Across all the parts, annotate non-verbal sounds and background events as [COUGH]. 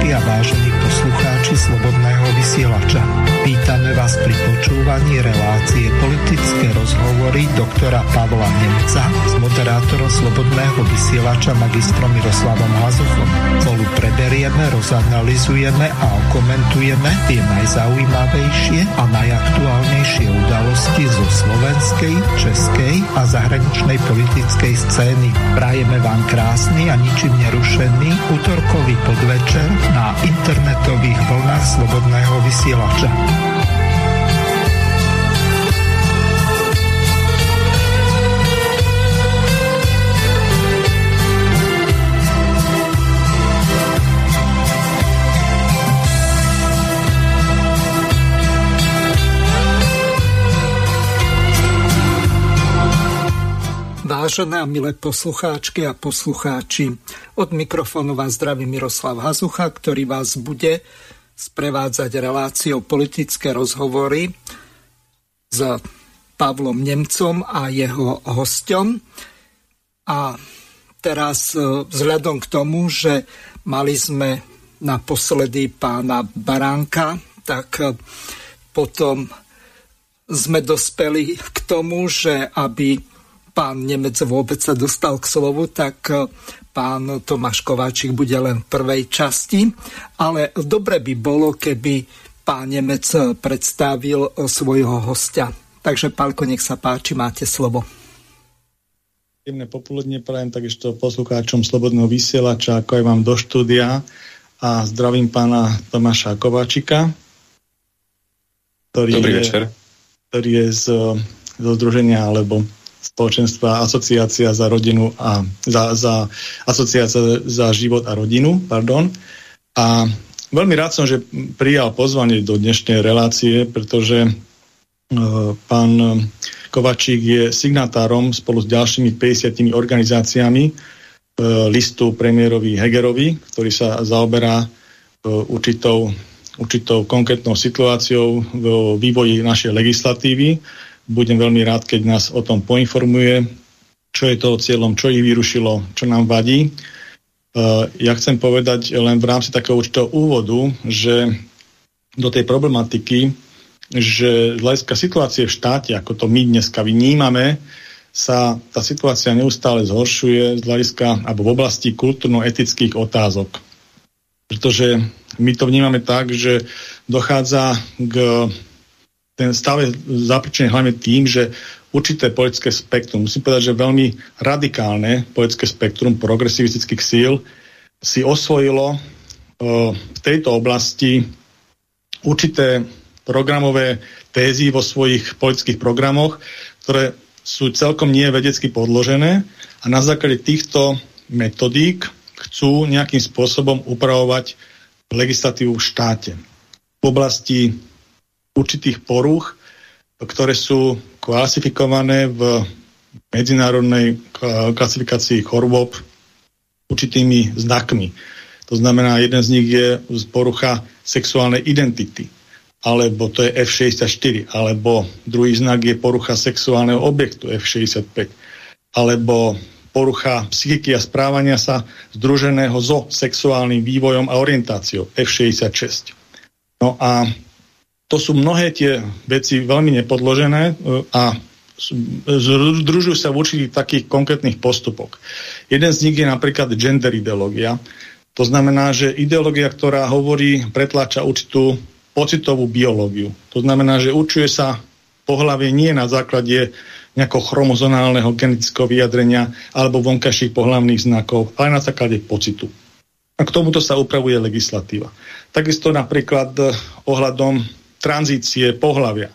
poslucháčky a vážení poslucháči Slobodného vysielača. Vítame vás pri počúvaní relácie politické rozhovory doktora Pavla Nemca moderátorom Slobodného vysielača magistrom Miroslavom Hazuchom. Spolu preberieme, rozanalizujeme a okomentujeme tie najzaujímavejšie a najaktuálnejšie udalosti zo slovenskej, českej a zahraničnej politickej scény. Prajeme vám krásny a ničím nerušený útorkový podvečer na internetových vlnách Slobodného vysielača. Vážené a milé poslucháčky a poslucháči, od mikrofónu vás zdraví Miroslav Hazucha, ktorý vás bude sprevádzať reláciou politické rozhovory s Pavlom Nemcom a jeho hostom. A teraz e, vzhľadom k tomu, že mali sme naposledy pána Baránka, tak e, potom sme dospeli k tomu, že aby pán Nemec vôbec sa dostal k slovu, tak e, pán Tomáš Kováčik bude len v prvej časti. Ale dobre by bolo, keby pán Nemec predstavil e, svojho hostia. Takže, Pálko, nech sa páči, máte slovo. Príjemné popoludne prajem takisto poslucháčom Slobodného vysielača, ako aj vám do štúdia a zdravím pána Tomáša Kováčika, ktorý Dobrý je, večer. ktorý je z, zo združenia alebo spoločenstva Asociácia za rodinu a za, za Asociácia za život a rodinu, pardon. A veľmi rád som, že prijal pozvanie do dnešnej relácie, pretože e, pán Kovačík je signatárom spolu s ďalšími 50 organizáciami e, listu premiérovi Hegerovi, ktorý sa zaoberá e, určitou, určitou konkrétnou situáciou v vývoji našej legislatívy budem veľmi rád, keď nás o tom poinformuje, čo je toho cieľom, čo ich vyrušilo, čo nám vadí. Uh, ja chcem povedať len v rámci takého určitého úvodu, že do tej problematiky, že z hľadiska situácie v štáte, ako to my dneska vnímame, sa tá situácia neustále zhoršuje z hľadiska alebo v oblasti kultúrno-etických otázok. Pretože my to vnímame tak, že dochádza k ten stav je zapričený hlavne tým, že určité politické spektrum, musím povedať, že veľmi radikálne politické spektrum progresivistických síl si osvojilo uh, v tejto oblasti určité programové tézy vo svojich politických programoch, ktoré sú celkom nie vedecky podložené a na základe týchto metodík chcú nejakým spôsobom upravovať legislatívu v štáte. V oblasti určitých poruch, ktoré sú klasifikované v medzinárodnej klasifikácii chorôb určitými znakmi. To znamená, jeden z nich je porucha sexuálnej identity, alebo to je F64, alebo druhý znak je porucha sexuálneho objektu F65, alebo porucha psychiky a správania sa združeného so sexuálnym vývojom a orientáciou F66. No a to sú mnohé tie veci veľmi nepodložené e, a združujú sa v určitých takých konkrétnych postupoch. Jeden z nich je napríklad gender ideológia. To znamená, že ideológia, ktorá hovorí, pretláča určitú pocitovú biológiu. To znamená, že určuje sa pohlavie nie na základe nejakého chromozonálneho genetického vyjadrenia alebo vonkajších pohlavných znakov, ale na základe pocitu. A k tomuto sa upravuje legislatíva. Takisto napríklad e, ohľadom tranzície pohľavia.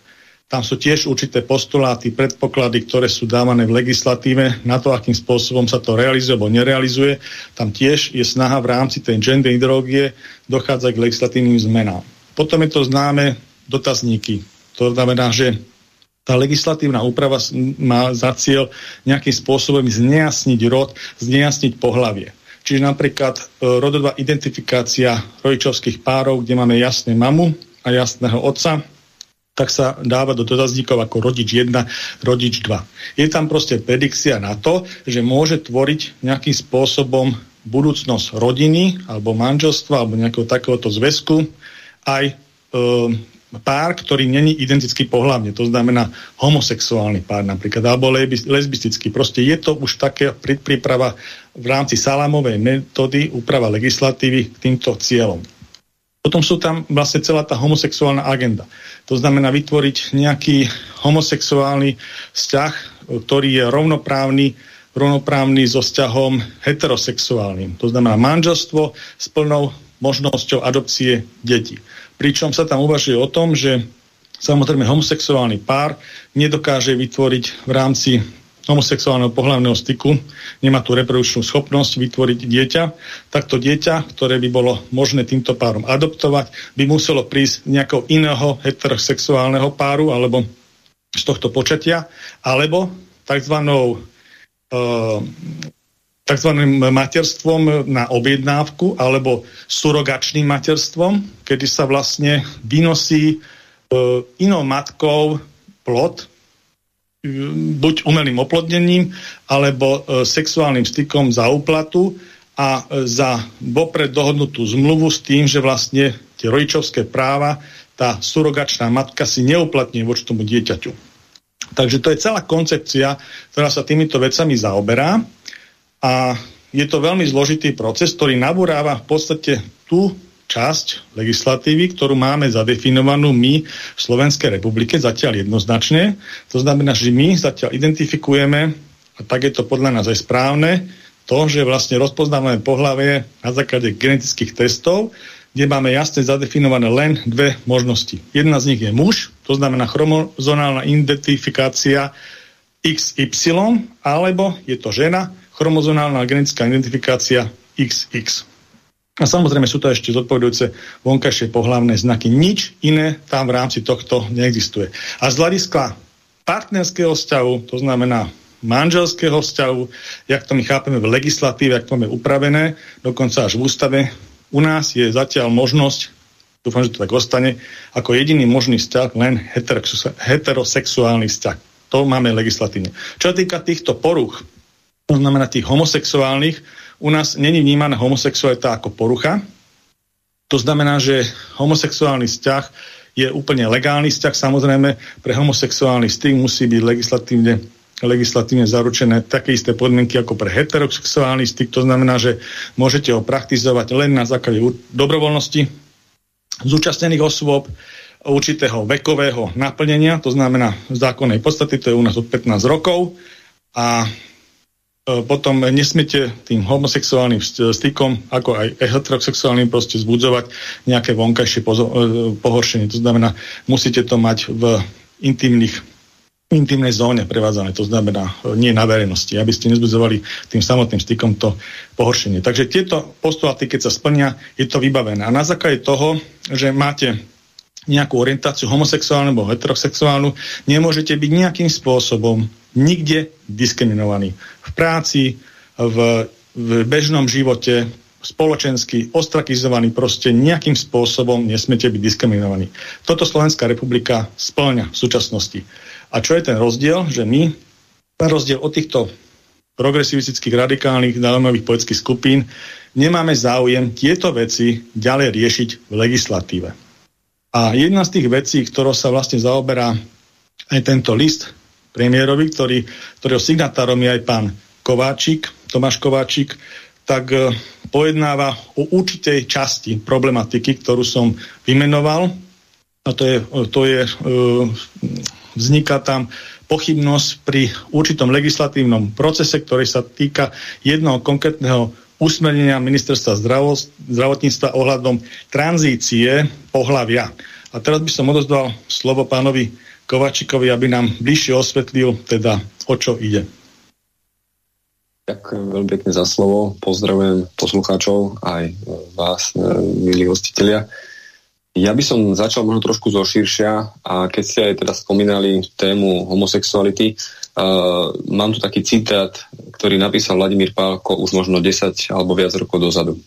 Tam sú tiež určité postuláty, predpoklady, ktoré sú dávané v legislatíve na to, akým spôsobom sa to realizuje alebo nerealizuje. Tam tiež je snaha v rámci tej gender ideológie dochádzať k legislatívnym zmenám. Potom je to známe dotazníky. To znamená, že tá legislatívna úprava má za cieľ nejakým spôsobom znejasniť rod, znejasniť pohlavie. Čiže napríklad e, rodová identifikácia rodičovských párov, kde máme jasné mamu, a jasného otca, tak sa dáva do dotazníkov ako rodič 1, rodič 2. Je tam proste predikcia na to, že môže tvoriť nejakým spôsobom budúcnosť rodiny alebo manželstva alebo nejakého takéhoto zväzku aj e, pár, ktorý není identický pohľavne, to znamená homosexuálny pár napríklad, alebo lesbistický. Proste je to už také príprava v rámci salámovej metódy, úprava legislatívy k týmto cieľom. Potom sú tam vlastne celá tá homosexuálna agenda. To znamená vytvoriť nejaký homosexuálny vzťah, ktorý je rovnoprávny, rovnoprávny so vzťahom heterosexuálnym. To znamená manželstvo s plnou možnosťou adopcie detí. Pričom sa tam uvažuje o tom, že samozrejme homosexuálny pár nedokáže vytvoriť v rámci homosexuálneho pohľavného styku, nemá tú reprodukčnú schopnosť vytvoriť dieťa, tak to dieťa, ktoré by bolo možné týmto párom adoptovať, by muselo prísť nejakého iného heterosexuálneho páru alebo z tohto počatia, alebo tzv tzv. materstvom na objednávku alebo surogačným materstvom, kedy sa vlastne vynosí e, inou matkou plod, e, buď umelým oplodnením, alebo e, sexuálnym stykom za úplatu a e, za vopred dohodnutú zmluvu s tým, že vlastne tie rodičovské práva tá surogačná matka si neuplatní voči tomu dieťaťu. Takže to je celá koncepcia, ktorá sa týmito vecami zaoberá a je to veľmi zložitý proces, ktorý nabúráva v podstate tú časť legislatívy, ktorú máme zadefinovanú my v Slovenskej republike zatiaľ jednoznačne. To znamená, že my zatiaľ identifikujeme, a tak je to podľa nás aj správne, to, že vlastne rozpoznávame pohlavie na základe genetických testov, kde máme jasne zadefinované len dve možnosti. Jedna z nich je muž, to znamená chromozonálna identifikácia XY, alebo je to žena, chromozonálna genetická identifikácia XX. A samozrejme sú to ešte zodpovedujúce vonkajšie pohlavné znaky. Nič iné tam v rámci tohto neexistuje. A z hľadiska partnerského vzťahu, to znamená manželského vzťahu, jak to my chápeme v legislatíve, jak to máme upravené, dokonca až v ústave, u nás je zatiaľ možnosť, dúfam, že to tak ostane, ako jediný možný vzťah len heterosexuálny vzťah. To máme legislatívne. Čo sa týka týchto poruch, to znamená tých homosexuálnych, u nás není vnímaná homosexualita ako porucha. To znamená, že homosexuálny vzťah je úplne legálny vzťah. Samozrejme, pre homosexuálny styk musí byť legislatívne, legislatívne zaručené také isté podmienky ako pre heterosexuálny styk. To znamená, že môžete ho praktizovať len na základe dobrovoľnosti zúčastnených osôb, určitého vekového naplnenia, to znamená v zákonnej podstate, to je u nás od 15 rokov a potom nesmiete tým homosexuálnym stykom, ako aj heterosexuálnym proste zbudzovať nejaké vonkajšie e, pohoršenie. To znamená, musíte to mať v intimných intimnej zóne prevádzané, to znamená e, nie na verejnosti, aby ste nezbudzovali tým samotným stykom to pohoršenie. Takže tieto postulaty, keď sa splnia, je to vybavené. A na základe toho, že máte nejakú orientáciu homosexuálnu alebo heterosexuálnu, nemôžete byť nejakým spôsobom nikde diskriminovaní. V práci, v, v bežnom živote, spoločensky ostrakizovaní, proste nejakým spôsobom nesmiete byť diskriminovaní. Toto Slovenská republika splňa v súčasnosti. A čo je ten rozdiel? Že my, na rozdiel od týchto progresivistických, radikálnych, zaujímavých poetských skupín, nemáme záujem tieto veci ďalej riešiť v legislatíve. A jedna z tých vecí, ktorou sa vlastne zaoberá aj tento list premiérovi, ktorý, ktorého signatárom je aj pán Kováčik, Tomáš Kováčik, tak e, pojednáva o určitej časti problematiky, ktorú som vymenoval. A to je, to je e, vzniká tam pochybnosť pri určitom legislatívnom procese, ktorý sa týka jednoho konkrétneho usmernenia ministerstva zdravotníctva ohľadom tranzície pohľavia. A teraz by som odozdal slovo pánovi Kovačikovi, aby nám bližšie osvetlil, teda o čo ide. Ďakujem veľmi pekne za slovo. Pozdravujem poslucháčov aj vás, e, milí hostiteľia. Ja by som začal možno trošku zo širšia a keď ste aj teda spomínali tému homosexuality, uh, mám tu taký citát, ktorý napísal Vladimír Pálko už možno 10 alebo viac rokov dozadu.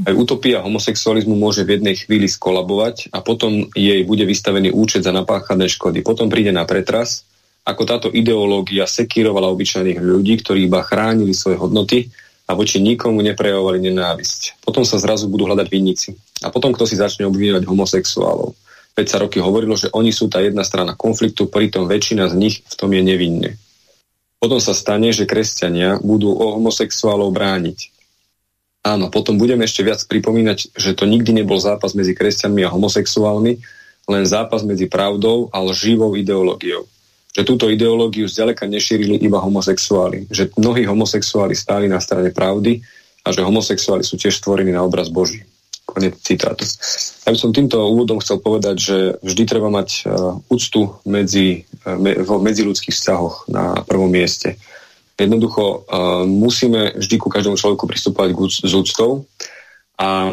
Aj utopia homosexualizmu môže v jednej chvíli skolabovať a potom jej bude vystavený účet za napáchané škody. Potom príde na pretras, ako táto ideológia sekírovala obyčajných ľudí, ktorí iba chránili svoje hodnoty a voči nikomu neprejavovali nenávisť. Potom sa zrazu budú hľadať vinníci. A potom kto si začne obvinovať homosexuálov. Veď sa roky hovorilo, že oni sú tá jedna strana konfliktu, pritom väčšina z nich v tom je nevinne. Potom sa stane, že kresťania budú o homosexuálov brániť. Áno, potom budeme ešte viac pripomínať, že to nikdy nebol zápas medzi kresťanmi a homosexuálmi, len zápas medzi pravdou a lživou ideológiou že túto ideológiu zďaleka nešírili iba homosexuáli, že mnohí homosexuáli stáli na strane pravdy a že homosexuáli sú tiež stvorení na obraz Boží. Konec citátu. Ja by som týmto úvodom chcel povedať, že vždy treba mať uh, úctu medzi, uh, me, v medziludských vzťahoch na prvom mieste. Jednoducho uh, musíme vždy ku každému človeku pristupovať s úctou a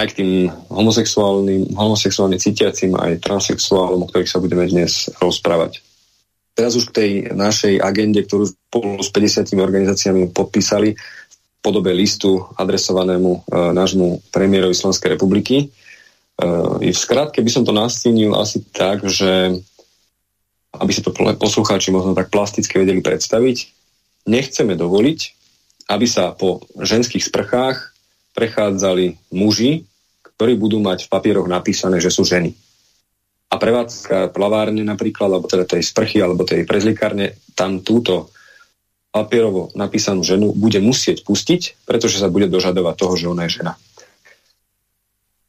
aj k tým homosexuálnym, homosexuálne cítiacim, aj transexuálom, o ktorých sa budeme dnes rozprávať. Teraz už k tej našej agende, ktorú spolu s 50 organizáciami podpísali v podobe listu adresovanému e, nášmu premiérovi Slovenskej republiky. E, v skratke by som to nastínil asi tak, že aby si to poslucháči možno tak plasticky vedeli predstaviť, nechceme dovoliť, aby sa po ženských sprchách prechádzali muži, ktorí budú mať v papieroch napísané, že sú ženy. A prevádzka plavárne napríklad, alebo teda tej sprchy, alebo tej prezlikárne, tam túto papierovo napísanú ženu bude musieť pustiť, pretože sa bude dožadovať toho, že ona je žena.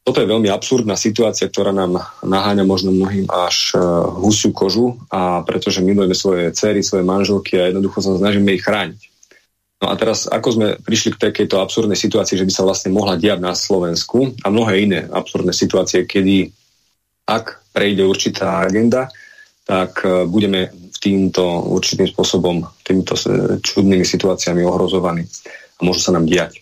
Toto je veľmi absurdná situácia, ktorá nám naháňa možno mnohým až uh, husiu kožu a pretože milujeme svoje cery, svoje manželky a jednoducho sa snažíme ich chrániť. No a teraz, ako sme prišli k takejto absurdnej situácii, že by sa vlastne mohla diať na Slovensku a mnohé iné absurdné situácie, kedy ak prejde určitá agenda, tak e, budeme týmto určitým spôsobom, týmito čudnými situáciami ohrozovaní a môžu sa nám diať. E,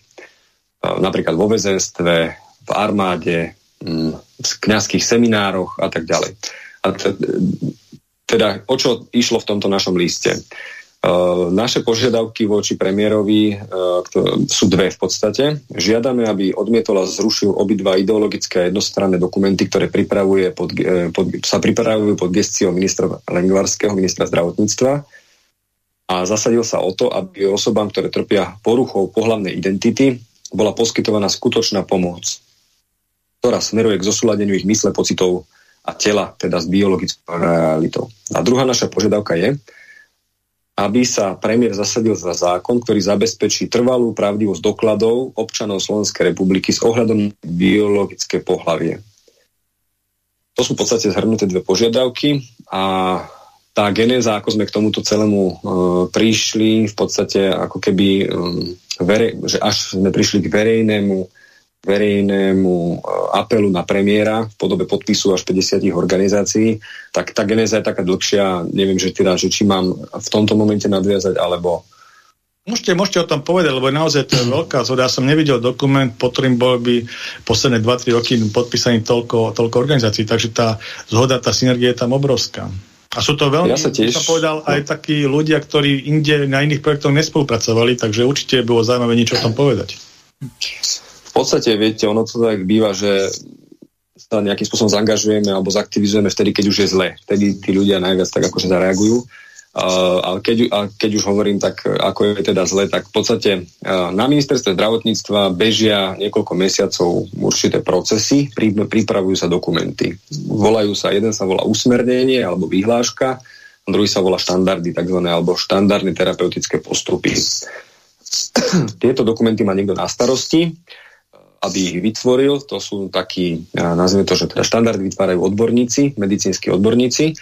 napríklad vo väzenstve, v armáde, v kňazských seminároch a tak ďalej. A teda o čo išlo v tomto našom liste? Uh, naše požiadavky voči premiérovi uh, sú dve v podstate. Žiadame, aby odmietol a zrušil obidva ideologické a jednostranné dokumenty, ktoré pripravuje pod, uh, pod, sa pripravujú pod gestiou ministra Lengvarského, ministra zdravotníctva a zasadil sa o to, aby osobám, ktoré trpia poruchou pohlavnej identity, bola poskytovaná skutočná pomoc, ktorá smeruje k zosúladeniu ich mysle, pocitov a tela, teda s biologickou realitou. A druhá naša požiadavka je, aby sa premiér zasadil za zákon, ktorý zabezpečí trvalú pravdivosť dokladov občanov Slovenskej republiky s ohľadom na biologické pohlavie. To sú v podstate zhrnuté dve požiadavky a tá genéza, ako sme k tomuto celému e, prišli, v podstate ako keby, e, vere, že až sme prišli k verejnému verejnému e, apelu na premiéra v podobe podpisu až 50 organizácií, tak tá genéza je taká dlhšia. Neviem, že teda, že či mám v tomto momente nadviazať, alebo Môžete, môžete o tom povedať, lebo naozaj to je veľká zhoda. Ja som nevidel dokument, pod ktorým bol by posledné 2-3 roky podpísaný toľko, toľko organizácií, takže tá zhoda, tá synergia je tam obrovská. A sú to veľmi, ja sa tiež... som povedal, aj takí ľudia, ktorí inde na iných projektoch nespolupracovali, takže určite bolo zaujímavé niečo o tom povedať podstate, viete, ono to tak býva, že sa nejakým spôsobom zaangažujeme alebo zaktivizujeme vtedy, keď už je zle. Vtedy tí ľudia najviac tak akože zareagujú. Uh, ale keď, a keď už hovorím tak, ako je teda zle, tak v podstate uh, na ministerstve zdravotníctva bežia niekoľko mesiacov určité procesy, prí, pripravujú sa dokumenty. Volajú sa, jeden sa volá usmernenie alebo vyhláška, druhý sa volá štandardy, tzv. alebo štandardné terapeutické postupy. [CLEARS THROAT] Tieto dokumenty má niekto na starosti aby ich vytvoril. To sú takí, nazvime to, že teda štandardy vytvárajú odborníci, medicínsky odborníci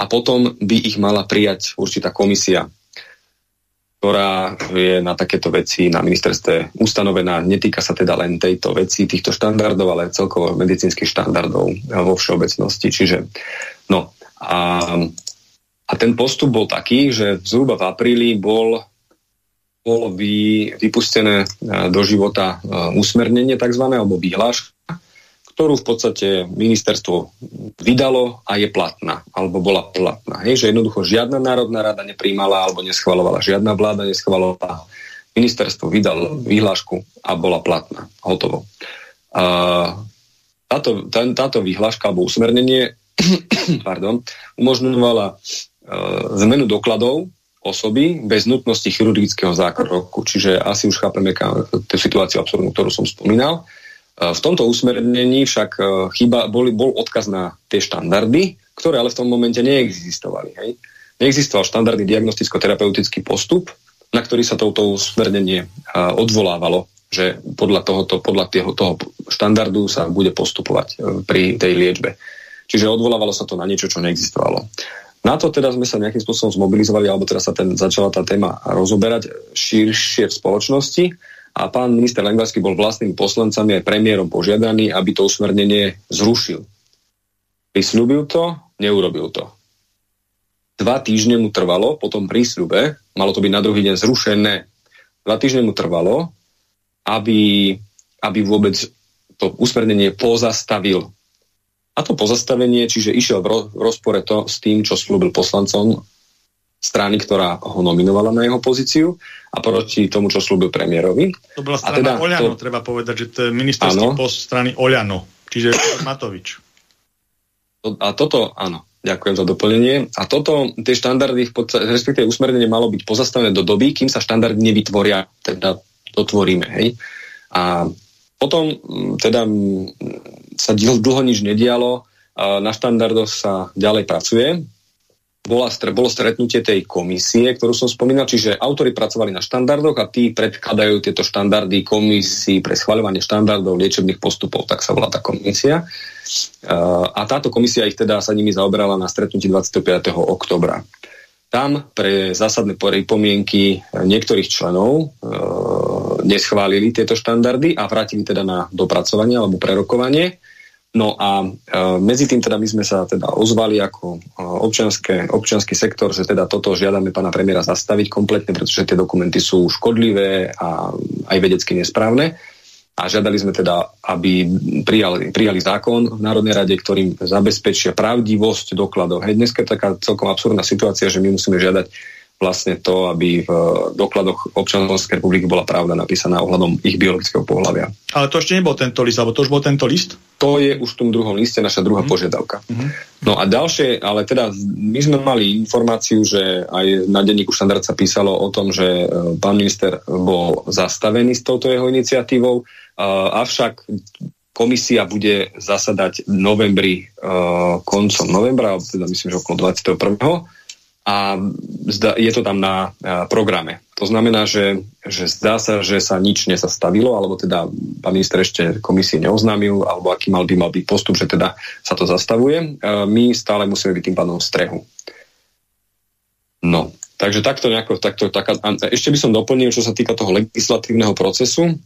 a potom by ich mala prijať určitá komisia, ktorá je na takéto veci na ministerstve ustanovená. Netýka sa teda len tejto veci, týchto štandardov, ale celkovo medicínskych štandardov vo všeobecnosti. Čiže, no, a, a ten postup bol taký, že zhruba v apríli bol bolo vy, vypustené e, do života e, usmernenie tzv. alebo výhláška, ktorú v podstate ministerstvo vydalo a je platná, alebo bola platná. Hej, že jednoducho žiadna národná rada nepríjmala alebo neschvalovala, žiadna vláda neschvalovala. Ministerstvo vydalo výhlášku a bola platná. Hotovo. Táto, tá, táto výhláška alebo usmernenie [COUGHS] pardon, umožňovala e, zmenu dokladov osoby bez nutnosti chirurgického zákroku. Čiže asi už chápeme tú situáciu absurdnú, ktorú som spomínal. E, v tomto usmernení však e, chyba, bol, bol odkaz na tie štandardy, ktoré ale v tom momente neexistovali. Hej. Neexistoval štandardný diagnosticko-terapeutický postup, na ktorý sa touto usmernenie e, odvolávalo, že podľa, tohoto, podľa toho, toho štandardu sa bude postupovať pri tej liečbe. Čiže odvolávalo sa to na niečo, čo neexistovalo. Na to teda sme sa nejakým spôsobom zmobilizovali, alebo teda sa ten, začala tá téma rozoberať širšie v spoločnosti a pán minister Lengvarsky bol vlastnými poslancami aj premiérom požiadaný, aby to usmernenie zrušil. Prislúbil to, neurobil to. Dva týždne mu trvalo, po tom prísľube, malo to byť na druhý deň zrušené, dva týždne mu trvalo, aby, aby vôbec to usmernenie pozastavil. A to pozastavenie, čiže išiel v rozpore to s tým, čo slúbil poslancom strany, ktorá ho nominovala na jeho pozíciu a proti tomu, čo slúbil premiérovi. To bola strana teda Oľano, to... treba povedať, že to je ministerský post strany Oľano, čiže Matovič. A toto, áno, ďakujem za doplnenie. A toto, tie štandardy, v podstate, respektíve usmernenie malo byť pozastavené do doby, kým sa štandardy nevytvoria, teda dotvoríme, hej. A potom teda sa dlho nič nedialo, na štandardoch sa ďalej pracuje. Bola, bolo stretnutie tej komisie, ktorú som spomínal, čiže autory pracovali na štandardoch a tí predkladajú tieto štandardy komisii pre schvaľovanie štandardov liečebných postupov, tak sa volá tá komisia. A táto komisia ich teda sa nimi zaoberala na stretnutí 25. oktobra. Tam pre zásadné pripomienky niektorých členov e, neschválili tieto štandardy a vrátili teda na dopracovanie alebo prerokovanie. No a e, medzi tým teda my sme sa teda ozvali ako e, občianske, občianský sektor, že teda toto žiadame pána premiéra zastaviť kompletne, pretože tie dokumenty sú škodlivé a aj vedecky nesprávne a žiadali sme teda, aby prijali, prijali zákon v Národnej rade, ktorým zabezpečia pravdivosť dokladov. Hej, dneska je taká celkom absurdná situácia, že my musíme žiadať vlastne to, aby v dokladoch občanskej republiky bola pravda napísaná ohľadom ich biologického pohľavia. Ale to ešte nebol tento list, alebo to už bol tento list? To je už v tom druhom liste naša druhá mm. požiadavka. Mm. No a ďalšie, ale teda my sme mali informáciu, že aj na denníku štandard sa písalo o tom, že e, pán minister bol zastavený s touto jeho iniciatívou, avšak komisia bude zasadať v novembri, koncom novembra, teda myslím, že okolo 21 a je to tam na programe. To znamená, že, že zdá sa, že sa nič nezastavilo, alebo teda pán minister ešte komisii neoznámil, alebo aký mal by mal byť postup, že teda sa to zastavuje. My stále musíme byť tým pádom v strehu. No, takže takto nejako, takto, taká, ešte by som doplnil, čo sa týka toho legislatívneho procesu.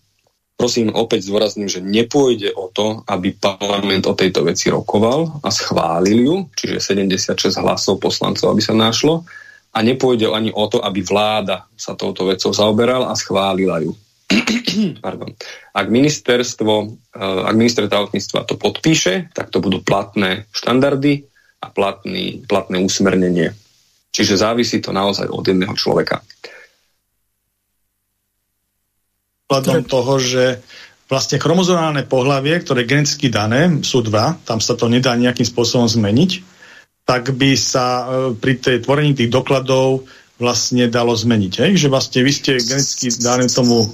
Prosím, opäť zdôrazním, že nepôjde o to, aby parlament o tejto veci rokoval a schválil ju, čiže 76 hlasov poslancov, aby sa našlo, a nepôjde ani o to, aby vláda sa touto vecou zaoberala a schválila ju. [CLEARS THROAT] Pardon. Ak ministerstvo, eh, ak minister zdravotníctva to podpíše, tak to budú platné štandardy a platný, platné usmernenie. Čiže závisí to naozaj od jedného človeka príkladom toho, že vlastne chromozomálne pohlavie, ktoré je geneticky dané, sú dva, tam sa to nedá nejakým spôsobom zmeniť, tak by sa e, pri tej tvorení tých dokladov vlastne dalo zmeniť. Hej? Že vlastne vy ste geneticky dané tomu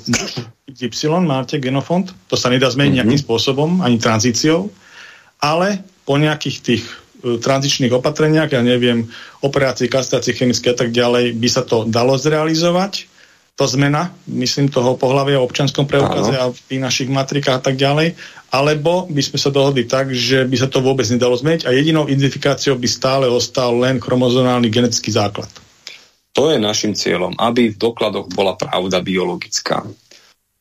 Y, máte genofond, to sa nedá zmeniť mm-hmm. nejakým spôsobom, ani tranzíciou, ale po nejakých tých e, tranzičných opatreniach, ja neviem, operácii, kastrácii chemické a tak ďalej, by sa to dalo zrealizovať to zmena, myslím, toho pohľavia v občanskom preukaze a v tých našich matrikách a tak ďalej, alebo by sme sa dohodli tak, že by sa to vôbec nedalo zmeniť a jedinou identifikáciou by stále ostal len chromozonálny genetický základ. To je našim cieľom, aby v dokladoch bola pravda biologická.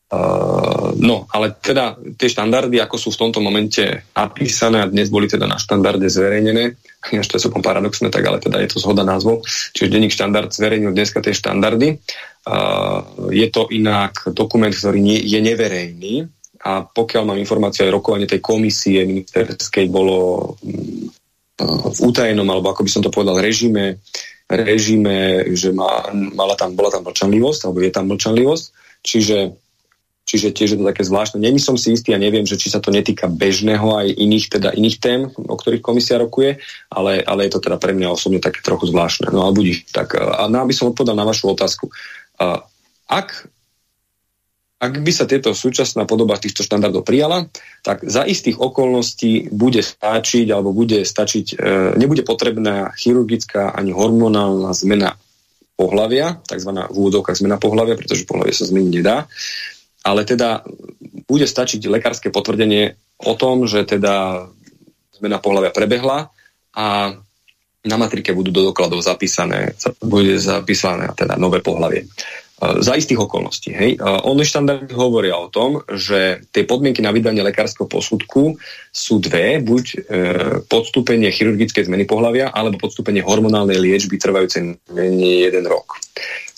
Uh, no, ale teda tie štandardy, ako sú v tomto momente napísané a dnes boli teda na štandarde zverejnené, [LAUGHS] až to je celkom paradoxné, tak ale teda je to zhoda názvov, čiže denník štandard zverejnil dneska tie štandardy je to inak dokument, ktorý nie, je neverejný a pokiaľ mám informáciu aj rokovanie tej komisie ministerskej bolo mm, v utajenom, alebo ako by som to povedal, režime, režime že má, mala tam, bola tam mlčanlivosť, alebo je tam mlčanlivosť, čiže čiže tiež je to také zvláštne. Není som si istý a neviem, že či sa to netýka bežného aj iných, teda iných tém, o ktorých komisia rokuje, ale, ale je to teda pre mňa osobne také trochu zvláštne. No ale budí. Tak, a na, aby som odpovedal na vašu otázku. Ak ak by sa tieto súčasná podoba týchto štandardov prijala, tak za istých okolností bude stačiť alebo bude stačiť, e, nebude potrebná chirurgická ani hormonálna zmena pohlavia, tzv. v úvodovkách zmena pohlavia, pretože pohlavie sa zmeniť nedá. Ale teda bude stačiť lekárske potvrdenie o tom, že teda zmena pohľavia prebehla a na matrike budú do dokladov zapísané, bude zapísané teda nové pohlavie. E, za istých okolností. Hej. E, Ono štandardy hovoria o tom, že tie podmienky na vydanie lekárskeho posudku sú dve, buď e, podstúpenie chirurgickej zmeny pohľavia, alebo podstúpenie hormonálnej liečby trvajúcej menej jeden rok.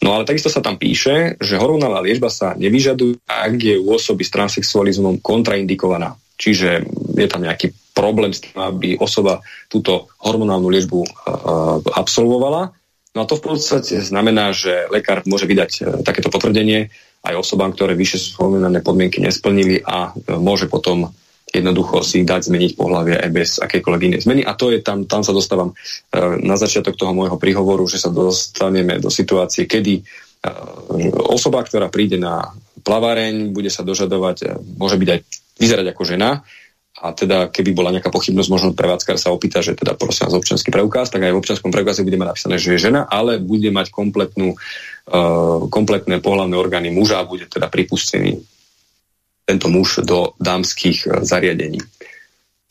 No ale takisto sa tam píše, že hormonálna liečba sa nevyžaduje, ak je u osoby s transexualizmom kontraindikovaná. Čiže je tam nejaký problém s tým, aby osoba túto hormonálnu liečbu uh, absolvovala No a to v podstate znamená, že lekár môže vydať e, takéto potvrdenie aj osobám, ktoré vyššie spomínané podmienky nesplnili a e, môže potom jednoducho si dať zmeniť pohľavie aj bez akékoľvek inej zmeny. A to je tam, tam sa dostávam e, na začiatok toho môjho príhovoru, že sa dostaneme do situácie, kedy osoba, ktorá príde na plaváreň, bude sa dožadovať, môže byť aj vyzerať ako žena, a teda keby bola nejaká pochybnosť, možno prevádzkar sa opýta, že teda prosím vás občanský preukaz, tak aj v občanskom preukaze bude mať napísané, že je žena, ale bude mať kompletnú, uh, kompletné pohľavné orgány muža a bude teda pripustený tento muž do dámskych uh, zariadení.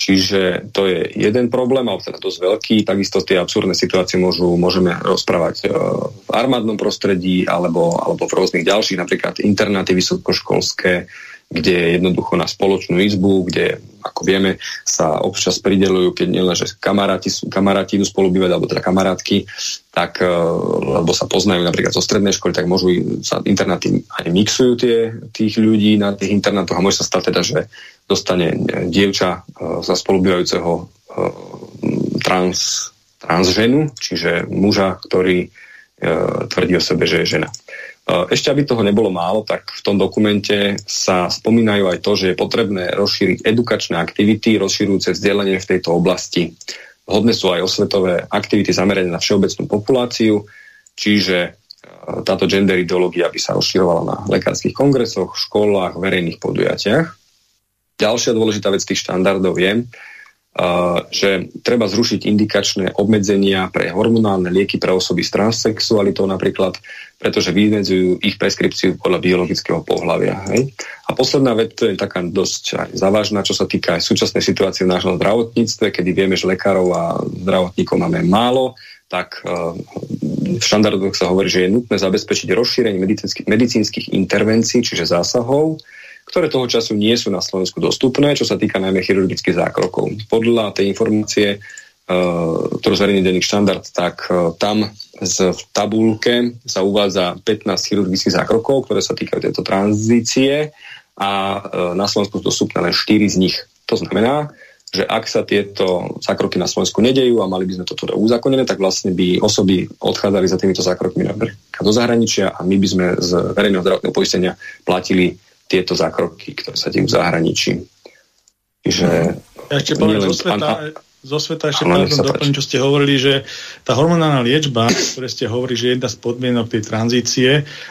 Čiže to je jeden problém, ale teda dosť veľký. Takisto tie absurdné situácie môžu, môžeme rozprávať uh, v armádnom prostredí alebo, alebo v rôznych ďalších, napríklad internáty vysokoškolské, kde jednoducho na spoločnú izbu, kde, ako vieme, sa občas pridelujú, keď nielen, že kamaráti, kamaráti idú spolu bývať, alebo teda kamarátky, tak, e, lebo sa poznajú napríklad zo strednej školy, tak môžu sa internáty aj mixujú tie, tých ľudí na tých internátoch a môže sa stať teda, že dostane dievča e, za spolubývajúceho e, trans, transženu, čiže muža, ktorý tvrdí o sebe, že je žena. Ešte, aby toho nebolo málo, tak v tom dokumente sa spomínajú aj to, že je potrebné rozšíriť edukačné aktivity, rozširujúce vzdelanie v tejto oblasti. Hodné sú aj osvetové aktivity zamerané na všeobecnú populáciu, čiže e, táto gender ideológia by sa rozširovala na lekárskych kongresoch, školách, verejných podujatiach. Ďalšia dôležitá vec tých štandardov je, že treba zrušiť indikačné obmedzenia pre hormonálne lieky pre osoby s transsexualitou napríklad, pretože vymedzujú ich preskripciu podľa biologického pohľavia. Hej? A posledná vec, to je taká dosť aj závažná, čo sa týka aj súčasnej situácie v našom zdravotníctve, kedy vieme, že lekárov a zdravotníkov máme málo, tak v štandardoch sa hovorí, že je nutné zabezpečiť rozšírenie medicínskych intervencií, čiže zásahov, ktoré toho času nie sú na Slovensku dostupné, čo sa týka najmä chirurgických zákrokov. Podľa tej informácie, uh, ktorú zverejní denník štandard, tak uh, tam v tabulke sa uvádza 15 chirurgických zákrokov, ktoré sa týkajú tejto tranzície a uh, na Slovensku sú dostupné len 4 z nich. To znamená, že ak sa tieto zákroky na Slovensku nedejú a mali by sme to teda uzakonené, tak vlastne by osoby odchádzali za týmito zákrokmi do zahraničia a my by sme z verejného zdravotného poistenia platili tieto zákroky, ktoré sa dejú v zahraničí. Čiže... Ja ešte poviem zo sveta, zo sveta ešte pardon, doplním, čo ste hovorili, že tá hormonálna liečba, ktoré ste hovorili, že jedna z podmienok tej tranzície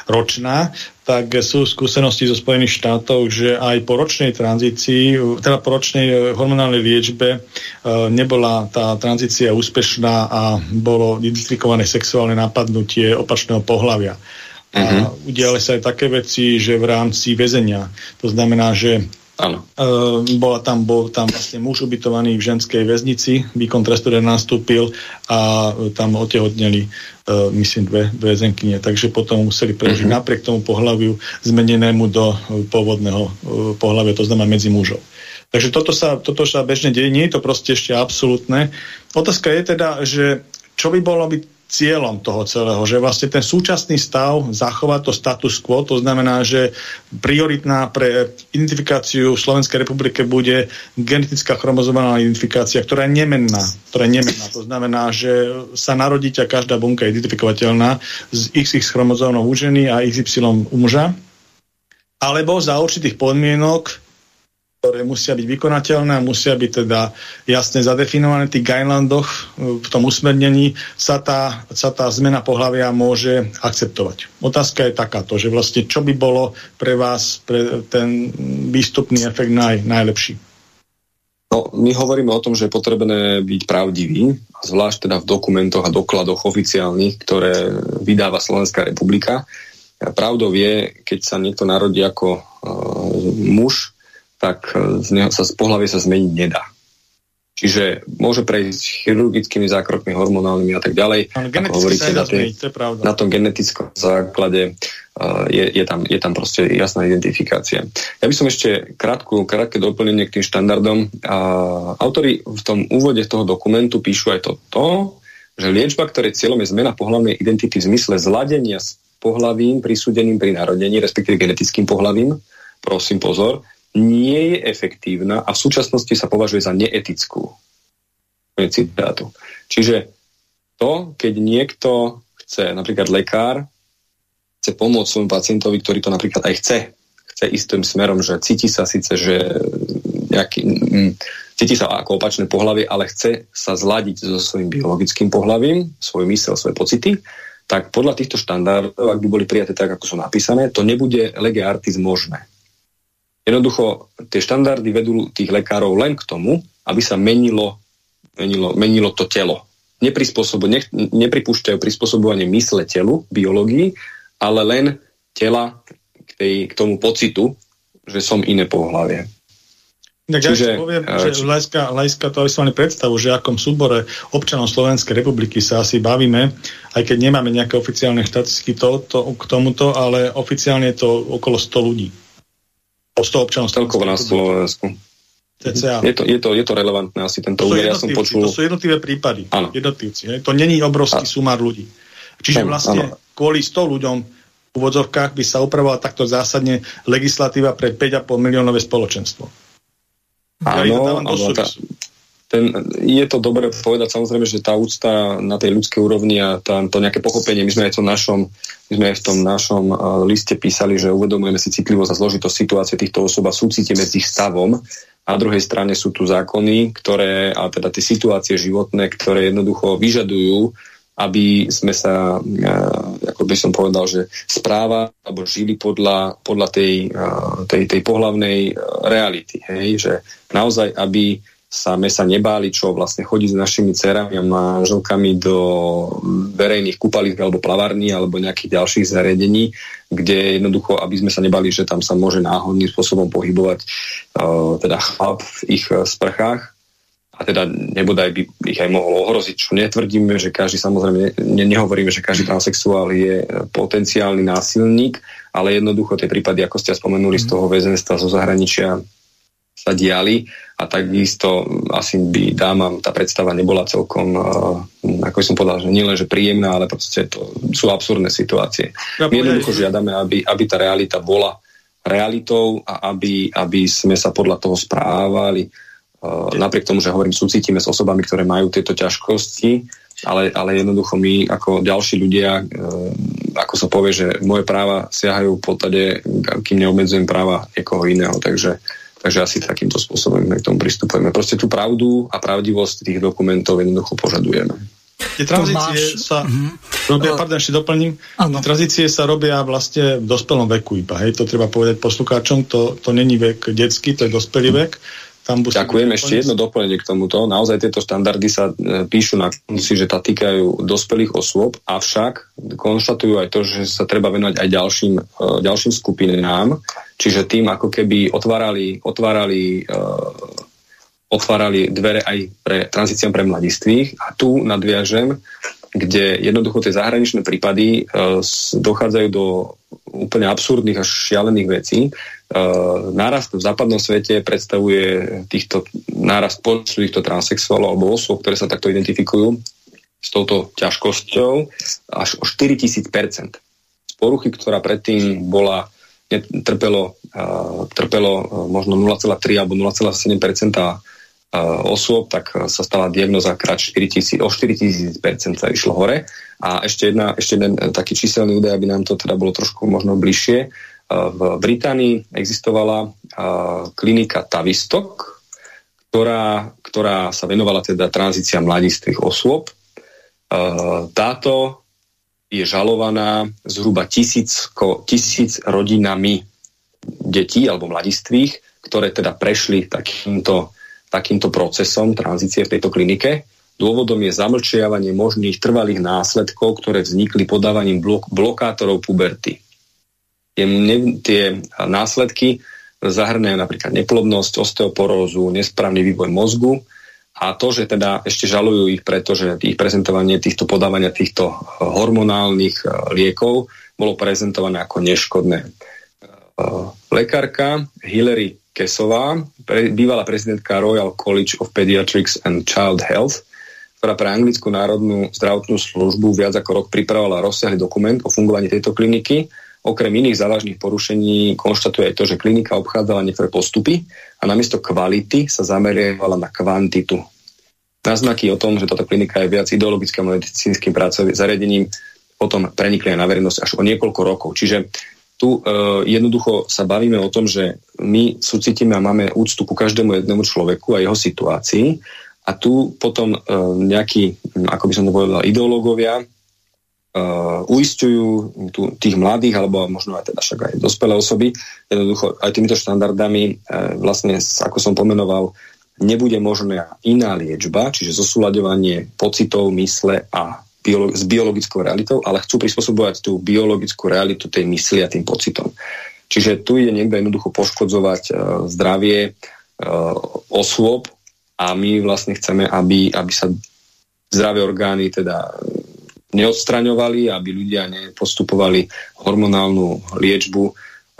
ročná, tak sú skúsenosti zo Spojených štátov, že aj po ročnej tranzícii, teda po ročnej hormonálnej liečbe e, nebola tá tranzícia úspešná a bolo identifikované sexuálne napadnutie opačného pohľavia. A uh-huh. udiali sa aj také veci, že v rámci väzenia. To znamená, že Áno. Uh, bola tam, bol tam vlastne muž ubytovaný v ženskej väznici, výkon trestu nastúpil a tam otehotneli uh, myslím dve, dve zenkynie, takže potom museli prežiť uh-huh. napriek tomu pohľaviu zmenenému do pôvodného uh, pohľavia, to znamená medzi mužov. Takže toto sa, toto sa bežne deje, nie je to proste ešte absolútne. Otázka je teda, že čo by bolo byť cieľom toho celého, že vlastne ten súčasný stav zachová to status quo, to znamená, že prioritná pre identifikáciu v Slovenskej republike bude genetická chromozomálna identifikácia, ktorá je nemenná. Ktorá je nemenná. To znamená, že sa narodí a každá bunka identifikovateľná z XX chromozómov u ženy a XY u muža. alebo za určitých podmienok ktoré musia byť vykonateľné a musia byť teda jasne zadefinované v tých guidelandoch, v tom usmernení sa tá, sa tá zmena pohľavia môže akceptovať. Otázka je takáto, že vlastne čo by bolo pre vás pre ten výstupný efekt naj, najlepší? No, my hovoríme o tom, že je potrebné byť pravdivý, zvlášť teda v dokumentoch a dokladoch oficiálnych, ktoré vydáva Slovenská republika. Pravdou je, keď sa niekto narodí ako uh, muž, tak e, z neho sa z pohľavy sa zmeniť nedá. Čiže môže prejsť chirurgickými zákrokmi, hormonálnymi a tak ďalej. hovoríte, na, tej, to je na tom genetickom základe uh, je, je, tam, je tam proste jasná identifikácia. Ja by som ešte krátku, krátke doplnenie k tým štandardom. Uh, autori v tom úvode toho dokumentu píšu aj toto, že liečba, ktoré cieľom je zmena pohľavnej identity v zmysle zladenia s pohľavím prisúdeným pri narodení, respektíve genetickým pohľavím, prosím pozor, nie je efektívna a v súčasnosti sa považuje za neetickú. Citátu. Čiže to, keď niekto chce, napríklad lekár, chce pomôcť svojmu pacientovi, ktorý to napríklad aj chce, chce ísť tým smerom, že cíti sa síce, že nejaký, mm, cíti sa ako opačné pohlavie, ale chce sa zladiť so svojím biologickým pohlavím, svoj mysel, svoje pocity, tak podľa týchto štandardov, ak by boli prijaté tak, ako sú napísané, to nebude lege artis možné. Jednoducho tie štandardy vedú tých lekárov len k tomu, aby sa menilo, menilo, menilo to telo. Neprispôsobu, ne, nepripúšťajú prispôsobovanie mysle telu, biológii, ale len tela k, tej, k tomu pocitu, že som iné pohľavie. Tak Čiže, ja poviem, uh, že či... Lajska, Lajska to vyslovene predstavu, že akom súbore občanov Slovenskej republiky sa asi bavíme, aj keď nemáme nejaké oficiálne štatistiky to, to, k tomuto, ale oficiálne je to okolo 100 ľudí o 100 občanov celkovo na Slovensku. Je to, je, to, je to relevantné asi tento úver. Ja som počul... To sú jednotlivé prípady. Áno. Jednotlivci. Hej. To není obrovský áno. sumár ľudí. Čiže vlastne áno. kvôli 100 ľuďom v úvodzovkách by sa upravovala takto zásadne legislatíva pre 5,5 miliónové spoločenstvo. Áno, ja áno tá, ten, je to dobre povedať samozrejme, že tá úcta na tej ľudskej úrovni a tá, to nejaké pochopenie, my sme aj v tom našom, my sme aj v tom našom uh, liste písali, že uvedomujeme si citlivosť a zložitosť situácie týchto osob a súcitíme s ich stavom. A druhej strane sú tu zákony, ktoré, a teda tie situácie životné, ktoré jednoducho vyžadujú, aby sme sa, uh, ako by som povedal, že správa alebo žili podľa, podľa tej, uh, tej, tej pohlavnej reality. Hej? Že naozaj, aby same sa nebáli, čo vlastne chodiť s našimi cerami a manželkami do verejných kúpalísk alebo plavarní alebo nejakých ďalších zariadení, kde jednoducho, aby sme sa nebali, že tam sa môže náhodným spôsobom pohybovať uh, teda chlap v ich uh, sprchách. A teda nebodaj by ich aj mohol ohroziť, čo netvrdíme, že každý, samozrejme, ne, nehovoríme, že každý transexuál je potenciálny násilník, ale jednoducho tie prípady, ako ste spomenuli z toho väzenstva zo zahraničia, sa diali a takisto asi by dámam tá predstava nebola celkom, uh, ako som povedal, že nielen, že príjemná, ale proste to sú absurdné situácie. Ja My jednoducho žiadame, aby, aby tá realita bola realitou a aby, aby sme sa podľa toho správali. Uh, napriek tomu, že hovorím, súcitíme s osobami, ktoré majú tieto ťažkosti, ale, ale jednoducho my ako ďalší ľudia, uh, ako sa povie, že moje práva siahajú v podstate, kým neobmedzujem práva niekoho iného, takže Takže asi takýmto spôsobom k tomu pristupujeme. Proste tú pravdu a pravdivosť tých dokumentov jednoducho požadujeme. Tie tranzície sa uh-huh. robia, pardon, ešte doplním, tie tranzície sa robia vlastne v dospelom veku iba, hej, to treba povedať poslucháčom, to, to není vek detský, to je dospelý vek. Tam Ďakujem, ešte jedno doplnenie k tomuto. Naozaj tieto štandardy sa e, píšu na konci, že tá týkajú dospelých osôb, avšak konštatujú aj to, že sa treba venovať aj ďalším, e, ďalším skupinám, čiže tým ako keby otvárali, otvárali uh, otvárali dvere aj pre tranzíciám pre mladistvých a tu nadviažem, kde jednoducho tie zahraničné prípady uh, dochádzajú do úplne absurdných až šialených vecí. Uh, nárast v západnom svete predstavuje týchto, nárast počtu týchto transexuálov alebo osôb, ktoré sa takto identifikujú s touto ťažkosťou až o 4000%. Z poruchy, ktorá predtým bola trpelo, uh, trpelo uh, možno 0,3 alebo 0,7% osôb, tak sa stala diagnoza krát 4000, o 4000% sa išlo hore. A ešte, jedna, ešte jeden taký číselný údaj, aby nám to teda bolo trošku možno bližšie. V Británii existovala klinika Tavistok, ktorá, ktorá sa venovala teda tranzícia mladistvých osôb. Táto je žalovaná zhruba tisícko, tisíc rodinami detí alebo mladistvých, ktoré teda prešli takýmto, takýmto procesom tranzície v tejto klinike. Dôvodom je zamlčiavanie možných trvalých následkov, ktoré vznikli podávaním blok, blokátorov puberty. Tie, ne, tie následky zahrňajú napríklad neplodnosť, osteoporózu, nesprávny vývoj mozgu, a to, že teda ešte žalujú ich, pretože ich prezentovanie týchto podávania týchto eh, hormonálnych eh, liekov bolo prezentované ako neškodné. Eh, lekárka Hillary Kesová, bývalá prezidentka Royal College of Pediatrics and Child Health, ktorá pre Anglickú národnú zdravotnú službu viac ako rok pripravovala rozsiahly dokument o fungovaní tejto kliniky, okrem iných závažných porušení konštatuje aj to, že klinika obchádzala niektoré postupy a namiesto kvality sa zameriavala na kvantitu. Náznaky o tom, že táto klinika je viac ideologickým medicínskym pracovým zariadením, potom prenikli aj na verejnosť až o niekoľko rokov. Čiže tu e, jednoducho sa bavíme o tom, že my súcitíme a máme úctu ku každému jednému človeku a jeho situácii a tu potom e, nejakí, ako by som to povedal, ideológovia uh, uistujú tu, tých mladých, alebo možno aj teda však aj dospelé osoby, jednoducho aj týmito štandardami, uh, vlastne, ako som pomenoval, nebude možná iná liečba, čiže zosúľadovanie pocitov, mysle a biolo- s biologickou realitou, ale chcú prispôsobovať tú biologickú realitu tej mysli a tým pocitom. Čiže tu ide niekto jednoducho poškodzovať uh, zdravie uh, osôb a my vlastne chceme, aby, aby sa zdravé orgány teda neodstraňovali, aby ľudia nepostupovali hormonálnu liečbu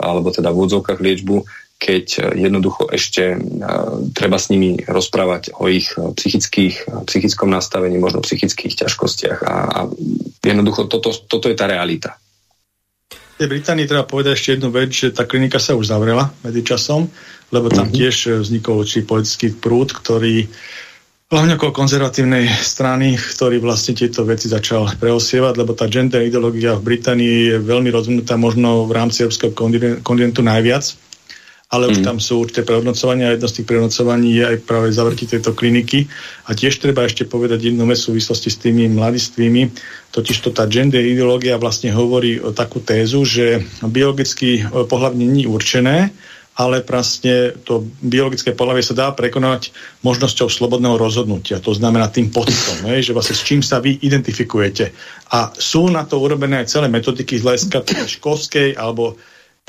alebo teda v úvodzovkách liečbu, keď jednoducho ešte treba s nimi rozprávať o ich psychických, psychickom nastavení, možno psychických ťažkostiach a, a jednoducho toto, toto je tá realita. V Británii treba povedať ešte jednu vec, že tá klinika sa už zavrela medzi časom, lebo tam mm-hmm. tiež vznikol určitý politický prúd, ktorý hlavne okolo konzervatívnej strany, ktorý vlastne tieto veci začal preosievať, lebo tá gender ideológia v Británii je veľmi rozvinutá možno v rámci európskeho kontinentu najviac, ale mm. už mhm. tam sú určité prehodnocovania a jedno z tých prehodnocovaní je aj práve zavrti tejto kliniky. A tiež treba ešte povedať jednu vec v súvislosti s tými mladistvými, totiž to tá gender ideológia vlastne hovorí o takú tézu, že biologicky pohľavne nie určené, ale vlastne to biologické pohľavie sa dá prekonať možnosťou slobodného rozhodnutia. To znamená tým pocitom, ne? [LAUGHS] že vlastne s čím sa vy identifikujete. A sú na to urobené aj celé metodiky z hľadiska školskej alebo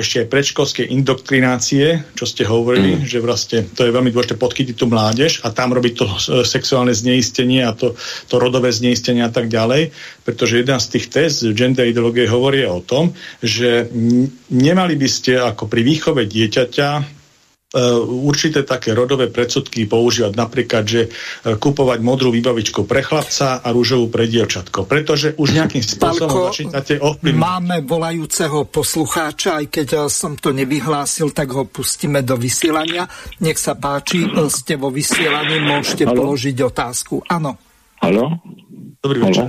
ešte aj predškolskej indoktrinácie, čo ste hovorili, mm. že vlastne to je veľmi dôležité podchytiť tú mládež a tam robiť to e, sexuálne zneistenie a to, to rodové zneistenie a tak ďalej, pretože jedna z tých test gender ideológie hovorí o tom, že nemali by ste ako pri výchove dieťaťa určité také rodové predsudky používať. Napríklad, že e, kupovať modrú výbavičku pre chlapca a rúžovú pre dievčatko. Pretože už [LAUGHS] nejakým spôsobom začínate ovplyvniť. Máme volajúceho poslucháča, aj keď e, som to nevyhlásil, tak ho pustíme do vysielania. Nech sa páči, ste vo vysielaní, môžete Halo? položiť otázku. Áno. Halo? Dobrý večer.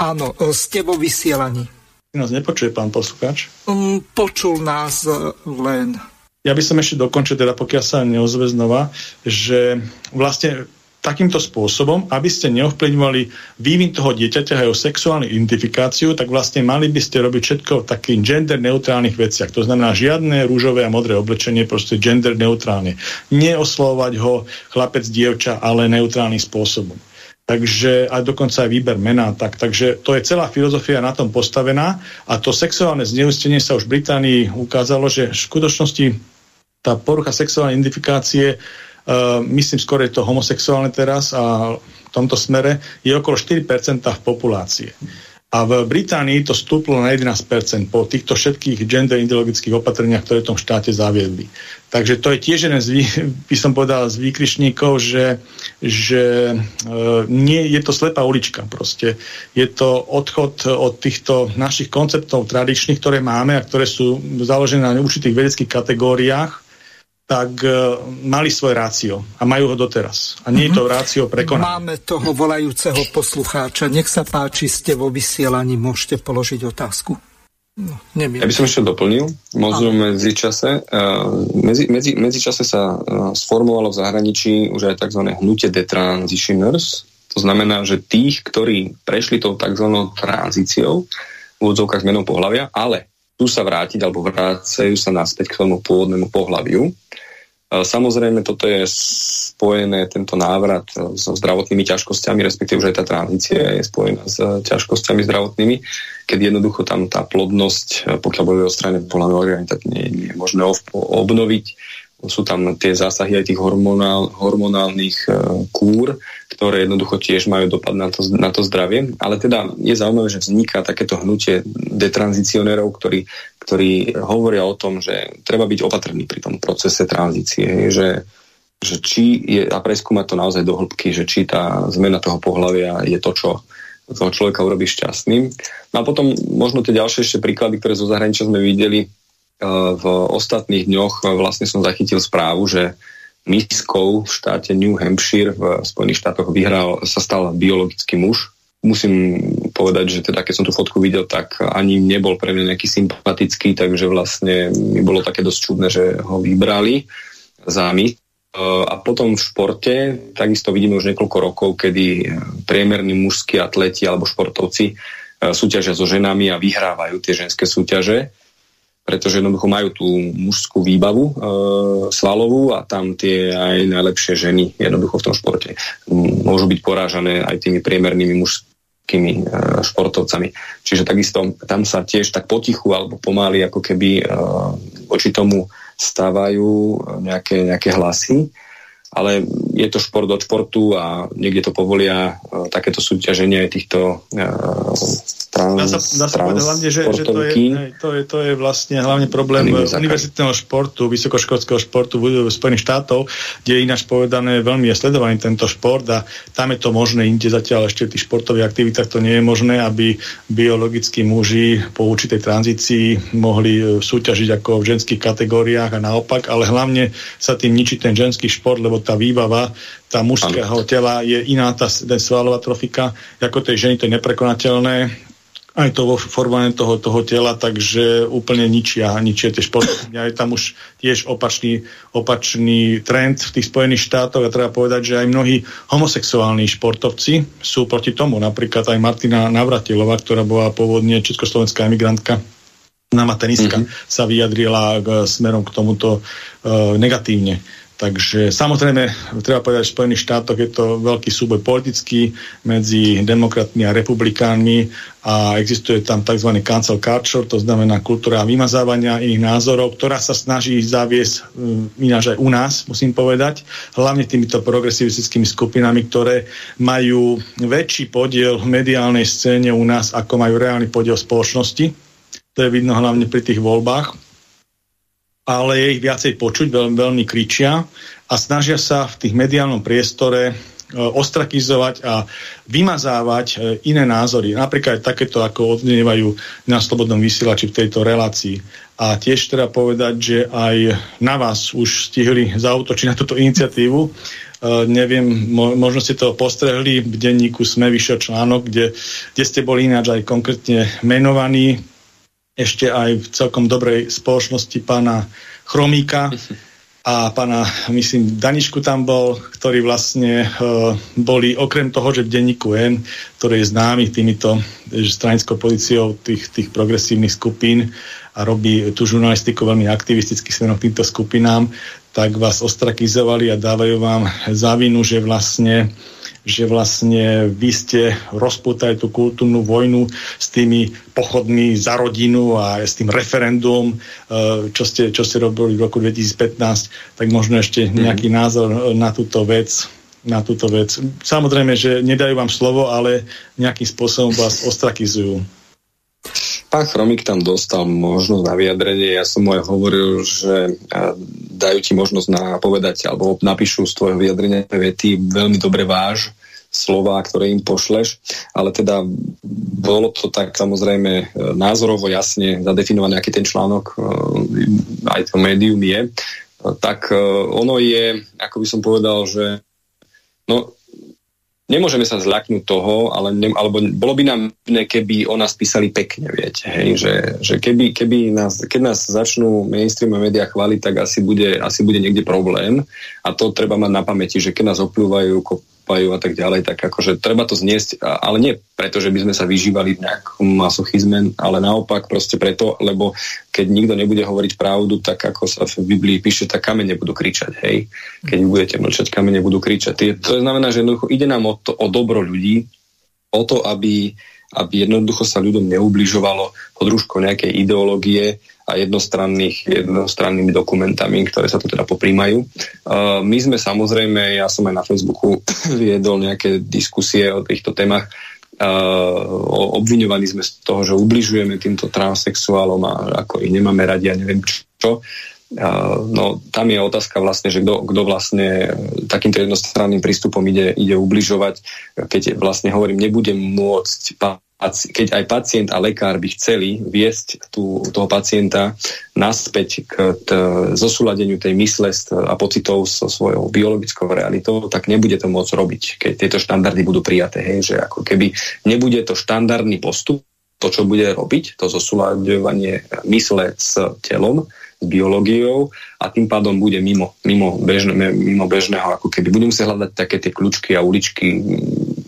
Áno, ste vo vysielaní. Nás nepočuje pán poslucháč? Um, počul nás len ja by som ešte dokončil, teda pokiaľ sa neozve znova, že vlastne takýmto spôsobom, aby ste neovplyvňovali vývin toho dieťaťa a jeho sexuálnu identifikáciu, tak vlastne mali by ste robiť všetko v takých gender neutrálnych veciach. To znamená žiadne rúžové a modré oblečenie, proste gender neutrálne. Neoslovať ho chlapec, dievča, ale neutrálnym spôsobom. Takže aj dokonca aj výber mena. Tak, takže to je celá filozofia na tom postavená a to sexuálne zneustenie sa už v Británii ukázalo, že v skutočnosti tá porucha sexuálnej identifikácie, uh, myslím skôr je to homosexuálne teraz a v tomto smere, je okolo 4% v populácie. A v Británii to stúplo na 11% po týchto všetkých gender ideologických opatreniach, ktoré v tom štáte zaviedli. Takže to je tiež jeden z, [LAUGHS] by som povedal, z výkrišníkov, že, že e, nie je to slepá ulička proste. Je to odchod od týchto našich konceptov tradičných, ktoré máme a ktoré sú založené na určitých vedeckých kategóriách tak uh, mali svoj rácio a majú ho doteraz. A nie mm-hmm. je to mhm. rácio prekonané. Máme toho volajúceho poslucháča. Nech sa páči, ste vo vysielaní, môžete položiť otázku. No, ja by som ešte doplnil, možno medzi čase, medzi, medzi, medzi čase sa uh, sformovalo v zahraničí už aj tzv. hnutie detransitioners, to znamená, že tých, ktorí prešli tou tzv. tranzíciou, v úvodzovkách zmenou pohľavia, ale tu sa vrátiť alebo vrácajú sa naspäť k tomu pôvodnému pohľaviu. Samozrejme, toto je spojené, tento návrat so zdravotnými ťažkosťami, respektíve už aj tá tranzícia je spojená s ťažkosťami zdravotnými, keď jednoducho tam tá plodnosť, pokiaľ boli odstranené pohľadné orgány, tak nie, nie je možné obnoviť sú tam tie zásahy aj tých hormonál, hormonálnych kúr, ktoré jednoducho tiež majú dopad na to, na to zdravie. Ale teda je zaujímavé, že vzniká takéto hnutie detranzicionérov, ktorí, ktorí hovoria o tom, že treba byť opatrný pri tom procese tranzície, že, že či je, a preskúmať to naozaj do hĺbky, že či tá zmena toho pohľavia je to, čo toho človeka urobí šťastným. No a potom možno tie ďalšie ešte príklady, ktoré zo zahraničia sme videli, v ostatných dňoch vlastne som zachytil správu, že miskou v štáte New Hampshire v Spojených štátoch vyhral, sa stal biologický muž. Musím povedať, že teda keď som tú fotku videl, tak ani nebol pre mňa nejaký sympatický, takže vlastne mi bolo také dosť čudné, že ho vybrali za mis. A potom v športe takisto vidíme už niekoľko rokov, kedy priemerní mužskí atleti alebo športovci súťažia so ženami a vyhrávajú tie ženské súťaže pretože jednoducho majú tú mužskú výbavu e, svalovú a tam tie aj najlepšie ženy jednoducho v tom športe môžu byť porážané aj tými priemernými mužskými e, športovcami. Čiže takisto tam sa tiež tak potichu alebo pomaly ako keby e, voči tomu stávajú nejaké, nejaké hlasy ale je to šport od športu a niekde to povolia uh, takéto súťaženie aj týchto uh, trans, dá sa, dá sa povedať hlavne, že, že to, je, to, je, to je vlastne hlavne problém univerzitného športu, vysokoškolského športu v Spojených štátov, kde ináč povedané veľmi je sledovaný tento šport a tam je to možné, inde zatiaľ ešte v tých športových aktivitách to nie je možné, aby biologickí muži po určitej tranzícii mohli e, súťažiť ako v ženských kategóriách a naopak, ale hlavne sa tým ničí ten ženský šport, lebo tá výbava tá mužského tela je iná, tá, svalová trofika, ako tej ženy to je neprekonateľné aj to vo formovaní toho, toho tela, takže úplne ničia, ničia tie športovne. Aj tam už tiež opačný, opačný trend v tých Spojených štátoch a treba povedať, že aj mnohí homosexuálni športovci sú proti tomu. Napríklad aj Martina Navratilová, ktorá bola pôvodne československá emigrantka, náma tenistka, mm-hmm. sa vyjadrila k, smerom k tomuto uh, negatívne. Takže samozrejme, treba povedať, že v Spojených štátoch je to veľký súboj politický medzi demokratmi a republikánmi a existuje tam tzv. cancel culture, to znamená kultúra vymazávania iných názorov, ktorá sa snaží zaviesť um, ináč aj u nás, musím povedať, hlavne týmito progresivistickými skupinami, ktoré majú väčší podiel v mediálnej scéne u nás, ako majú reálny podiel spoločnosti. To je vidno hlavne pri tých voľbách ale je ich viacej počuť, veľmi, veľmi kričia a snažia sa v tých mediálnom priestore e, ostrakizovať a vymazávať e, iné názory. Napríklad takéto, ako odnievajú na Slobodnom vysielači v tejto relácii. A tiež treba povedať, že aj na vás už stihli zautočiť na túto iniciatívu. E, neviem, mo- možno ste to postrehli, v denníku sme vyšiel článok, kde, kde ste boli ináč aj konkrétne menovaní ešte aj v celkom dobrej spoločnosti pána Chromíka a pána, myslím, Danišku tam bol, ktorí vlastne uh, boli okrem toho, že v denníku N, ktorý je známy týmito stranickou pozíciou tých, tých progresívnych skupín a robí tú žurnalistiku veľmi aktivisticky smerom k týmto skupinám, tak vás ostrakizovali a dávajú vám závinu, že vlastne že vlastne vy ste rozputali tú kultúrnu vojnu s tými pochodmi za rodinu a s tým referendum, e, čo ste, čo ste robili v roku 2015, tak možno ešte mhm. nejaký názor na túto vec na túto vec. Samozrejme, že nedajú vám slovo, ale nejakým spôsobom vás ostrakizujú. Pán Chromik tam dostal možnosť na vyjadrenie. Ja som mu aj hovoril, že dajú ti možnosť na povedať alebo napíšu z tvojho vyjadrenia vety veľmi dobre váž slova, ktoré im pošleš, ale teda bolo to tak samozrejme e, názorovo jasne zadefinované, aký ten článok e, aj to médium je, tak e, ono je, ako by som povedal, že no, nemôžeme sa zľaknúť toho, ale ne, alebo bolo by nám, keby o nás písali pekne, viete, hej, že, že keby, keby nás, keď nás začnú mainstream médiá chváliť, tak asi bude, asi bude niekde problém. A to treba mať na pamäti, že keď nás opľúvajú, kúpajú a tak ďalej, tak akože treba to zniesť, ale nie preto, že by sme sa vyžívali v nejakom masochizme, ale naopak proste preto, lebo keď nikto nebude hovoriť pravdu, tak ako sa v Biblii píše, tak kamene budú kričať, hej. Keď budete mlčať, kamene budú kričať. To znamená, že jednoducho ide nám o, to, o dobro ľudí, o to, aby, aby jednoducho sa ľuďom neubližovalo pod rúškou nejakej ideológie, a jednostranných, jednostrannými dokumentami, ktoré sa tu teda poprímajú. Uh, my sme samozrejme, ja som aj na Facebooku [COUGHS] viedol nejaké diskusie o týchto témach, uh, obviňovaní sme z toho, že ubližujeme týmto transexuálom a ako ich nemáme radi a neviem čo. Uh, no tam je otázka vlastne, že kto vlastne takýmto jednostranným prístupom ide, ide ubližovať, keď vlastne hovorím, nebudem môcť keď aj pacient a lekár by chceli viesť tú, toho pacienta naspäť k t, zosúladeniu tej mysle a pocitov so svojou biologickou realitou, tak nebude to môcť robiť, keď tieto štandardy budú prijaté. Hej, že ako keby nebude to štandardný postup, to, čo bude robiť, to zosúľadovanie mysle s telom, s biológiou a tým pádom bude mimo, mimo, bežne, mimo bežného, ako keby budú musieť hľadať také tie kľúčky a uličky,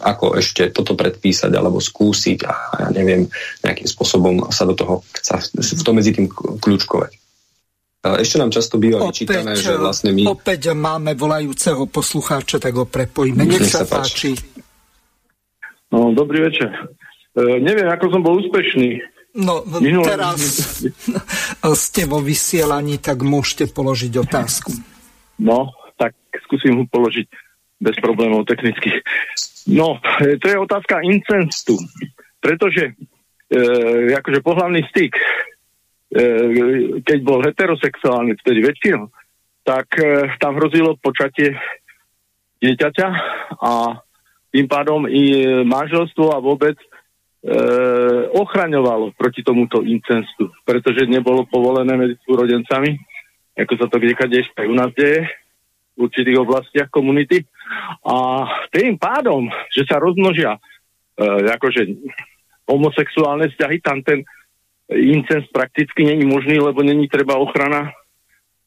ako ešte toto predpísať alebo skúsiť a ja neviem, nejakým spôsobom sa do toho, sa v tom medzi tým kľúčkovať. Ešte nám často býva opäť, vyčítané, že vlastne my... Opäť máme volajúceho poslucháča, tak ho prepojíme. Nech, Nech sa páči. páči. No, dobrý večer. E, neviem, ako som bol úspešný. No, Minulý... teraz [LAUGHS] ste vo vysielaní, tak môžete položiť otázku. No, tak skúsim ho položiť bez problémov technických. No, e, to je otázka incenstu. Pretože e, akože pohľavný styk, e, keď bol heterosexuálny, vtedy väčšinou, tak e, tam hrozilo počatie dieťaťa a tým pádom i manželstvo a vôbec e, ochraňovalo proti tomuto incestu, pretože nebolo povolené medzi súrodencami, ako sa to kdekade ešte aj u nás deje, v určitých oblastiach komunity. A tým pádom, že sa rozmnožia e, akože homosexuálne vzťahy, tam ten incest prakticky není možný, lebo není treba ochrana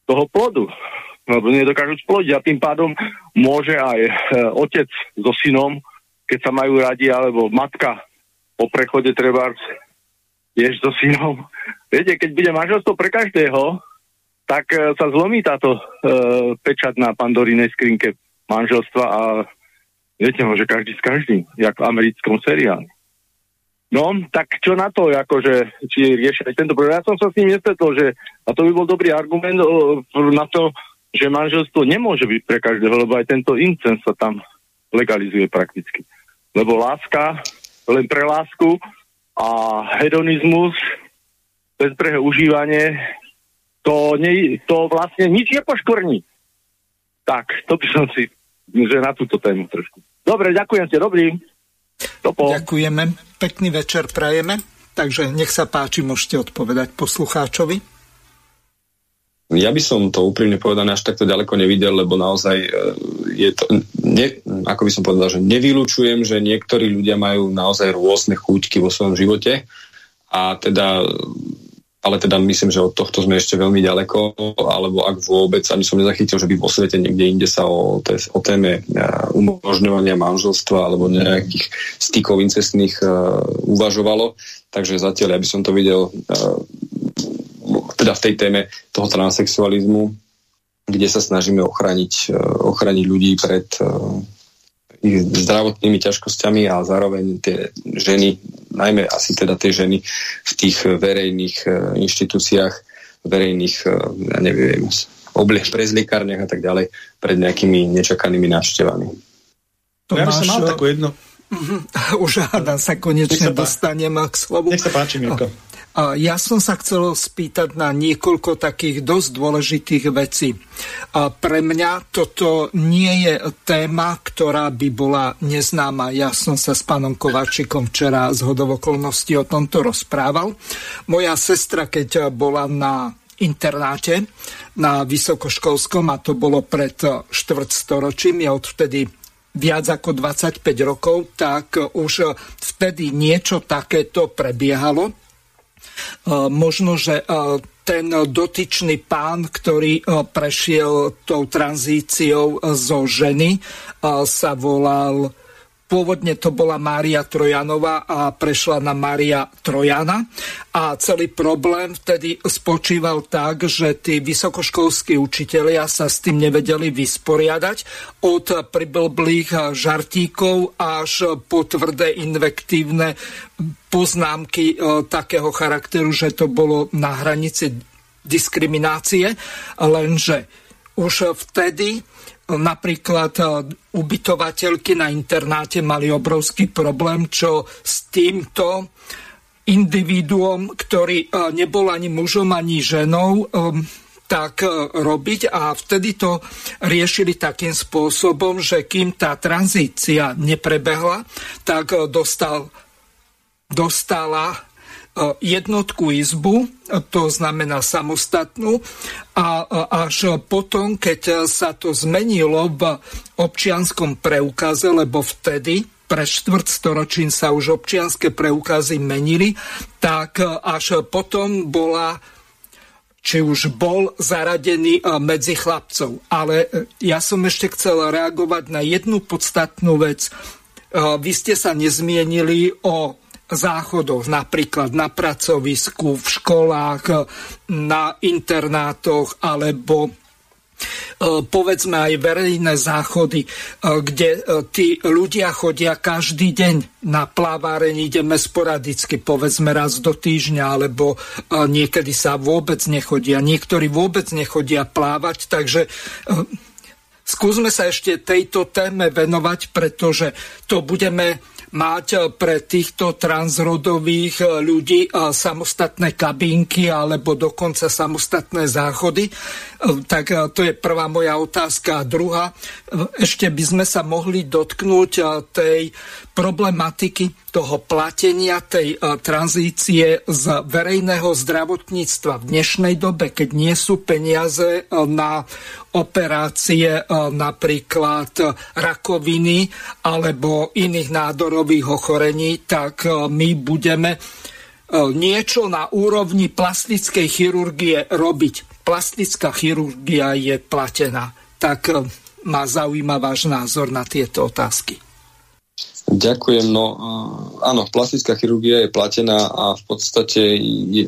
toho plodu lebo nedokážu splodiť a tým pádom môže aj e, otec so synom, keď sa majú radi, alebo matka po prechode treba tiež so synom. Viete, keď bude manželstvo pre každého, tak e, sa zlomí táto e, pečať na pandorinej skrinke manželstva a viete, môže každý s každým, jak v americkom seriáli. No, tak čo na to, akože, či riešia tento problém. Ja som sa s ním nestretol, že, a to by bol dobrý argument o, na to, že manželstvo nemôže byť pre každého, lebo aj tento incens sa tam legalizuje prakticky. Lebo láska, len pre lásku a hedonizmus, bezbrehé užívanie, to, ne, to vlastne nič nepoškvrní. Tak, to by som si, že na túto tému trošku. Dobre, ďakujem ste, dobrý. Topo. Ďakujeme, pekný večer prajeme, takže nech sa páči, môžete odpovedať poslucháčovi. Ja by som to úprimne povedané až takto ďaleko nevidel, lebo naozaj e, je to, ne, ako by som povedal, že nevylučujem, že niektorí ľudia majú naozaj rôzne chúťky vo svojom živote a teda ale teda myslím, že od tohto sme ešte veľmi ďaleko, alebo ak vôbec, ani som nezachytil, že by vo svete niekde inde sa o, o téme e, umožňovania manželstva alebo nejakých stykov incestných uh, uvažovalo. Takže zatiaľ ja by som to videl uh, teda v tej téme toho transexualizmu, kde sa snažíme ochraniť, e, ochraniť ľudí pred ich zdravotnými ťažkosťami a zároveň tie ženy, najmä asi teda tie ženy v tých verejných e, inštitúciách, verejných, ja neviem, oblieh prezlikárniach a tak ďalej, pred nejakými nečakanými návštevami. Ja by som mal takú jednu... [LAUGHS] Už hádam sa konečne dostanem k slovu. Nech sa páči, Mirko. Ja som sa chcel spýtať na niekoľko takých dosť dôležitých vecí. Pre mňa toto nie je téma, ktorá by bola neznáma. Ja som sa s pánom Kovačikom včera z hodovokolností o tomto rozprával. Moja sestra, keď bola na internáte na vysokoškolskom, a to bolo pred štvrtstoročím, je odvtedy viac ako 25 rokov, tak už vtedy niečo takéto prebiehalo. Možno, že ten dotyčný pán, ktorý prešiel tou tranzíciou zo ženy, sa volal Pôvodne to bola Mária Trojanová a prešla na Mária Trojana. A celý problém vtedy spočíval tak, že tí vysokoškolskí učitelia sa s tým nevedeli vysporiadať od priblblých žartíkov až po tvrdé invektívne poznámky e, takého charakteru, že to bolo na hranici diskriminácie, lenže už vtedy Napríklad e, ubytovateľky na internáte mali obrovský problém, čo s týmto individuom, ktorý e, nebol ani mužom, ani ženou, e, tak robiť. A vtedy to riešili takým spôsobom, že kým tá tranzícia neprebehla, tak dostal, dostala jednotku izbu, to znamená samostatnú, a až potom, keď sa to zmenilo v občianskom preukaze, lebo vtedy pre štvrť storočín sa už občianské preukazy menili, tak až potom bola či už bol zaradený medzi chlapcov. Ale ja som ešte chcel reagovať na jednu podstatnú vec. Vy ste sa nezmienili o záchodoch, napríklad na pracovisku, v školách, na internátoch alebo e, povedzme aj verejné záchody, e, kde e, tí ľudia chodia každý deň na pláváreň, ideme sporadicky, povedzme raz do týždňa, alebo niekedy sa vôbec nechodia, niektorí vôbec nechodia plávať, takže skúsme sa ešte tejto téme venovať, pretože to budeme mať pre týchto transrodových eh, ľudí eh, samostatné kabinky alebo dokonca samostatné záchody. Tak to je prvá moja otázka. A druhá, ešte by sme sa mohli dotknúť tej problematiky toho platenia tej tranzície z verejného zdravotníctva v dnešnej dobe, keď nie sú peniaze na operácie napríklad rakoviny alebo iných nádorových ochorení, tak my budeme niečo na úrovni plastickej chirurgie robiť. Plastická chirurgia je platená. Tak ma zaujíma váš názor na tieto otázky. Ďakujem. No áno, plastická chirurgia je platená a v podstate, je,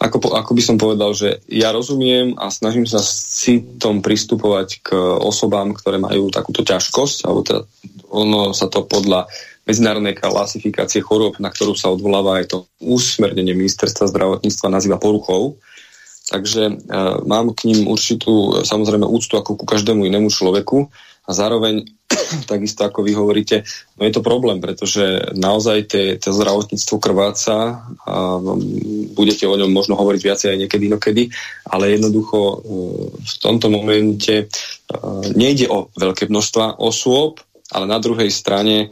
ako, ako by som povedal, že ja rozumiem a snažím sa si tom pristupovať k osobám, ktoré majú takúto ťažkosť, alebo teda ono sa to podľa medzinárodnej klasifikácie chorôb, na ktorú sa odvoláva aj to úsmernenie ministerstva zdravotníctva, nazýva poruchou. Takže e, mám k ním určitú samozrejme úctu ako ku každému inému človeku a zároveň [CLEARS THROAT] takisto ako vy hovoríte, no je to problém, pretože naozaj to zdravotníctvo krváca a no, budete o ňom možno hovoriť viacej aj niekedy inokedy, ale jednoducho e, v tomto momente e, nejde o veľké množstva osôb, ale na druhej strane e,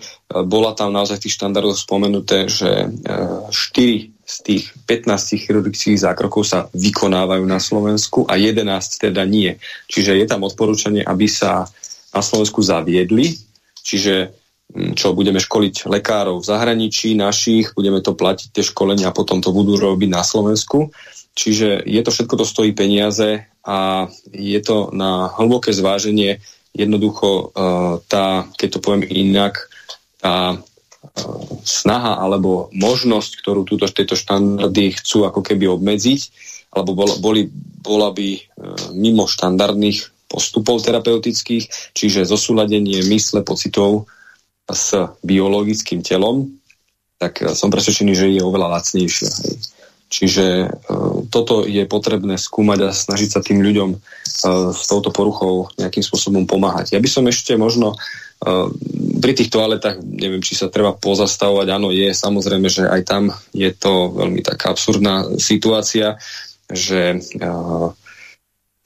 bola tam naozaj v tých štandardoch spomenuté, že 4 z tých 15 chirurgických zákrokov sa vykonávajú na Slovensku a 11 teda nie. Čiže je tam odporúčanie, aby sa na Slovensku zaviedli, čiže mm, čo budeme školiť lekárov v zahraničí našich, budeme to platiť tie školenia a potom to budú robiť na Slovensku. Čiže je to všetko, to stojí peniaze a je to na hlboké zváženie jednoducho uh, tá, keď to poviem inak, tá uh, snaha alebo možnosť, ktorú túto, tieto štandardy chcú ako keby obmedziť, alebo bola, boli, bola by uh, mimo štandardných postupov terapeutických, čiže zosúladenie mysle, pocitov s biologickým telom, tak som presvedčený, že je oveľa lacnejšie. Hej. Čiže e, toto je potrebné skúmať a snažiť sa tým ľuďom e, s touto poruchou nejakým spôsobom pomáhať. Ja by som ešte možno e, pri tých toaletách, neviem, či sa treba pozastavovať, áno, je samozrejme, že aj tam je to veľmi taká absurdná situácia, že e,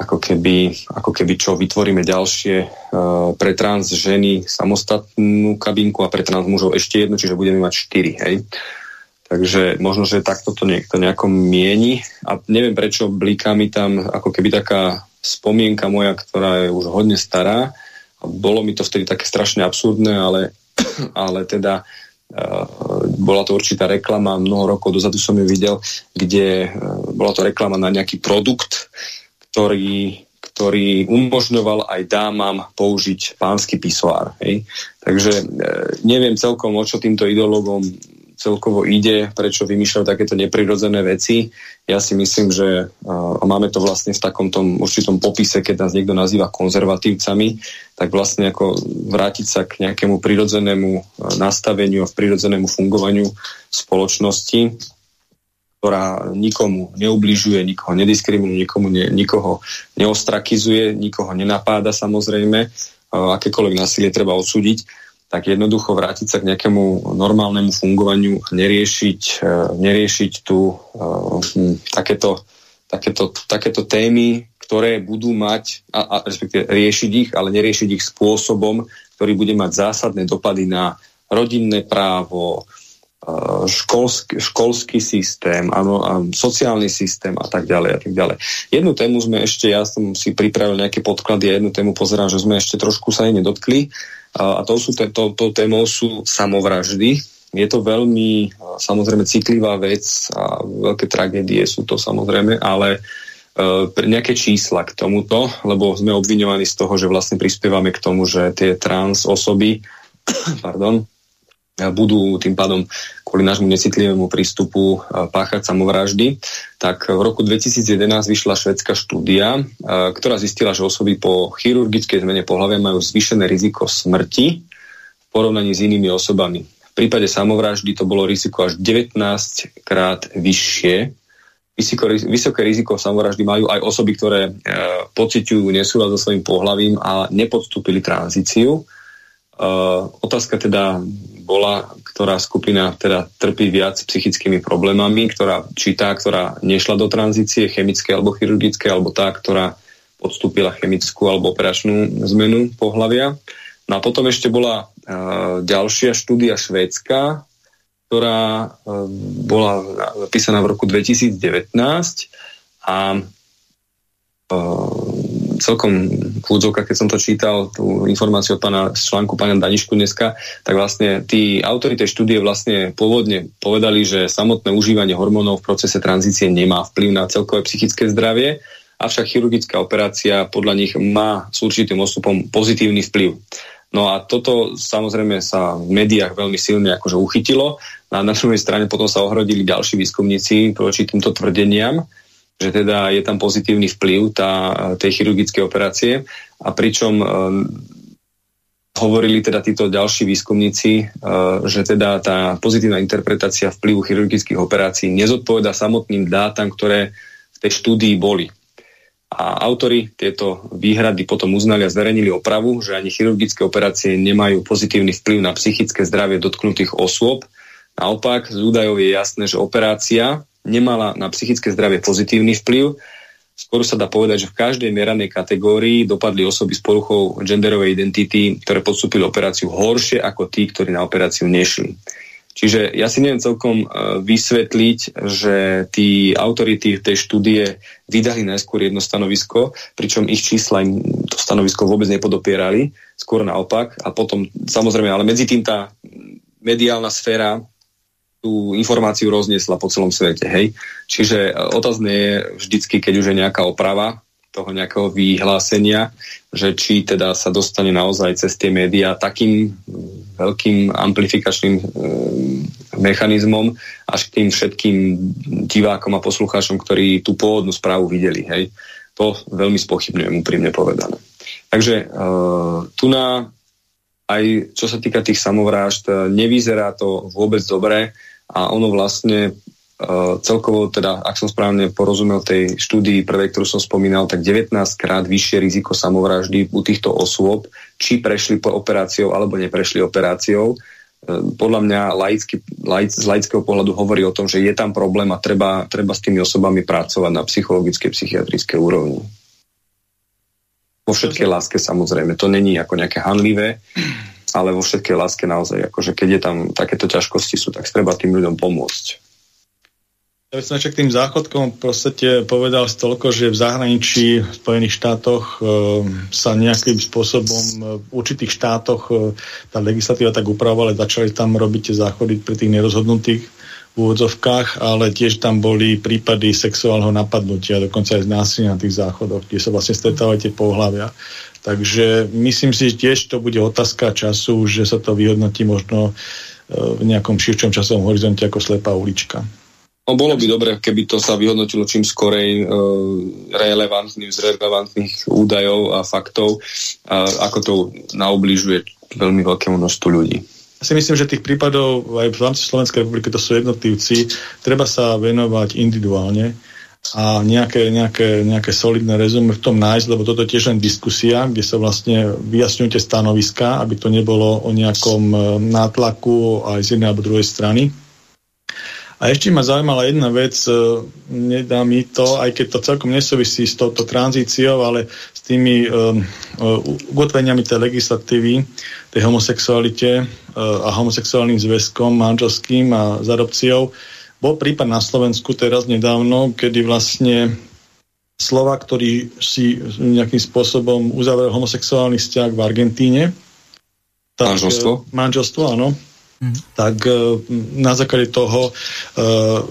ako keby, ako keby čo vytvoríme ďalšie uh, pre trans ženy samostatnú kabinku a pre trans mužov ešte jednu, čiže budeme mať štyri, hej. Takže možno, že takto to niekto nejako mieni a neviem prečo bliká mi tam ako keby taká spomienka moja, ktorá je už hodne stará, bolo mi to vtedy také strašne absurdné, ale, [CLEARS THROAT] ale teda uh, bola to určitá reklama, mnoho rokov dozadu som ju videl, kde uh, bola to reklama na nejaký produkt, ktorý, ktorý umožňoval aj dámam použiť pánsky pisoár. Takže uh, neviem celkom, o čo týmto ideológom celkovo ide, prečo vymýšľajú takéto neprirodzené veci. Ja si myslím, že a máme to vlastne v takom tom určitom popise, keď nás niekto nazýva konzervatívcami, tak vlastne ako vrátiť sa k nejakému prirodzenému nastaveniu a prirodzenému fungovaniu spoločnosti, ktorá nikomu neubližuje, nikoho nediskriminuje, nikomu ne, nikoho neostrakizuje, nikoho nenapáda samozrejme, akékoľvek násilie treba odsúdiť tak jednoducho vrátiť sa k nejakému normálnemu fungovaniu a neriešiť, uh, neriešiť tu hm, takéto, takéto, takéto témy, ktoré budú mať, a, a respektíve riešiť ich, ale neriešiť ich spôsobom, ktorý bude mať zásadné dopady na rodinné právo, školský, školský systém, áno, a sociálny systém a tak ďalej a tak ďalej. Jednu tému sme ešte, ja som si pripravil nejaké podklady a jednu tému pozerám, že sme ešte trošku sa jej nedotkli a to sú, to, to témou sú samovraždy. Je to veľmi samozrejme citlivá vec a veľké tragédie sú to samozrejme, ale nejaké čísla k tomuto, lebo sme obviňovaní z toho, že vlastne prispievame k tomu, že tie trans osoby [COUGHS] pardon, budú tým pádom kvôli nášmu necitlivému prístupu páchať samovraždy, tak v roku 2011 vyšla švedská štúdia, ktorá zistila, že osoby po chirurgickej zmene pohľavia majú zvýšené riziko smrti v porovnaní s inými osobami. V prípade samovraždy to bolo riziko až 19 krát vyššie. Vysoko, vysoké riziko samovraždy majú aj osoby, ktoré e, pociťujú nesúľad so svojím pohľavím a nepodstúpili tranzíciu. Uh, otázka teda bola, ktorá skupina teda trpí viac psychickými problémami, ktorá, či tá, ktorá nešla do tranzície chemické alebo chirurgické, alebo tá, ktorá podstúpila chemickú alebo operačnú zmenu pohľavia. No a potom ešte bola uh, ďalšia štúdia švédska, ktorá uh, bola napísaná v roku 2019 a uh, celkom kľúdzovka, keď som to čítal, tú informáciu od pána, z článku pána Danišku dneska, tak vlastne tí autori tej štúdie vlastne pôvodne povedali, že samotné užívanie hormónov v procese tranzície nemá vplyv na celkové psychické zdravie, avšak chirurgická operácia podľa nich má s určitým ostupom pozitívny vplyv. No a toto samozrejme sa v médiách veľmi silne akože uchytilo. Na, na druhej strane potom sa ohrodili ďalší výskumníci proti týmto tvrdeniam že teda je tam pozitívny vplyv tá, tej chirurgickej operácie a pričom e, hovorili teda títo ďalší výskumníci, e, že teda tá pozitívna interpretácia vplyvu chirurgických operácií nezodpoveda samotným dátam, ktoré v tej štúdii boli. A autori tieto výhrady potom uznali a zverejnili opravu, že ani chirurgické operácie nemajú pozitívny vplyv na psychické zdravie dotknutých osôb. Naopak, z údajov je jasné, že operácia nemala na psychické zdravie pozitívny vplyv. Skôr sa dá povedať, že v každej meranej kategórii dopadli osoby s poruchou genderovej identity, ktoré podstúpili operáciu horšie ako tí, ktorí na operáciu nešli. Čiže ja si neviem celkom uh, vysvetliť, že tí autority tej štúdie vydali najskôr jedno stanovisko, pričom ich čísla im to stanovisko vôbec nepodopierali, skôr naopak. A potom, samozrejme, ale medzi tým tá mediálna sféra tú informáciu rozniesla po celom svete. Hej? Čiže e, otázne je vždycky, keď už je nejaká oprava toho nejakého vyhlásenia, že či teda sa dostane naozaj cez tie médiá takým veľkým amplifikačným e, mechanizmom až k tým všetkým divákom a poslucháčom, ktorí tú pôvodnú správu videli. Hej? To veľmi spochybňujem, úprimne povedané. Takže e, tu na aj čo sa týka tých samovrážd, e, nevyzerá to vôbec dobre a ono vlastne uh, celkovo, teda, ak som správne porozumel tej štúdii prvej, ktorú som spomínal, tak 19 krát vyššie riziko samovraždy u týchto osôb, či prešli po operáciou alebo neprešli operáciou. Uh, podľa mňa laicky, laic, z laického pohľadu hovorí o tom, že je tam problém a treba, treba s tými osobami pracovať na psychologickej, psychiatrickej úrovni. Vo všetkej láske samozrejme, to není ako nejaké hanlivé, ale vo všetkej láske naozaj, akože keď je tam takéto ťažkosti sú, tak treba tým ľuďom pomôcť. Ja by som k tým záchodkom v podstate povedal toľko, že v zahraničí, v Spojených štátoch e, sa nejakým spôsobom e, v určitých štátoch e, tá legislatíva tak upravovala, začali tam robiť tie záchody pre tých nerozhodnutých úvodzovkách, ale tiež tam boli prípady sexuálneho napadnutia, dokonca aj z na tých záchodoch, kde sa vlastne stretávali tie pohľavia. Takže myslím si, že tiež to bude otázka času, že sa to vyhodnotí možno v nejakom širšom časovom horizonte ako slepá ulička. No, bolo by dobre, keby to sa vyhodnotilo čím skorej e, relevantných, z relevantných údajov a faktov, a ako to naobližuje veľmi veľkému množstvu ľudí. Ja si myslím, že tých prípadov aj v rámci Slovenskej republiky to sú jednotlivci, treba sa venovať individuálne a nejaké, nejaké, nejaké solidné rezume v tom nájsť, lebo toto je tiež len diskusia, kde sa vlastne vyjasňujú stanoviska, aby to nebolo o nejakom e, nátlaku aj z jednej alebo druhej strany a ešte ma zaujímala jedna vec, e, nedá mi to, aj keď to celkom nesúvisí s touto tranzíciou, ale s tými um, ukotveniami tej legislatívy, tej homosexualite uh, a homosexuálnym zväzkom manželským a s adopciou. Bol prípad na Slovensku teraz nedávno, kedy vlastne slova, ktorý si nejakým spôsobom uzavrel homosexuálny vzťah v Argentíne. Tak, manželstvo? Manželstvo, áno tak e, na základe toho e,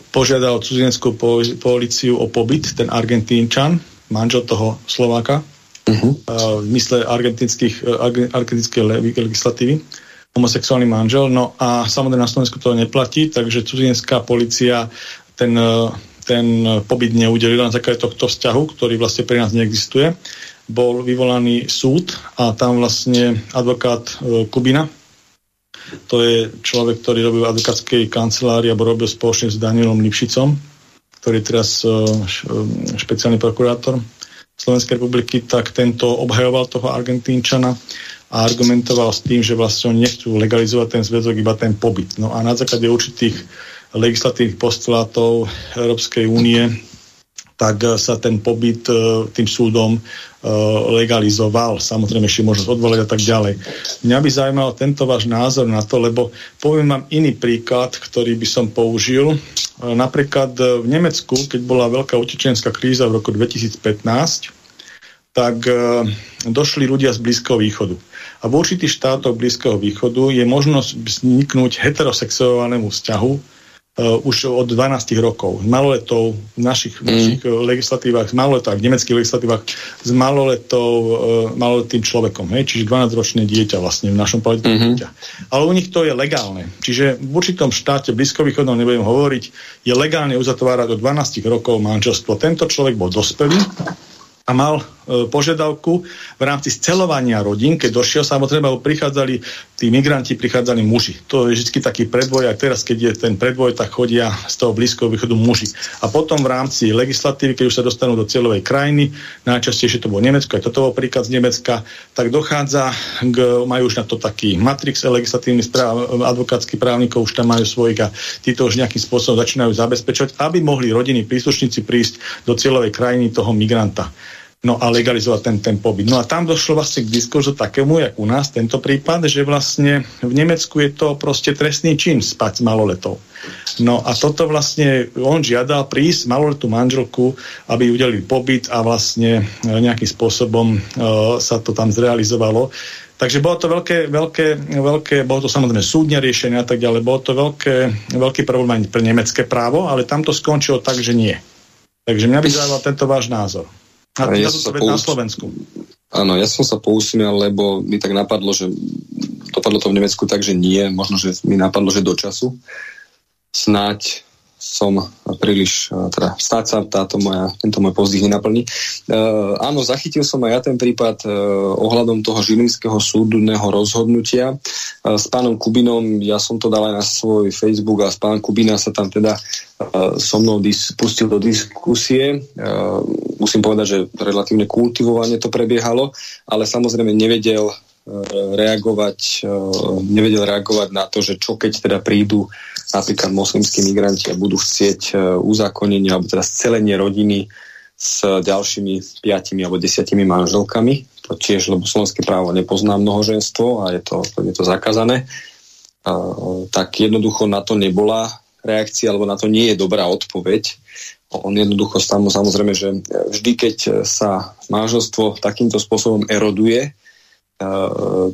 požiadal cudzineckú policiu o pobyt, ten Argentínčan, manžel toho Slováka, uh-huh. v mysle argentinskej legislatívy, homosexuálny manžel. No a samozrejme na Slovensku to neplatí, takže cudzinecká policia ten, e, ten pobyt neudelila na základe tohto vzťahu, ktorý vlastne pre nás neexistuje. Bol vyvolaný súd a tam vlastne advokát Kubina, to je človek, ktorý robil v advokátskej kancelárii alebo robil spoločne s Danielom Lipšicom, ktorý je teraz e, e, špeciálny prokurátor Slovenskej republiky, tak tento obhajoval toho Argentínčana a argumentoval s tým, že vlastne oni nechcú legalizovať ten zväzok, iba ten pobyt. No a na základe určitých legislatívnych postulátov Európskej únie tak eh, sa ten pobyt eh, tým súdom eh, legalizoval. Samozrejme ešte možnosť odvolať a tak ďalej. Mňa by zaujímal tento váš názor na to, lebo poviem vám iný príklad, ktorý by som použil. Napríklad v Nemecku, keď bola veľká utečenská kríza v roku 2015, tak došli ľudia z Blízkeho východu. A v určitých štátoch Blízkeho východu je možnosť vzniknúť heterosexuálnemu vzťahu uh, už od 12 rokov. Maloletov v našich, mm. našich uh, legislatívach, s maloletách, v nemeckých legislatívach s maloletou, uh, maloletým človekom. Hej? Čiže 12-ročné dieťa vlastne v našom pohľade mm-hmm. dieťa. Ale u nich to je legálne. Čiže v určitom štáte, blízkovýchodnom nebudem hovoriť, je legálne uzatvárať do 12 rokov manželstvo. Tento človek bol dospelý, a mal e, požiadavku v rámci scelovania rodín, keď došiel, samozrejme, prichádzali, tí migranti prichádzali muži. To je vždy taký predvoj, aj teraz, keď je ten predvoj, tak chodia z toho blízkoho východu muži. A potom v rámci legislatívy, keď už sa dostanú do cieľovej krajiny, najčastejšie to bolo Nemecko, aj toto bol príklad z Nemecka, tak dochádza, k, majú už na to taký matrix legislatívny správ, advokátsky právnikov, už tam majú svojich a títo už nejakým spôsobom začínajú zabezpečovať, aby mohli rodiny, príslušníci prísť do cieľovej krajiny toho migranta no a legalizovať ten, ten pobyt. No a tam došlo vlastne k diskurzu takému, jak u nás, tento prípad, že vlastne v Nemecku je to proste trestný čin spať s maloletou. No a toto vlastne on žiadal prísť maloletú manželku, aby udelili pobyt a vlastne e, nejakým spôsobom uh, sa to tam zrealizovalo. Takže bolo to veľké, veľké, veľké, bolo to samozrejme súdne riešenie a tak ďalej, bolo to veľké, veľký problém pre nemecké právo, ale tam to skončilo tak, že nie. Takže mňa by zaujímal tento váš názor. A ja som sa na Slovensku. Áno, ja som sa pousmial, lebo mi tak napadlo, že dopadlo to v Nemecku tak, že nie. Možno, že mi napadlo, že do času. Snáď som príliš, e, teda stáť sa táto moja, tento môj pozdych nenaplní. E, áno, zachytil som aj ja ten prípad e, ohľadom toho žilinského súdneho rozhodnutia. E, s pánom Kubinom, ja som to dal aj na svoj Facebook a s pánom Kubina sa tam teda e, so mnou dis, pustil do diskusie. E, musím povedať, že relatívne kultivovane to prebiehalo, ale samozrejme nevedel reagovať, nevedel reagovať na to, že čo keď teda prídu napríklad moslimskí migranti a budú chcieť e, uzákonenie alebo teda scelenie rodiny s ďalšími piatimi alebo desiatimi manželkami. To tiež, lebo slovenské právo nepozná mnohoženstvo a je to, je to zakázané. tak jednoducho na to nebola reakcia, alebo na to nie je dobrá odpoveď. On jednoducho samozrejme, že vždy, keď sa manželstvo takýmto spôsobom eroduje,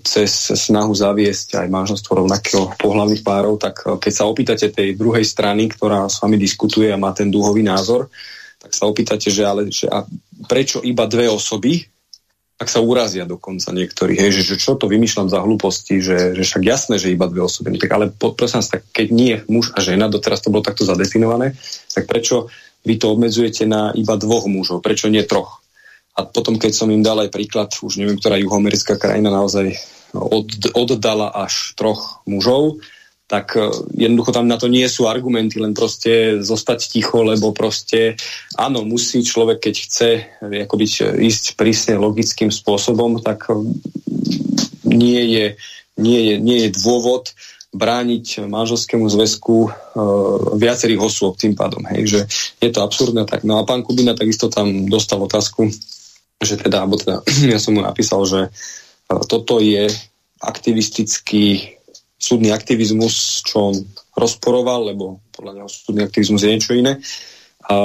cez snahu zaviesť aj manželstvo rovnakého pohľavných párov, tak keď sa opýtate tej druhej strany, ktorá s vami diskutuje a má ten dúhový názor, tak sa opýtate, že, ale, že a prečo iba dve osoby, tak sa urazia dokonca niektorí, hej, že, že čo to vymýšľam za hlúposti, že, že však jasné, že iba dve osoby. No tak ale po, prosím tak keď nie muž a žena, doteraz to bolo takto zadefinované, tak prečo vy to obmedzujete na iba dvoch mužov, prečo nie troch? A potom, keď som im dal aj príklad, už neviem, ktorá juhoamerická krajina naozaj od, oddala až troch mužov, tak e, jednoducho tam na to nie sú argumenty, len proste zostať ticho, lebo proste áno, musí človek, keď chce e, ako byť, e, ísť prísne logickým spôsobom, tak nie je, nie je, nie je dôvod brániť manželskému zväzku e, viacerých osôb tým pádom. Hej, že je to absurdné. Tak. No a pán Kubina takisto tam dostal otázku, že teda, alebo teda [CLEARS THROAT] ja som mu napísal, že toto je aktivistický súdny aktivizmus, čo on rozporoval, lebo podľa neho súdny aktivizmus je niečo iné. A,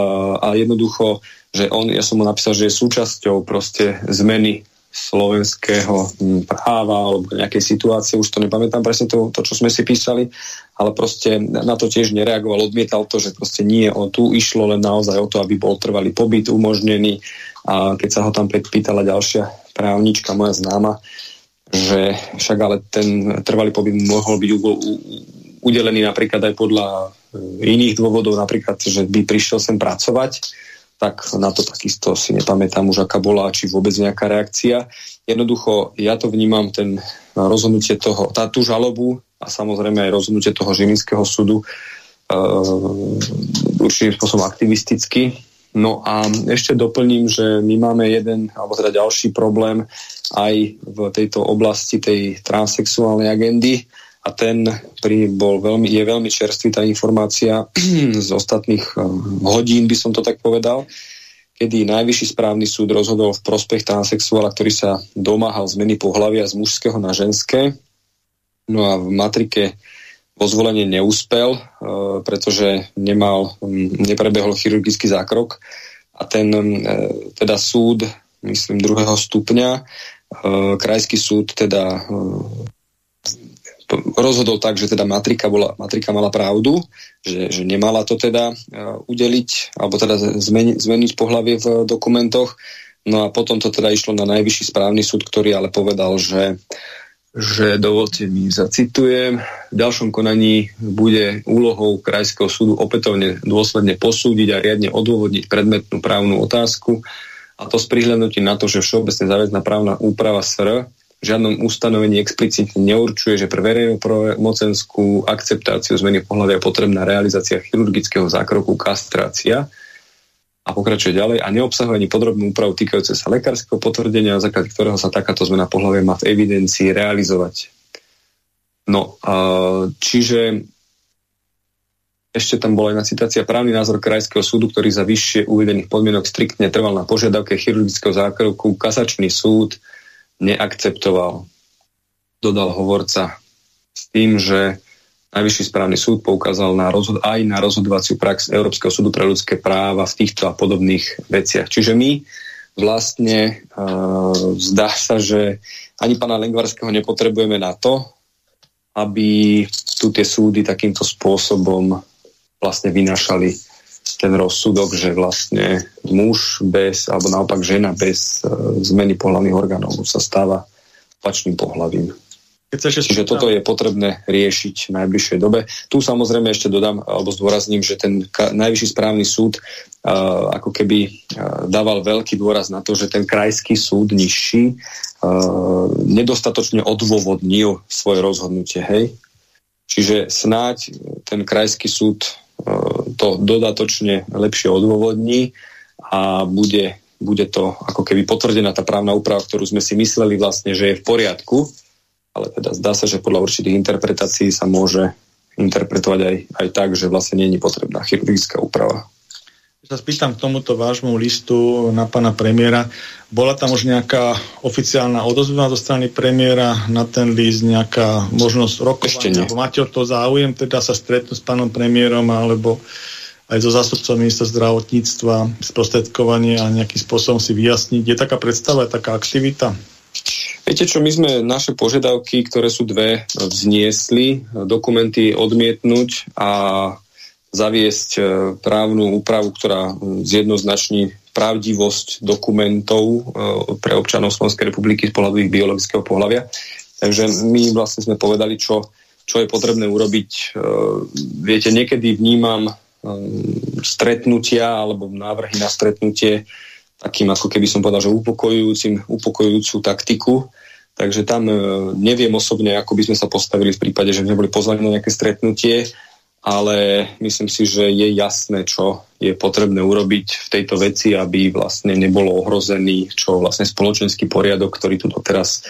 a jednoducho, že on, ja som mu napísal, že je súčasťou proste zmeny slovenského hm, práva alebo nejakej situácie, už to nepamätám presne to, to, čo sme si písali, ale proste na to tiež nereagoval, odmietal to, že proste nie, on tu išlo len naozaj o to, aby bol trvalý pobyt umožnený a keď sa ho tam pýtala ďalšia právnička, moja známa, že však ale ten trvalý pobyt mohol byť udelený napríklad aj podľa e, iných dôvodov, napríklad, že by prišiel sem pracovať, tak na to takisto si nepamätám už, aká bola, či vôbec nejaká reakcia. Jednoducho, ja to vnímam, ten rozhodnutie toho, tá, tú žalobu a samozrejme aj rozhodnutie toho Žilinského súdu uh, určitým spôsobom aktivisticky, No a ešte doplním, že my máme jeden, alebo teda ďalší problém aj v tejto oblasti tej transexuálnej agendy a ten pri, bol veľmi, je veľmi čerstvý tá informácia z ostatných eh, hodín, by som to tak povedal, kedy Najvyšší správny súd rozhodol v prospech transexuála, ktorý sa domáhal zmeny pohľavia z mužského na ženské. No a v matrike vo zvolenie neúspel, e, pretože nemal, neprebehol chirurgický zákrok a ten e, teda súd, myslím, druhého stupňa, e, krajský súd teda rozhodol tak, že teda matrika, bola, matrika mala pravdu, že, že nemala to teda udeliť, alebo teda zmeni, zmeniť pohlavie v dokumentoch. No a potom to teda išlo na najvyšší správny súd, ktorý ale povedal, že že dovolte mi zacitujem. V ďalšom konaní bude úlohou Krajského súdu opätovne dôsledne posúdiť a riadne odôvodniť predmetnú právnu otázku a to s prihľadnutím na to, že všeobecne záväzná právna úprava SR v žiadnom ustanovení explicitne neurčuje, že pre verejnú mocenskú akceptáciu zmeny pohľadu je potrebná realizácia chirurgického zákroku kastrácia, a pokračuje ďalej a neobsahuje ani podrobnú úpravu týkajúce sa lekárskeho potvrdenia, na základe ktorého sa takáto zmena pohľavia má v evidencii realizovať. No, čiže ešte tam bola jedna citácia. Právny názor Krajského súdu, ktorý za vyššie uvedených podmienok striktne trval na požiadavke chirurgického zákroku, kasačný súd neakceptoval. Dodal hovorca s tým, že Najvyšší správny súd poukázal na rozhod- aj na rozhodovaciu prax Európskeho súdu pre ľudské práva v týchto a podobných veciach. Čiže my vlastne uh, zdá sa, že ani pána Lengvarského nepotrebujeme na to, aby tu tie súdy takýmto spôsobom vlastne vynašali ten rozsudok, že vlastne muž bez, alebo naopak žena bez uh, zmeny pohľavných orgánov sa stáva opačným pohľavím. Keď ešte Čiže toto je potrebné riešiť v najbližšej dobe. Tu samozrejme ešte dodám, alebo zdôrazním, že ten najvyšší správny súd uh, ako keby uh, dával veľký dôraz na to, že ten krajský súd nižší uh, nedostatočne odôvodnil svoje rozhodnutie. Hej? Čiže snáď ten krajský súd uh, to dodatočne lepšie odôvodní a bude, bude to ako keby potvrdená tá právna úprava, ktorú sme si mysleli vlastne, že je v poriadku, ale teda zdá sa, že podľa určitých interpretácií sa môže interpretovať aj, aj tak, že vlastne nie je potrebná chirurgická úprava. sa spýtam k tomuto vášmu listu na pána premiéra. Bola tam už nejaká oficiálna odozva zo strany premiéra na ten list, nejaká možnosť rokovania? Máte o to záujem teda sa stretnúť s pánom premiérom alebo aj so zástupcom ministra zdravotníctva, sprostredkovanie a nejakým spôsobom si vyjasniť. Je taká predstava, je taká aktivita? Viete čo, my sme naše požiadavky, ktoré sú dve, vzniesli, dokumenty odmietnúť a zaviesť e, právnu úpravu, ktorá zjednoznační pravdivosť dokumentov e, pre občanov Slovenskej republiky z pohľadu ich biologického pohľavia. Takže my vlastne sme povedali, čo, čo je potrebné urobiť. E, viete, niekedy vnímam stretnutia alebo návrhy na stretnutie takým, ako keby som povedal, že upokojujúcim, upokojujúcu taktiku. Takže tam neviem osobne, ako by sme sa postavili v prípade, že by sme boli pozvaní na nejaké stretnutie ale myslím si, že je jasné, čo je potrebné urobiť v tejto veci, aby vlastne nebolo ohrozený čo vlastne spoločenský poriadok, ktorý tu doteraz e,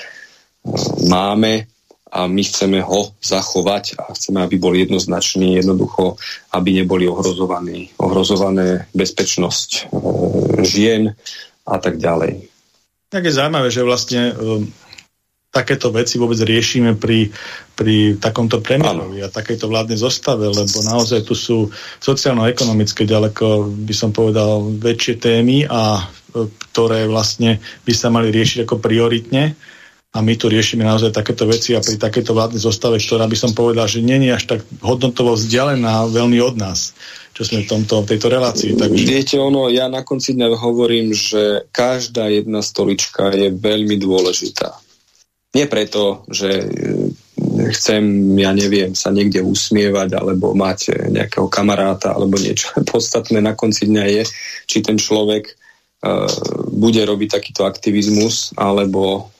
máme a my chceme ho zachovať a chceme, aby bol jednoznačný, jednoducho, aby neboli ohrozovaní, ohrozované bezpečnosť e, žien a tak ďalej. Tak je zaujímavé, že vlastne e, takéto veci vôbec riešime pri, pri takomto premiérovi a takejto vládnej zostave, lebo naozaj tu sú sociálno-ekonomické ďaleko, by som povedal, väčšie témy a e, ktoré vlastne by sa mali riešiť ako prioritne a my tu riešime naozaj takéto veci a pri takéto vládnej zostave, ktorá by som povedal, že je až tak hodnotovo vzdialená veľmi od nás, čo sme v tomto, tejto relácii. Takže... Viete, ono, ja na konci dňa hovorím, že každá jedna stolička je veľmi dôležitá nie preto, že e, chcem, ja neviem, sa niekde usmievať alebo mať nejakého kamaráta alebo niečo. [LAUGHS] Podstatné na konci dňa je, či ten človek uh, bude robiť takýto aktivizmus alebo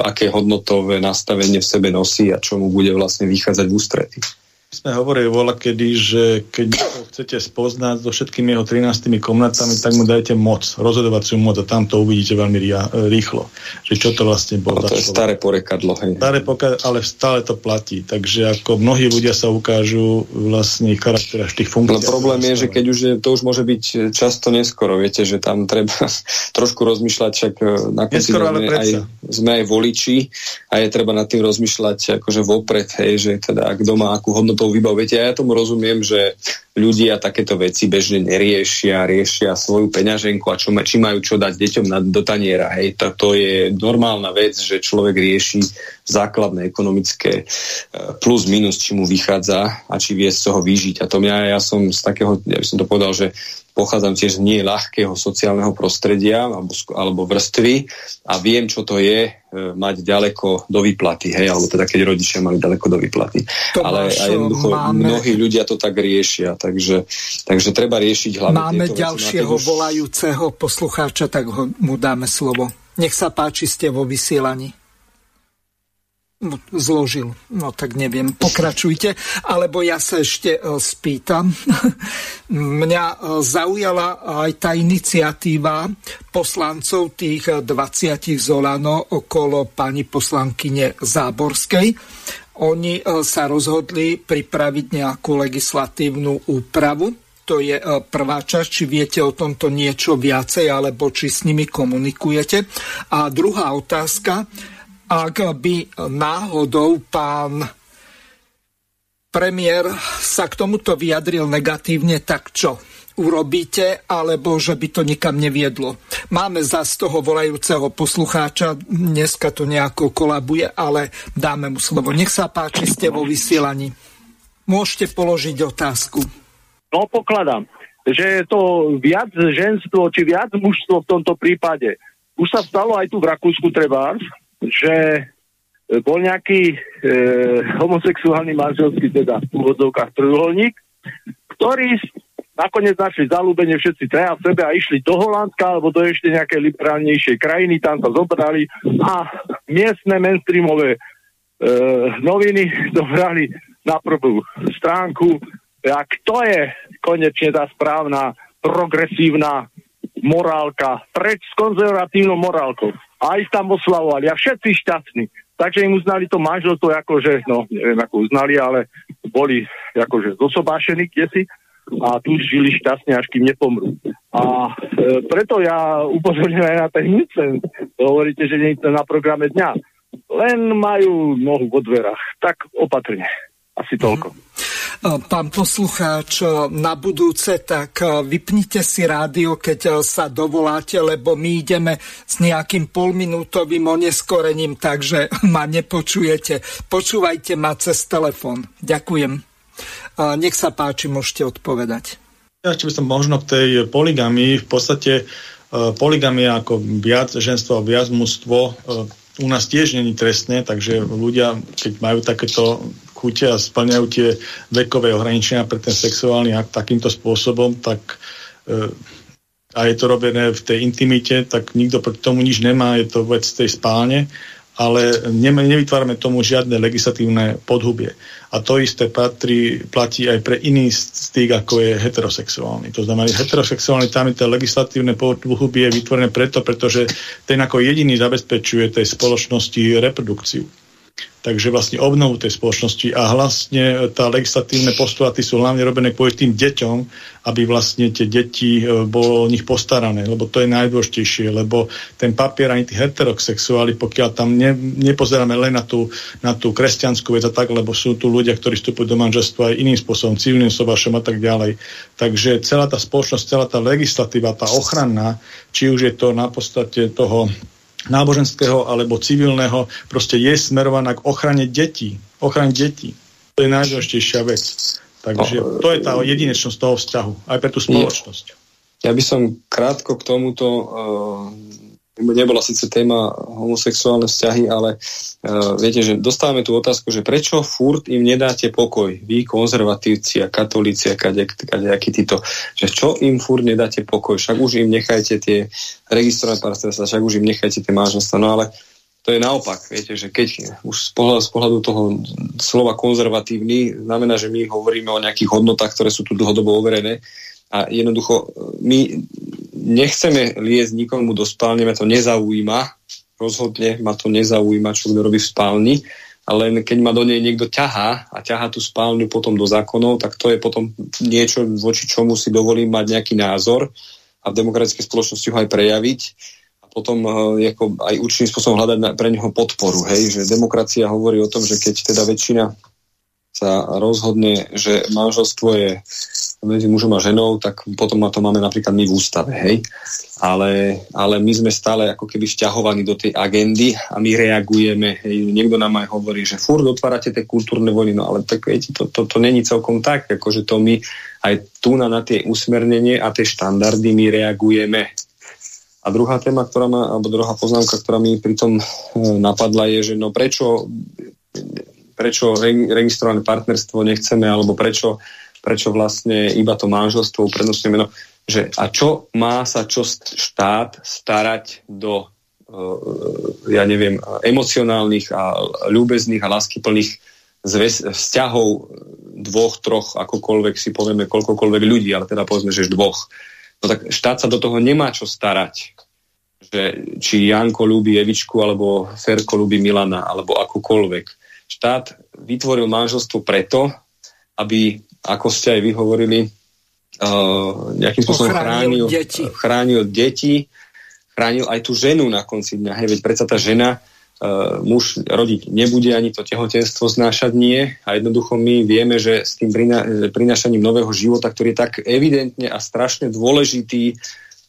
aké hodnotové nastavenie v sebe nosí a čo mu bude vlastne vychádzať v ústrety sme hovorili voľa kedy, že keď ho chcete spoznať so všetkými jeho 13 komnatami, tak mu dajte moc, rozhodovaciu moc a tam to uvidíte veľmi rýchlo. Že čo to vlastne bolo. to je staré porekadlo. Hej. Staré porekadlo, ale stále to platí. Takže ako mnohí ľudia sa ukážu vlastne charakter až tých funkcií. No problém je, že keď už je, to už môže byť často neskoro, viete, že tam treba [LAUGHS] trošku rozmýšľať, však e, na konci neskoro, sme, aj, sme aj voliči a je treba nad tým rozmýšľať akože vopred, hej, že teda kto má akú hodnotu tou výbavou. Viete, ja tomu rozumiem, že ľudia takéto veci bežne neriešia, riešia svoju peňaženku a čo, či majú čo dať deťom na, do taniera. Hej, to, to je normálna vec, že človek rieši základné ekonomické e, plus minus, či mu vychádza a či vie z toho vyžiť. A to mňa, ja som z takého, ja by som to povedal, že pochádzam tiež z nie ľahkého sociálneho prostredia alebo, alebo vrstvy a viem, čo to je e, mať ďaleko do výplaty, hej, alebo teda keď rodičia mali ďaleko do výplaty. To Ale aj jednoducho máme... mnohí ľudia to tak riešia, takže, takže treba riešiť hlavne Máme ďalšieho už... volajúceho poslucháča, tak ho, mu dáme slovo. Nech sa páči, ste vo vysielaní zložil. No tak neviem, pokračujte. Alebo ja sa ešte e, spýtam. [LAUGHS] Mňa e, zaujala aj tá iniciatíva poslancov tých 20 Zolano okolo pani poslankyne Záborskej. Oni e, sa rozhodli pripraviť nejakú legislatívnu úpravu. To je prvá časť, či viete o tomto niečo viacej, alebo či s nimi komunikujete. A druhá otázka, ak by náhodou pán premiér sa k tomuto vyjadril negatívne, tak čo? urobíte, alebo že by to nikam neviedlo. Máme za z toho volajúceho poslucháča, dneska to nejako kolabuje, ale dáme mu slovo. Nech sa páči, ste vo vysielaní. Môžete položiť otázku. No pokladám, že je to viac ženstvo, či viac mužstvo v tomto prípade. Už sa stalo aj tu v Rakúsku treba, že e, bol nejaký e, homosexuálny manželský, teda v úvodzovkách trojuholník, ktorý nakoniec našli zalúbenie všetci traja v sebe a išli do Holandska alebo do ešte nejakej liberálnejšej krajiny, tam sa zobrali a miestne mainstreamové e, noviny to brali na prvú stránku. A kto je konečne tá správna progresívna morálka? Preč s konzervatívnou morálkou a ich tam oslavovali a všetci šťastní. Takže im uznali to manželstvo, akože, no neviem ako uznali, ale boli akože zosobášení kdesi. a tu žili šťastne, až kým nepomrú. A e, preto ja upozorňujem aj na ten incent. Hovoríte, že nie je na programe dňa. Len majú nohu vo dverách. Tak opatrne. Asi toľko. Mm-hmm. Pán poslucháč, na budúce tak vypnite si rádio, keď sa dovoláte, lebo my ideme s nejakým polminútovým oneskorením, takže [LAUGHS] ma nepočujete. Počúvajte ma cez telefón. Ďakujem. Nech sa páči, môžete odpovedať. Ja by som možno k tej poligami, v podstate poligamia ako viac ženstvo, viac mužstvo u nás tiež není trestné, takže ľudia, keď majú takéto chute a splňajú tie vekové ohraničenia pre ten sexuálny akt takýmto spôsobom, tak e, a je to robené v tej intimite, tak nikto proti tomu nič nemá, je to vec tej spálne, ale ne, nevytvárame tomu žiadne legislatívne podhubie. A to isté patrí, platí aj pre iný styk, ako je heterosexuálny. To znamená, že heterosexuálny tam je to legislatívne podhubie vytvorené preto, pretože ten ako jediný zabezpečuje tej spoločnosti reprodukciu takže vlastne obnovu tej spoločnosti a vlastne tá legislatívne postulaty sú hlavne robené kvôli tým deťom, aby vlastne tie deti e, bolo o nich postarané, lebo to je najdôležitejšie, lebo ten papier ani tí heterosexuáli, pokiaľ tam ne, nepozeráme len na tú, na tú kresťanskú vec a tak, lebo sú tu ľudia, ktorí vstupujú do manželstva aj iným spôsobom, civilným sobašom a tak ďalej. Takže celá tá spoločnosť, celá tá legislatíva, tá ochranná, či už je to na podstate toho náboženského alebo civilného proste je smerovaná k ochrane detí. Ochrane detí. To je najdôležitejšia vec. Takže no, to je tá jedinečnosť toho vzťahu, aj pre tú spoločnosť. Ja by som krátko k tomuto uh, nebola síce téma homosexuálne vzťahy, ale uh, viete, že dostávame tú otázku, že prečo furt im nedáte pokoj, vy konzervatívci a katolíci a kadejakí títo, že čo im furt nedáte pokoj, však už im nechajte tie registrované partnerstva, však už im nechajte tie manželstva, no ale to je naopak, viete, že keď už z pohľadu, z pohľadu toho slova konzervatívny znamená, že my hovoríme o nejakých hodnotách, ktoré sú tu dlhodobo overené, a jednoducho my nechceme liesť nikomu do spálne, ma to nezaujíma, rozhodne ma to nezaujíma, čo kto robí v spálni, ale len keď ma do nej niekto ťahá a ťahá tú spálňu potom do zákonov, tak to je potom niečo, voči čomu si dovolím mať nejaký názor a v demokratickej spoločnosti ho aj prejaviť a potom uh, ako aj určitým spôsobom hľadať pre neho podporu. Hej? Že demokracia hovorí o tom, že keď teda väčšina sa rozhodne, že manželstvo je medzi mužom a ženou, tak potom to máme napríklad my v ústave, hej. Ale, ale my sme stále ako keby vťahovaní do tej agendy a my reagujeme, hej. Niekto nám aj hovorí, že furt otvárate tie kultúrne vojny, no ale tak viete, to, to, to není celkom tak, akože to my aj tu na, na tie usmernenie a tie štandardy my reagujeme. A druhá téma, ktorá má, alebo druhá poznámka, ktorá mi pritom e, napadla je, že no prečo prečo registrované partnerstvo nechceme, alebo prečo, prečo vlastne iba to manželstvo uprednostňujeme. No, že a čo má sa čo štát starať do uh, ja neviem, emocionálnych a ľúbezných a láskyplných vzťahov dvoch, troch, akokoľvek si povieme, koľkokoľvek ľudí, ale teda povedzme, že dvoch. No tak štát sa do toho nemá čo starať. Že, či Janko ľúbi Evičku, alebo Ferko ľúbi Milana, alebo akokoľvek štát vytvoril manželstvo preto, aby, ako ste aj vyhovorili, uh, nejakým spôsobom chránil, deti. chránil deti, chránil aj tú ženu na konci dňa. Hej, veď predsa tá žena, uh, muž rodiť nebude, ani to tehotenstvo znášať nie. A jednoducho my vieme, že s tým prinášaním nového života, ktorý je tak evidentne a strašne dôležitý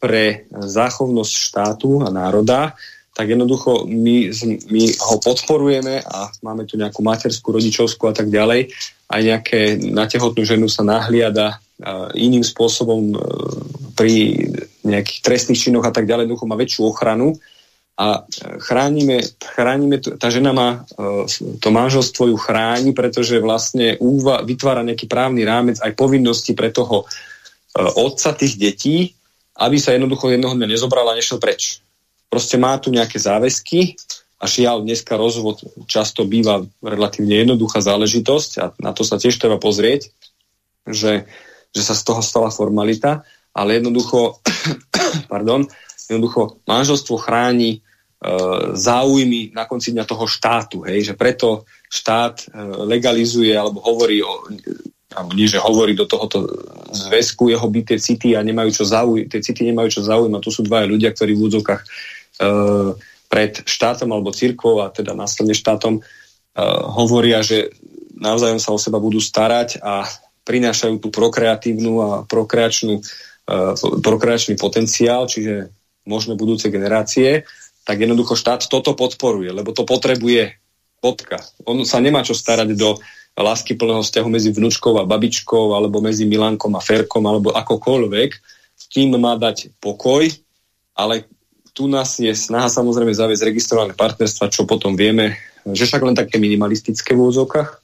pre záchovnosť štátu a národa, tak jednoducho my, my ho podporujeme a máme tu nejakú materskú, rodičovskú a tak ďalej. Aj nejaké na tehotnú ženu sa nahliada iným spôsobom e, pri nejakých trestných činoch a tak ďalej. Jednoducho má väčšiu ochranu a chránime, chránime tá žena má e, to manželstvo ju chráni, pretože vlastne úva, vytvára nejaký právny rámec aj povinnosti pre toho e, otca tých detí, aby sa jednoducho jednoho dňa nezobral a nešiel preč proste má tu nejaké záväzky a žiaľ, dneska rozvod často býva relatívne jednoduchá záležitosť a na to sa tiež treba pozrieť, že, že sa z toho stala formalita, ale jednoducho, [COUGHS] pardon, jednoducho manželstvo chráni e, záujmy na konci dňa toho štátu, hej, že preto štát e, legalizuje alebo hovorí o alebo nie, že hovorí do tohoto zväzku, jeho by tie city a nemajú čo zaujímať, tie city nemajú čo zaujímať. Tu sú dvaja ľudia, ktorí v údzokách e, pred štátom alebo cirkvou a teda následne štátom e, hovoria, že navzájom sa o seba budú starať a prinášajú tú prokreatívnu a prokreačnú, e, prokreačný potenciál, čiže možno budúce generácie, tak jednoducho štát toto podporuje, lebo to potrebuje Bodka. On sa nemá čo starať do lásky plného vzťahu medzi vnúčkou a babičkou, alebo medzi Milankom a Ferkom, alebo akokoľvek. S tým má dať pokoj, ale tu nás je snaha samozrejme zaviesť registrované partnerstva, čo potom vieme, že však len také minimalistické v úzokách,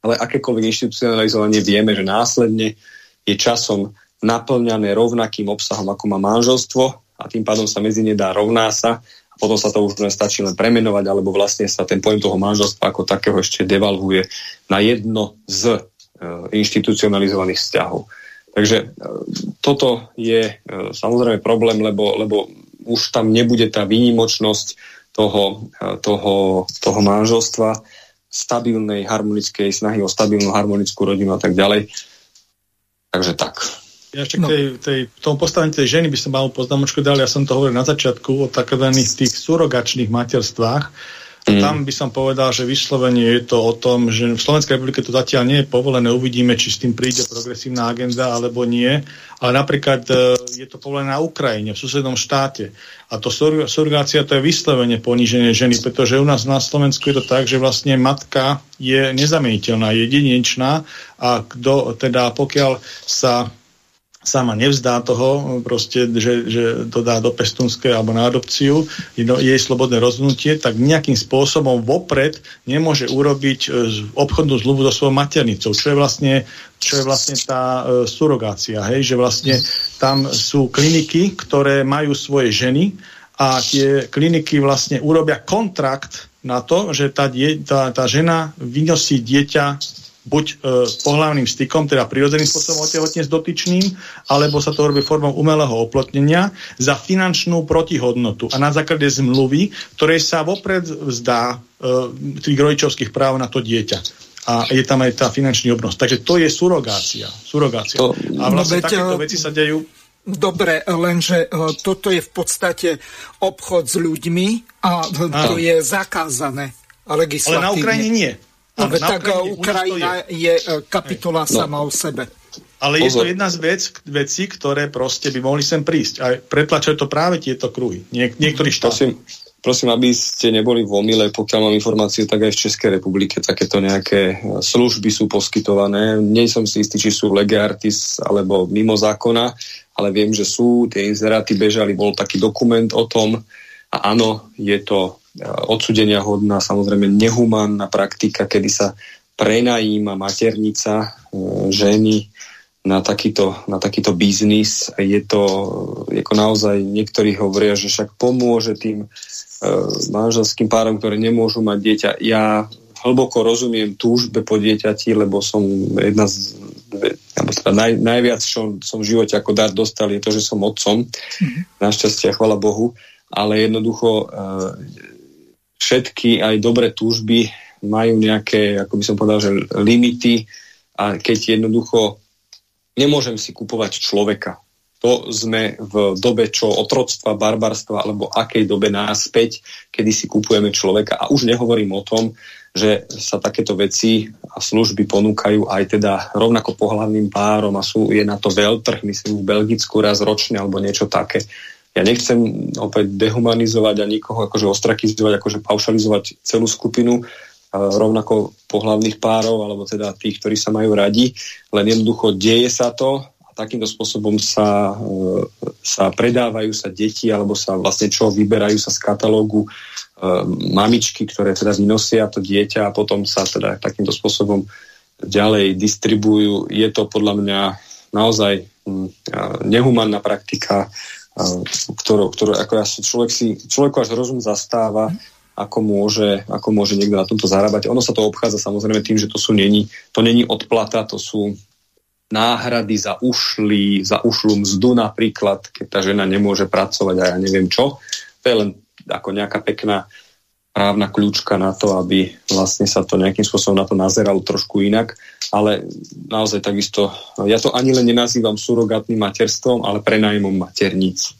ale akékoľvek inštitucionalizovanie vieme, že následne je časom naplňané rovnakým obsahom, ako má manželstvo a tým pádom sa medzi ne dá rovná sa potom sa to už len stačí len premenovať, alebo vlastne sa ten pojem toho manželstva ako takého ešte devalvuje na jedno z e, inštitucionalizovaných vzťahov. Takže e, toto je e, samozrejme problém, lebo, lebo už tam nebude tá výnimočnosť toho, e, toho, toho manželstva, stabilnej, harmonickej snahy o stabilnú, harmonickú rodinu a tak ďalej. Takže tak. Ja ešte no. k tej, tej, tomu postavení tej ženy by som mal poznámočku dal, ja som to hovoril na začiatku o takzvaných tých surogačných materstvách. Mm. Tam by som povedal, že vyslovene je to o tom, že v Slovenskej republike to zatiaľ nie je povolené, uvidíme, či s tým príde progresívna agenda alebo nie, ale napríklad e, je to povolené na Ukrajine, v susednom štáte. A to surrogácia to je vyslovene poníženie ženy, pretože u nás na Slovensku je to tak, že vlastne matka je nezamieniteľná, je jedinečná a kdo, teda pokiaľ sa sama nevzdá toho, proste, že, že to dá do pestunskej alebo na adopciu, jej slobodné rozhodnutie, tak nejakým spôsobom vopred nemôže urobiť e, obchodnú zlubu so svojou maternicou, čo je vlastne, čo je vlastne tá e, surogácia, hej? že vlastne tam sú kliniky, ktoré majú svoje ženy a tie kliniky vlastne urobia kontrakt na to, že tá, die, tá, tá žena vynosí dieťa buď e, pohľavným stykom, teda prirodzeným spôsobom otehotne s dotyčným, alebo sa to robí formou umelého oplotnenia za finančnú protihodnotu a na základe zmluvy, ktorej sa vopred vzdá e, tých rodičovských práv na to dieťa a je tam aj tá finančný obnos. Takže to je surogácia. surogácia. To, a vlastne no, takéto veci sa dejú Dobre, lenže e, toto je v podstate obchod s ľuďmi a to je zakázané legislatívne. Ale na Ukrajine nie. Ale tak Ukrajine, Ukrajina je. je kapitola Hej. sama no. o sebe. Ale Pozor. je to jedna z vec, vecí, ktoré proste by mohli sem prísť. A pretlačajú to práve tieto kruhy. Niek- niektorí štáty. Prosím, prosím, aby ste neboli v omyle, pokiaľ mám informácie, tak aj v Českej republike takéto nejaké služby sú poskytované. Nie som si istý, či sú lege artis alebo mimo zákona, ale viem, že sú, tie inzeráty bežali, bol taký dokument o tom a áno, je to odsudenia hodná, samozrejme nehumánna praktika, kedy sa prenajíma maternica e, ženy na takýto, na takýto biznis. Je to, ako naozaj niektorí hovoria, že však pomôže tým e, manželským párom, ktoré nemôžu mať dieťa. Ja hlboko rozumiem túžbe po dieťati, lebo som jedna z alebo teda naj, najviac, čo som v živote ako dar dostal, je to, že som otcom. Mm-hmm. Našťastie, chvala Bohu. Ale jednoducho e, všetky aj dobré túžby majú nejaké, ako by som povedal, že limity a keď jednoducho nemôžem si kupovať človeka. To sme v dobe čo otroctva, barbarstva alebo akej dobe náspäť, kedy si kupujeme človeka. A už nehovorím o tom, že sa takéto veci a služby ponúkajú aj teda rovnako pohľadným párom a sú, je na to veľtrh, myslím v Belgicku raz ročne alebo niečo také ja nechcem opäť dehumanizovať a nikoho akože ostrakizovať, akože paušalizovať celú skupinu rovnako pohľavných párov, alebo teda tých, ktorí sa majú radi, len jednoducho deje sa to a takýmto spôsobom sa, e, sa predávajú sa deti, alebo sa vlastne čo vyberajú sa z katalógu e, mamičky, ktoré teda vynosia to dieťa a potom sa teda takýmto spôsobom ďalej distribujú. Je to podľa mňa naozaj nehumánna praktika, ktorú, ktorú ako ja, človek si, človeku až rozum zastáva, ako môže, ako môže niekto na tomto zarábať. Ono sa to obchádza samozrejme tým, že to sú není, to není odplata, to sú náhrady za ušlý, za ušlú mzdu napríklad, keď tá žena nemôže pracovať a ja neviem čo. To je len ako nejaká pekná právna kľúčka na to, aby vlastne sa to nejakým spôsobom na to nazeralo trošku inak. Ale naozaj takisto, ja to ani len nenazývam surogátnym materstvom, ale prenajmom materníc.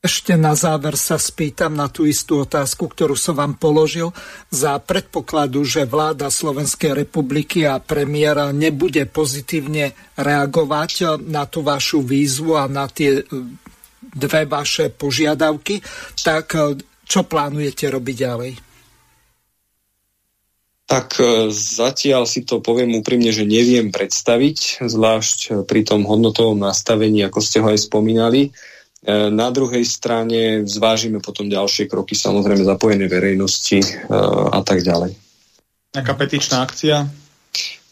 Ešte na záver sa spýtam na tú istú otázku, ktorú som vám položil. Za predpokladu, že vláda Slovenskej republiky a premiéra nebude pozitívne reagovať na tú vašu výzvu a na tie dve vaše požiadavky, tak čo plánujete robiť ďalej? Tak e, zatiaľ si to poviem úprimne, že neviem predstaviť, zvlášť e, pri tom hodnotovom nastavení, ako ste ho aj spomínali. E, na druhej strane zvážime potom ďalšie kroky, samozrejme zapojené verejnosti a tak ďalej. Nejaká petičná akcia?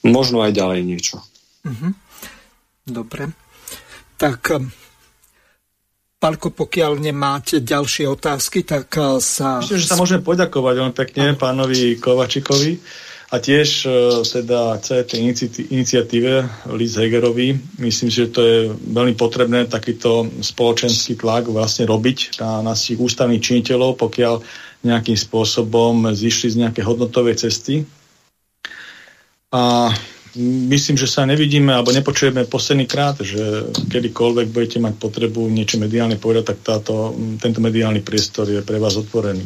Možno aj ďalej niečo. Mhm. Dobre. Tak Palko, pokiaľ nemáte ďalšie otázky, tak eh, sa... Myslím, že sa môžeme poďakovať veľmi pekne pánovi Kovačikovi a tiež uh, teda celé tej iniciatíve Liz Hegerovi. Myslím, že to je veľmi potrebné takýto spoločenský tlak vlastne robiť na našich ústavných činiteľov, pokiaľ nejakým spôsobom zišli z nejaké hodnotovej cesty. A myslím, že sa nevidíme alebo nepočujeme posledný krát, že kedykoľvek budete mať potrebu niečo mediálne povedať, tak táto, tento mediálny priestor je pre vás otvorený.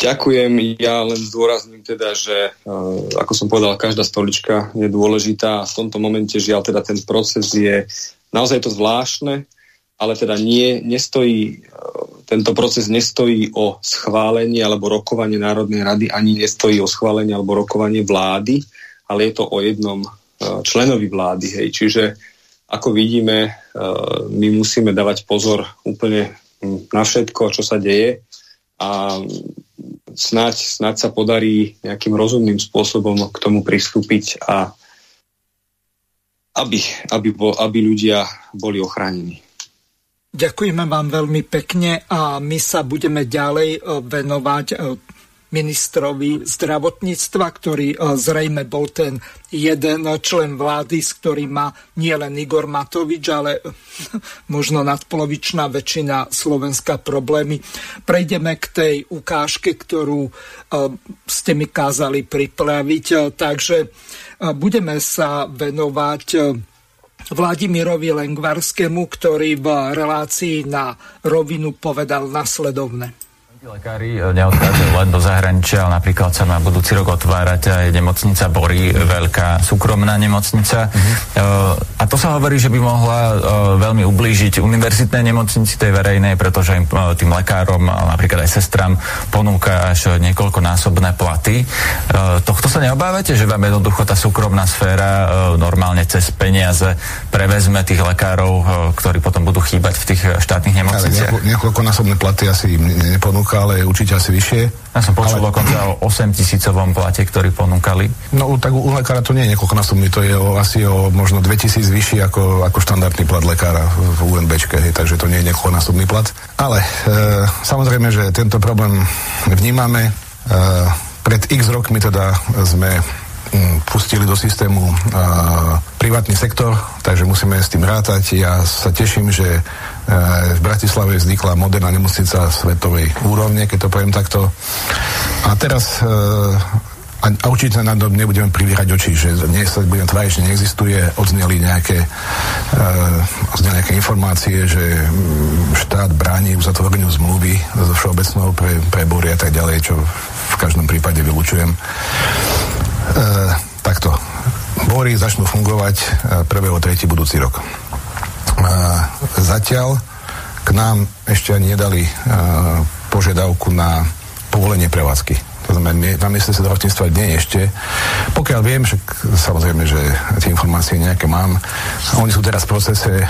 Ďakujem. Ja len zdôrazním teda, že uh, ako som povedal, každá stolička je dôležitá a v tomto momente žiaľ teda ten proces je naozaj to zvláštne, ale teda nie, nestojí, uh, tento proces nestojí o schválenie alebo rokovanie Národnej rady, ani nestojí o schválenie alebo rokovanie vlády, ale je to o jednom e, členovi vlády. Hej. Čiže ako vidíme, e, my musíme dávať pozor úplne na všetko, čo sa deje a snáď, snáď sa podarí nejakým rozumným spôsobom k tomu pristúpiť a aby, aby, aby ľudia boli ochránení. Ďakujeme vám veľmi pekne a my sa budeme ďalej e, venovať ministrovi zdravotníctva, ktorý e, zrejme bol ten jeden člen vlády, s ktorým má nielen Igor Matovič, ale [LAUGHS] možno nadpolovičná väčšina Slovenska problémy. Prejdeme k tej ukážke, ktorú e, ste mi kázali pripraviť. E, takže budeme sa venovať Vladimirovi Lengvarskému, ktorý v relácii na rovinu povedal nasledovne. Lekári e, neodchádzajú len do zahraničia, ale napríklad sa má budúci rok otvárať aj nemocnica Bory, veľká súkromná nemocnica. Uh-huh. A to sa hovorí, že by mohla uh, veľmi ublížiť univerzitnej nemocnici, tej verejnej, pretože im uh, tým lekárom, napríklad aj sestram, ponúka až niekoľkonásobné platy. Tohto sa neobávate, že vám jednoducho tá súkromná sféra normálne cez peniaze prevezme tých lekárov, ktorí potom budú chýbať v tých štátnych nemocniciach? Ale niekoľkonásobné platy asi im neponúka ponúka, ale je určite asi vyššie. Ja som počul ale... dokonca o 8 tisícovom plate, ktorý ponúkali. No tak u lekára to nie je niekoľkonásobný, to je o, asi o možno 2000 vyšší ako, ako štandardný plat lekára v UNBčke, hej, takže to nie je niekoľkonásobný plat. Ale e, samozrejme, že tento problém vnímame. E, pred x rokmi teda sme Mm, pustili do systému uh, privátny sektor, takže musíme s tým rátať. Ja sa teším, že v Bratislave vznikla moderná nemocnica svetovej úrovne, keď to poviem takto. A teraz uh, a, určite na to nebudeme privírať oči, že nie sa budem tváriť, že neexistuje, odzneli nejaké, uh, odzneli nejaké informácie, že um, štát bráni uzatvoreniu zmluvy so všeobecnou pre, pre bory a tak ďalej, čo v každom prípade vylučujem. E, takto. Bory začnú fungovať 1.3. E, budúci rok. E, zatiaľ k nám ešte ani nedali e, požiadavku na povolenie prevádzky to znamená, na ministerstve zdravotníctva nie ešte. Pokiaľ viem, že samozrejme, že tie informácie nejaké mám, oni sú teraz v procese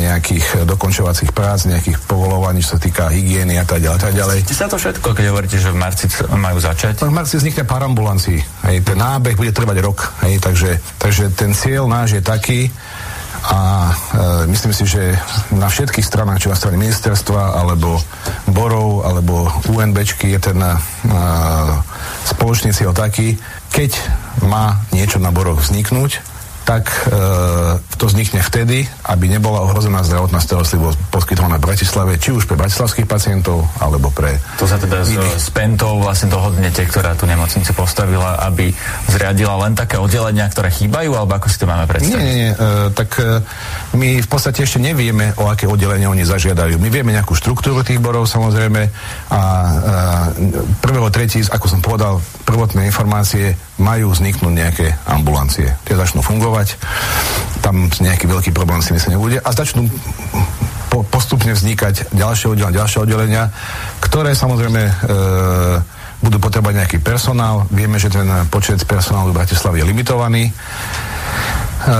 nejakých dokončovacích prác, nejakých povolovaní, čo sa týka hygieny a tak ďalej. Tak ďalej. Sa to všetko, keď hovoríte, že v marci majú začať? v marci vznikne pár ambulancií. Hej, ten nábeh bude trvať rok. Hej, takže, takže ten cieľ náš je taký, a e, myslím si, že na všetkých stranách, či na strane ministerstva, alebo Borov, alebo UNBčky je ten e, spoločný cieľ taký, keď má niečo na Boroch vzniknúť, tak e, to vznikne vtedy, aby nebola ohrozená zdravotná starostlivosť poskytovaná v Bratislave, či už pre bratislavských pacientov, alebo pre... To sa teda z, s Pentou vlastne dohodnete, ktorá tú nemocnicu postavila, aby zriadila len také oddelenia, ktoré chýbajú, alebo ako si to máme predstaviť? Nie, nie, nie. E, tak e, my v podstate ešte nevieme, o aké oddelenie oni zažiadajú. My vieme nejakú štruktúru tých borov samozrejme a e, prvého tretí, ako som povedal, prvotné informácie majú vzniknúť nejaké ambulancie. Tie začnú fungovať, tam nejaký veľký problém si myslím nebude a začnú po, postupne vznikať ďalšie oddelenia, ďalšie oddelenia, ktoré samozrejme e, budú potrebovať nejaký personál. Vieme, že ten počet personálu v Bratislave je limitovaný. E,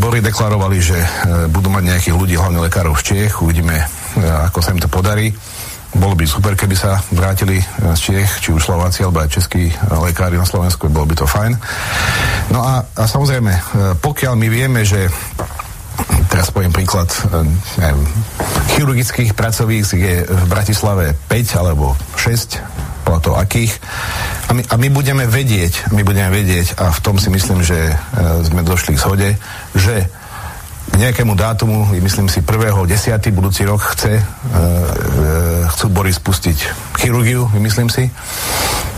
Bory deklarovali, že e, budú mať nejakých ľudí, hlavne lekárov z Čiech. Uvidíme, e, ako sa im to podarí. Bolo by super, keby sa vrátili z Čiech, či už Slováci, alebo aj českí lekári na Slovensku, bolo by to fajn. No a, a samozrejme, pokiaľ my vieme, že teraz poviem príklad, neviem, chirurgických pracovísk je v Bratislave 5 alebo 6, toho akých. A my, a my budeme vedieť, my budeme vedieť, a v tom si myslím, že e, sme došli k shode, že k nejakému dátumu, myslím si 1.10. budúci rok chce, e, e, chcú Boris spustiť chirurgiu, myslím si.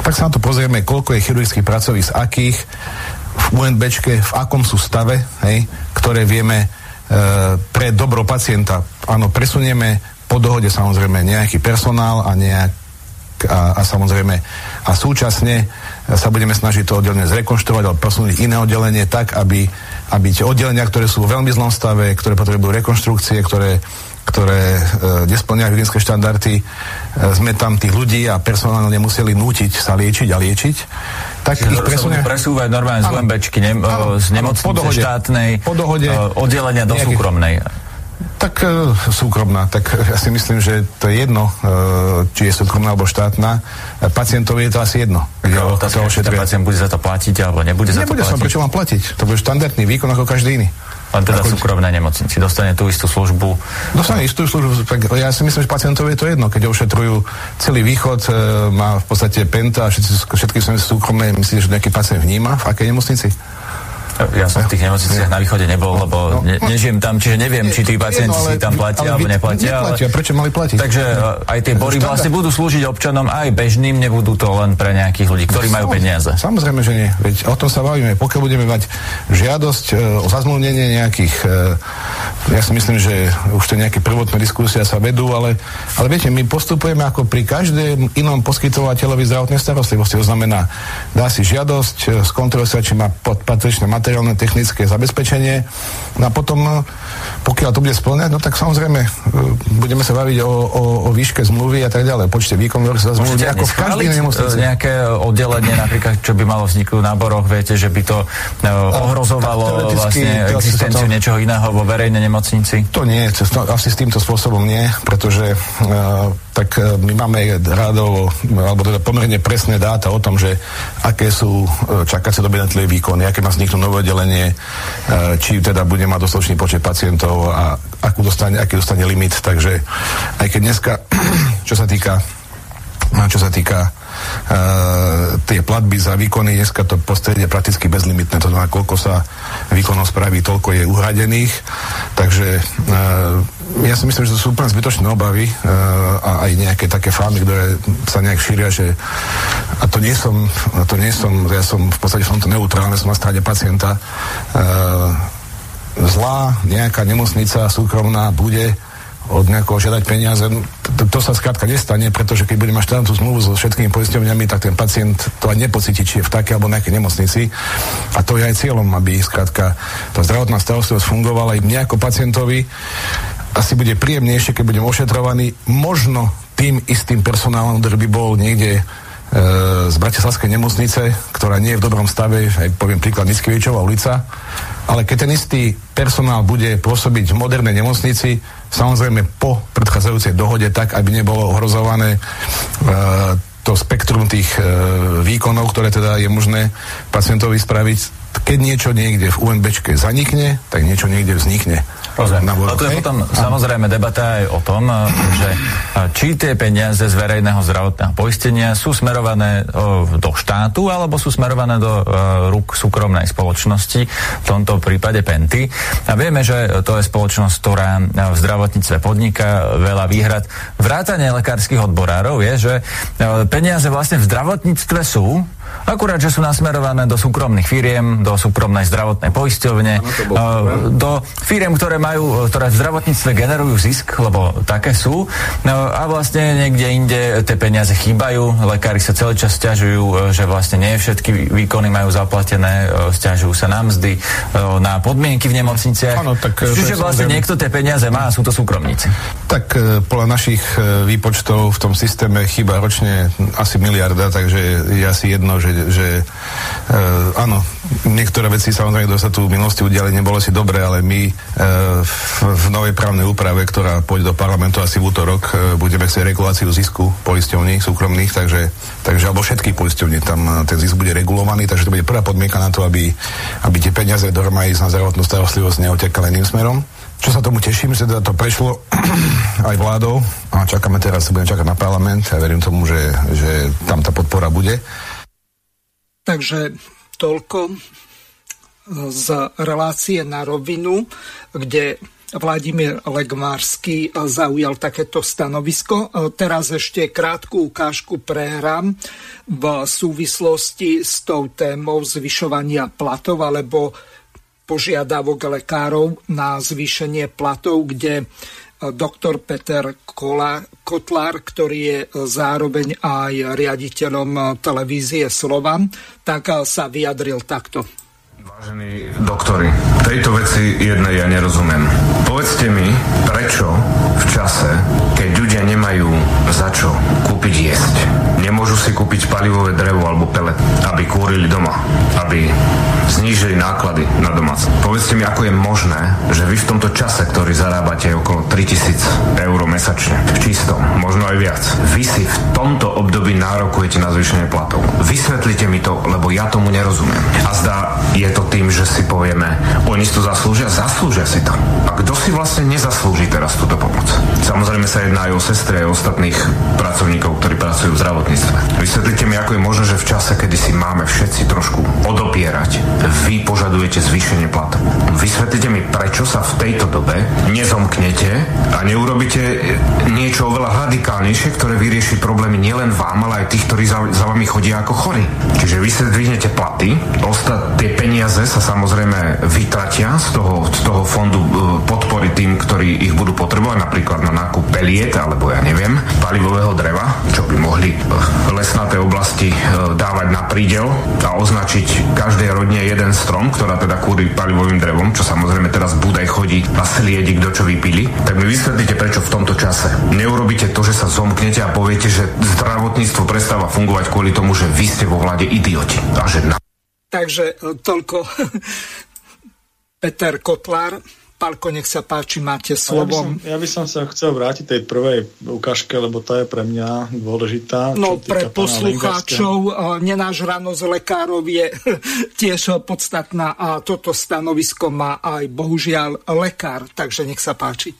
Tak sa na to pozrieme, koľko je chirurgických pracovísk, akých, v UNBčke, v akom sú stave, hej, ktoré vieme e, pre dobro pacienta. Áno, presunieme po dohode samozrejme nejaký personál a nejak a, a samozrejme a súčasne sa budeme snažiť to oddelenie zrekonštruovať alebo posunúť iné oddelenie tak, aby aby tie oddelenia, ktoré sú v veľmi zlom stave, ktoré potrebujú rekonštrukcie, ktoré, ktoré e, nesplňajú hygienické štandardy, e, sme tam tých ľudí a personálne nemuseli nútiť sa liečiť a liečiť, tak Čiže ich presunie... presúvať normálne z UMBčky, ne, z nemocnice po dohode, štátnej po dohode, e, oddelenia do nejakých, súkromnej. Tak e, súkromná, tak ja si myslím, že to je jedno, e, či je súkromná alebo štátna. E, pacientovi je to asi jedno. Otázka, či ten pacient bude za to platiť alebo nebude, za nebude to platiť. Nebude prečo mám platiť? To bude štandardný výkon ako každý iný. Len teda ako... súkromné nemocnici dostane tú istú službu. Dostane istú službu. Tak ja si myslím, že pacientovi je to jedno. Keď ošetrujú celý východ, e, má v podstate penta a všetky, všetky sú súkromné, myslíte, že nejaký pacient vníma v akej nemocnici? Ja som v tých nemocniciach na východe nebol, lebo no, ne, nežijem tam, čiže neviem, či tí pacienti si tam platia alebo neplatia. Neplatia, ale... prečo mali platiť? Takže e, aj tie bory vlastne budú slúžiť občanom aj bežným, nebudú to len pre nejakých ľudí, ktorí majú peniaze. Samozrejme, že nie. Veď o tom sa bavíme. Pokiaľ budeme mať žiadosť e, o zazmluvnenie nejakých, e, ja si myslím, že už to nejaké prvotné diskusia sa vedú, ale, ale viete, my postupujeme ako pri každém inom poskytovateľovi zdravotnej starostlivosti. To znamená, dá si žiadosť, skontroluje sa, či má patričné materiály materiálne technické zabezpečenie. No a potom, no, pokiaľ to bude splňať, no tak samozrejme e, budeme sa baviť o, o, o výške zmluvy a tak ďalej, počte sa zmluvy, ako v každej nemocnici. E, nejaké oddelenie, napríklad, čo by malo vzniknúť na boroch, viete, že by to ohrozovalo vlastne existenciu to, niečoho iného vo verejnej nemocnici? To nie, asi s týmto spôsobom nie, pretože uh, tak my máme rádovo, alebo teda pomerne presné dáta o tom, že aké sú čakacie doby na výkony, aké má vzniknúť nové oddelenie, e, či teda bude mať dostatočný počet pacientov a akú dostane, aký dostane limit. Takže aj keď dneska, [CLEARS THROAT] čo sa týka čo sa týka uh, tie platby za výkony, dneska to prostredie prakticky bezlimitné, to znamená, koľko sa výkonov spraví, toľko je uhradených, takže uh, ja si myslím, že to sú úplne zbytočné obavy uh, a aj nejaké také fámy, ktoré sa nejak šíria, že a to nie som, to nie som, ja som v podstate v tomto neutrálne, som na strane pacienta. Uh, zlá nejaká nemocnica súkromná bude od nejakého žiadať peniaze. To, to sa skrátka nestane, pretože keď budeme mať štátnu zmluvu so všetkými poisťovňami, tak ten pacient to aj nepocíti, či je v takej alebo nejakej nemocnici. A to je aj cieľom, aby skrátka tá zdravotná starostlivosť fungovala aj mne ako pacientovi asi bude príjemnejšie, keď budem ošetrovaný. Možno tým istým personálom, ktorý by bol niekde e, z Bratislavskej nemocnice, ktorá nie je v dobrom stave, aj poviem príklad Mickiewiczowa ulica, ale keď ten istý personál bude pôsobiť v modernej nemocnici, samozrejme po predchádzajúcej dohode tak, aby nebolo ohrozované e, to spektrum tých e, výkonov, ktoré teda je možné pacientovi spraviť, keď niečo niekde v UNBčke zanikne, tak niečo niekde vznikne. Rozumiem. Na to je potom samozrejme debata aj o tom, že či tie peniaze z verejného zdravotného poistenia sú smerované do štátu alebo sú smerované do rúk súkromnej spoločnosti, v tomto prípade Penty. A vieme, že to je spoločnosť, ktorá v zdravotníctve podniká veľa výhrad. Vrátanie lekárskych odborárov je, že peniaze vlastne v zdravotníctve sú, Akurát, že sú nasmerované do súkromných firiem, do súkromnej zdravotnej poisťovne, do firiem, ktoré majú, ktoré v zdravotníctve generujú zisk, lebo také sú. No, a vlastne niekde inde tie peniaze chýbajú. Lekári sa celý čas stiažujú, že vlastne nie všetky výkony majú zaplatené, stiažujú sa na mzdy, na podmienky v nemocniciach. Ano, tak Čiže vlastne samozrejme... niekto tie peniaze má a sú to súkromníci. Tak e, podľa našich e, výpočtov v tom systéme chýba ročne asi miliarda, takže je asi jedno, že, že uh, áno, niektoré veci samozrejme, kto sa tu v minulosti udiali, nebolo si dobre, ale my uh, v, v novej právnej úprave, ktorá pôjde do parlamentu asi v útorok, uh, budeme chcieť reguláciu zisku poisťovní súkromných, takže, takže alebo všetkých poisťovní, tam ten zisk bude regulovaný, takže to bude prvá podmienka na to, aby, aby tie peniaze do na zdravotnú starostlivosť neotekali iným smerom. Čo sa tomu teším, že teda to prešlo [CLEARS THROAT] aj vládou a čakáme teraz, budeme čakať na parlament a verím tomu, že, že tam tá podpora bude. Takže toľko e, z relácie na rovinu, kde Vladimír Legmársky zaujal takéto stanovisko. E, teraz ešte krátku ukážku prehrám v súvislosti s tou témou zvyšovania platov alebo požiadavok lekárov na zvýšenie platov, kde doktor Peter Kotlár, ktorý je zároveň aj riaditeľom televízie Slovan, tak sa vyjadril takto. Vážení doktori, tejto veci jednej ja nerozumiem. Povedzte mi, prečo v čase, keď ľudia nemajú za čo kúpiť jesť, nemôžu si kúpiť palivové drevo alebo pelet, aby kúrili doma, aby znížili náklady na domáce. Povedzte mi, ako je možné, že vy v tomto čase, ktorý zarábate okolo 3000 eur mesačne, v čistom, možno aj viac, vy si v tomto období nárokujete na zvýšenie platov. Vysvetlite mi to, lebo ja tomu nerozumiem. A zdá, je to tým, že si povieme, oni si to zaslúžia, zaslúžia si to. A kto si vlastne nezaslúži teraz túto pomoc? Samozrejme sa jedná aj o sestry aj ostatných pracovníkov, ktorí pracujú v zdravotníctve. Vysvetlite mi, ako je možné, že v čase, kedy si máme všetci trošku odopierať vy požadujete zvýšenie platu. Vysvetlite mi, prečo sa v tejto dobe nezomknete a neurobíte niečo oveľa radikálnejšie, ktoré vyrieši problémy nielen vám, ale aj tých, ktorí za, za vami chodia ako chorí. Čiže vy sa zdvihnete platy, ostat, tie peniaze sa samozrejme vytratia z toho, z toho fondu e, podpory tým, ktorí ich budú potrebovať, napríklad na nákup peliet alebo ja neviem, palivového dreva, čo by mohli lesnaté oblasti e, dávať na prídel a označiť každej rodine jeden strom, ktorá teda kúri palivovým drevom, čo samozrejme teraz Budaj chodí a sliedi, kto čo vypili, tak mi vysvetlíte, prečo v tomto čase neurobíte to, že sa zomknete a poviete, že zdravotníctvo prestáva fungovať kvôli tomu, že vy ste vo vláde idioti a že na... Takže e, toľko. [LAUGHS] Peter Kotlár Pálko, nech sa páči, máte slovo. Ja by, som, ja by som sa chcel vrátiť tej prvej ukážke, lebo tá je pre mňa dôležitá. No pre poslucháčov, nenážranosť lekárov je [LAUGHS] tiež podstatná a toto stanovisko má aj bohužiaľ lekár, takže nech sa páči.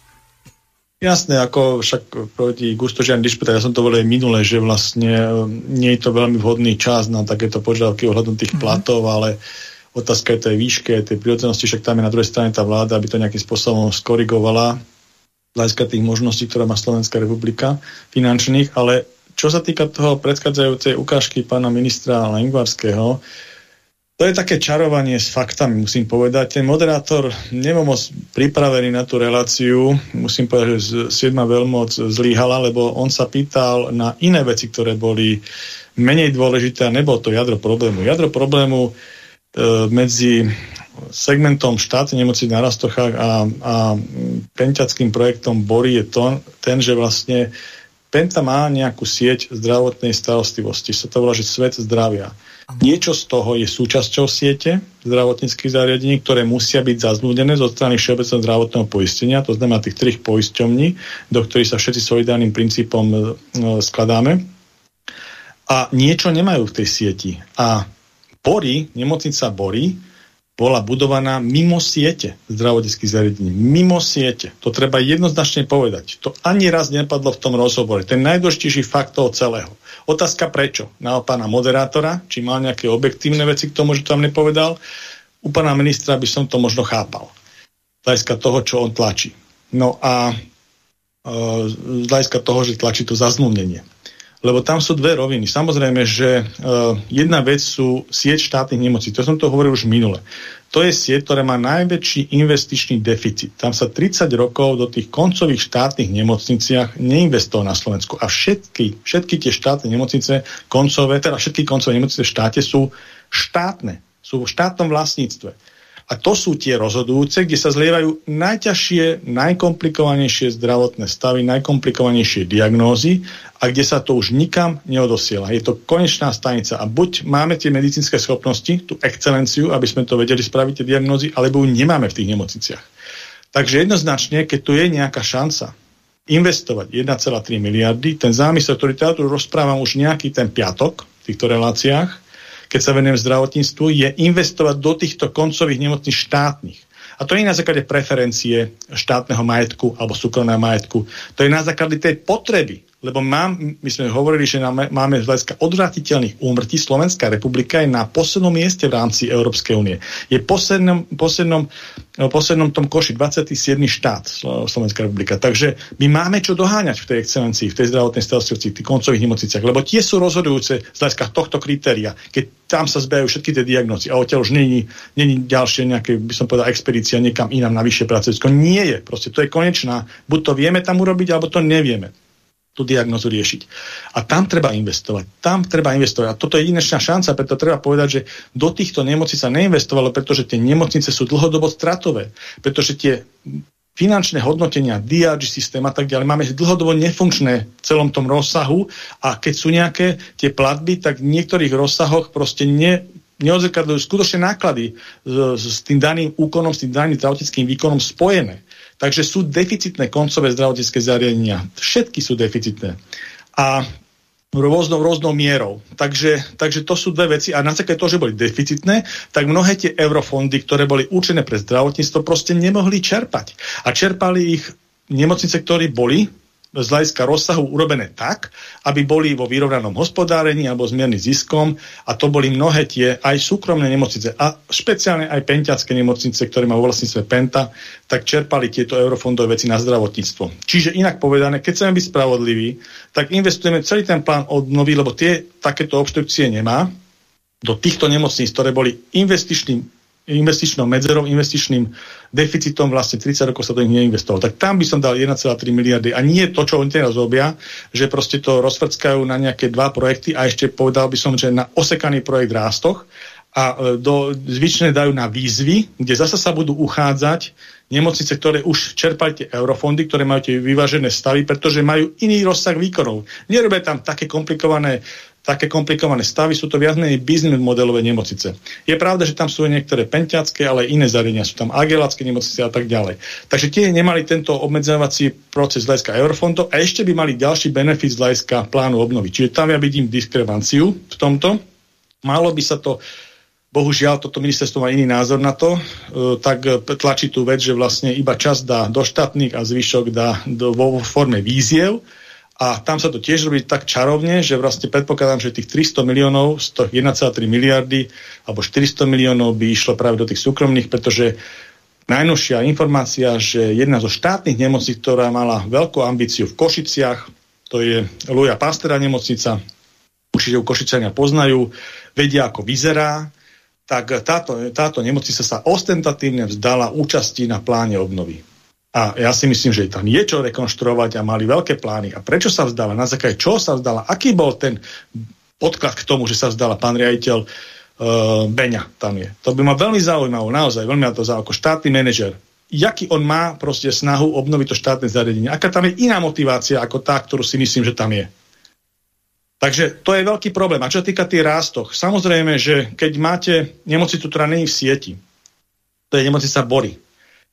Jasné, ako však proti Gustožian Dišpeta, ja som to volil minule, že vlastne e, nie je to veľmi vhodný čas na takéto požiadavky ohľadom tých mm-hmm. platov, ale Otázka je tej výške, tej prírodzenosti, však tam je na druhej strane tá vláda, aby to nejakým spôsobom skorigovala hľadiska tých možností, ktorá má Slovenská republika finančných, ale čo sa týka toho predchádzajúcej ukážky pána ministra Lengvarského, to je také čarovanie s faktami, musím povedať. Ten moderátor nebol moc pripravený na tú reláciu. Musím povedať, že 7. veľmoc zlíhala, lebo on sa pýtal na iné veci, ktoré boli menej dôležité a nebol to jadro problému. Jadro problému E, medzi segmentom štátnej nemoci na Rastochách a, a pentiackým projektom Bory je to, ten, že vlastne Penta má nejakú sieť zdravotnej starostlivosti. Sa to volá, že svet zdravia. Niečo z toho je súčasťou siete zdravotníckých zariadení, ktoré musia byť zaznúdené zo strany Všeobecného zdravotného poistenia, to znamená tých trich poisťovní, do ktorých sa všetci solidárnym princípom e, skladáme. A niečo nemajú v tej sieti. A Bory, nemocnica Bory, bola budovaná mimo siete zdravotníckých zariadení. Mimo siete. To treba jednoznačne povedať. To ani raz nepadlo v tom rozhovore. Ten najdôležitejší fakt toho celého. Otázka prečo? Na pána moderátora, či mal nejaké objektívne veci k tomu, že tam nepovedal. U pána ministra by som to možno chápal. Z toho, čo on tlačí. No a z hľadiska toho, že tlačí to zazmluvnenie. Lebo tam sú dve roviny. Samozrejme, že uh, jedna vec sú sieť štátnych nemocí. To som to hovoril už minule. To je sieť, ktorá má najväčší investičný deficit. Tam sa 30 rokov do tých koncových štátnych nemocniciach neinvestovalo na Slovensku. A všetky, všetky tie štátne nemocnice, koncové, teda všetky koncové nemocnice v štáte sú štátne. Sú v štátnom vlastníctve. A to sú tie rozhodujúce, kde sa zlievajú najťažšie, najkomplikovanejšie zdravotné stavy, najkomplikovanejšie diagnózy a kde sa to už nikam neodosiela. Je to konečná stanica a buď máme tie medicínske schopnosti, tú excelenciu, aby sme to vedeli spraviť tie diagnózy, alebo ju nemáme v tých nemocniciach. Takže jednoznačne, keď tu je nejaká šanca investovať 1,3 miliardy, ten zámysel, ktorý teda tu rozprávam už nejaký ten piatok v týchto reláciách, keď sa venujem zdravotníctvu, je investovať do týchto koncových nemocníc štátnych. A to nie je na základe preferencie štátneho majetku alebo súkromného majetku. To je na základe tej potreby lebo mám, my sme hovorili, že máme, z hľadiska odvratiteľných úmrtí Slovenská republika je na poslednom mieste v rámci Európskej únie. Je poslednom, poslednom, poslednom tom koši 27. štát Slovenská republika. Takže my máme čo doháňať v tej excelencii, v tej zdravotnej starostlivosti, v tých koncových nemocniciach, lebo tie sú rozhodujúce z hľadiska tohto kritéria, keď tam sa zbejajú všetky tie diagnózy a odtiaľ už není, není ďalšie nejaké, by som povedal, expedícia niekam inám na vyššie pracovisko. Nie je. Proste to je konečná. Buď to vieme tam urobiť, alebo to nevieme tú diagnozu riešiť. A tam treba investovať. Tam treba investovať. A toto je jedinečná šanca, preto treba povedať, že do týchto nemocnic sa neinvestovalo, pretože tie nemocnice sú dlhodobo stratové. Pretože tie finančné hodnotenia, DRG systém a tak ďalej, máme dlhodobo nefunkčné v celom tom rozsahu a keď sú nejaké tie platby, tak v niektorých rozsahoch proste ne, neodzrkadľujú skutočné náklady s, s tým daným úkonom, s tým daným zdravotnickým výkonom spojené. Takže sú deficitné koncové zdravotnícke zariadenia. Všetky sú deficitné. A rôznou, rôznou mierou. Takže, takže to sú dve veci. A na základe toho, že boli deficitné, tak mnohé tie eurofondy, ktoré boli určené pre zdravotníctvo, proste nemohli čerpať. A čerpali ich nemocnice, ktorí boli z hľadiska rozsahu urobené tak, aby boli vo vyrovnanom hospodárení alebo s miernym ziskom a to boli mnohé tie aj súkromné nemocnice a špeciálne aj pentiacké nemocnice, ktoré majú vlastníctve Penta, tak čerpali tieto eurofondové veci na zdravotníctvo. Čiže inak povedané, keď chceme byť spravodliví, tak investujeme celý ten plán obnovy, lebo tie takéto obštrukcie nemá do týchto nemocníc, ktoré boli investičným investičnou medzerou, investičným deficitom, vlastne 30 rokov sa do nich neinvestovalo. Tak tam by som dal 1,3 miliardy. A nie to, čo oni teraz robia, že proste to rozvrckajú na nejaké dva projekty a ešte povedal by som, že na osekaný projekt Rástoch a e, do, zvyčne dajú na výzvy, kde zasa sa budú uchádzať nemocnice, ktoré už čerpali tie eurofondy, ktoré majú tie vyvážené stavy, pretože majú iný rozsah výkonov. Nerobia tam také komplikované také komplikované stavy, sú to viac menej business modelové nemocnice. Je pravda, že tam sú niektoré pentiacké, ale aj iné zariadenia, sú tam agelácké nemocnice a tak ďalej. Takže tie nemali tento obmedzovací proces z hľadiska eurofondov a ešte by mali ďalší benefit z hľadiska plánu obnovy. Čiže tam ja vidím diskrepanciu v tomto. Malo by sa to Bohužiaľ, toto ministerstvo má iný názor na to, e, tak tlačí tú vec, že vlastne iba čas dá do štátnych a zvyšok dá do, vo forme víziev a tam sa to tiež robí tak čarovne, že vlastne predpokladám, že tých 300 miliónov z 1,3 miliardy alebo 400 miliónov by išlo práve do tých súkromných, pretože najnovšia informácia, že jedna zo štátnych nemocníc, ktorá mala veľkú ambíciu v Košiciach, to je Luja Pastera nemocnica, určite ju Košicania poznajú, vedia, ako vyzerá, tak táto, táto nemocnica sa ostentatívne vzdala účasti na pláne obnovy. A ja si myslím, že tam je čo rekonštruovať a mali veľké plány. A prečo sa vzdala? Na základe čo sa vzdala? Aký bol ten podklad k tomu, že sa vzdala pán riaditeľ uh, Beňa tam je. To by ma veľmi zaujímalo, naozaj, veľmi ma to zaujímalo, štátny manažer. Jaký on má proste snahu obnoviť to štátne zariadenie? Aká tam je iná motivácia ako tá, ktorú si myslím, že tam je? Takže to je veľký problém. A čo týka tých rástoch, samozrejme, že keď máte nemocnicu, ktorá není v sieti, to je nemocnica Bory,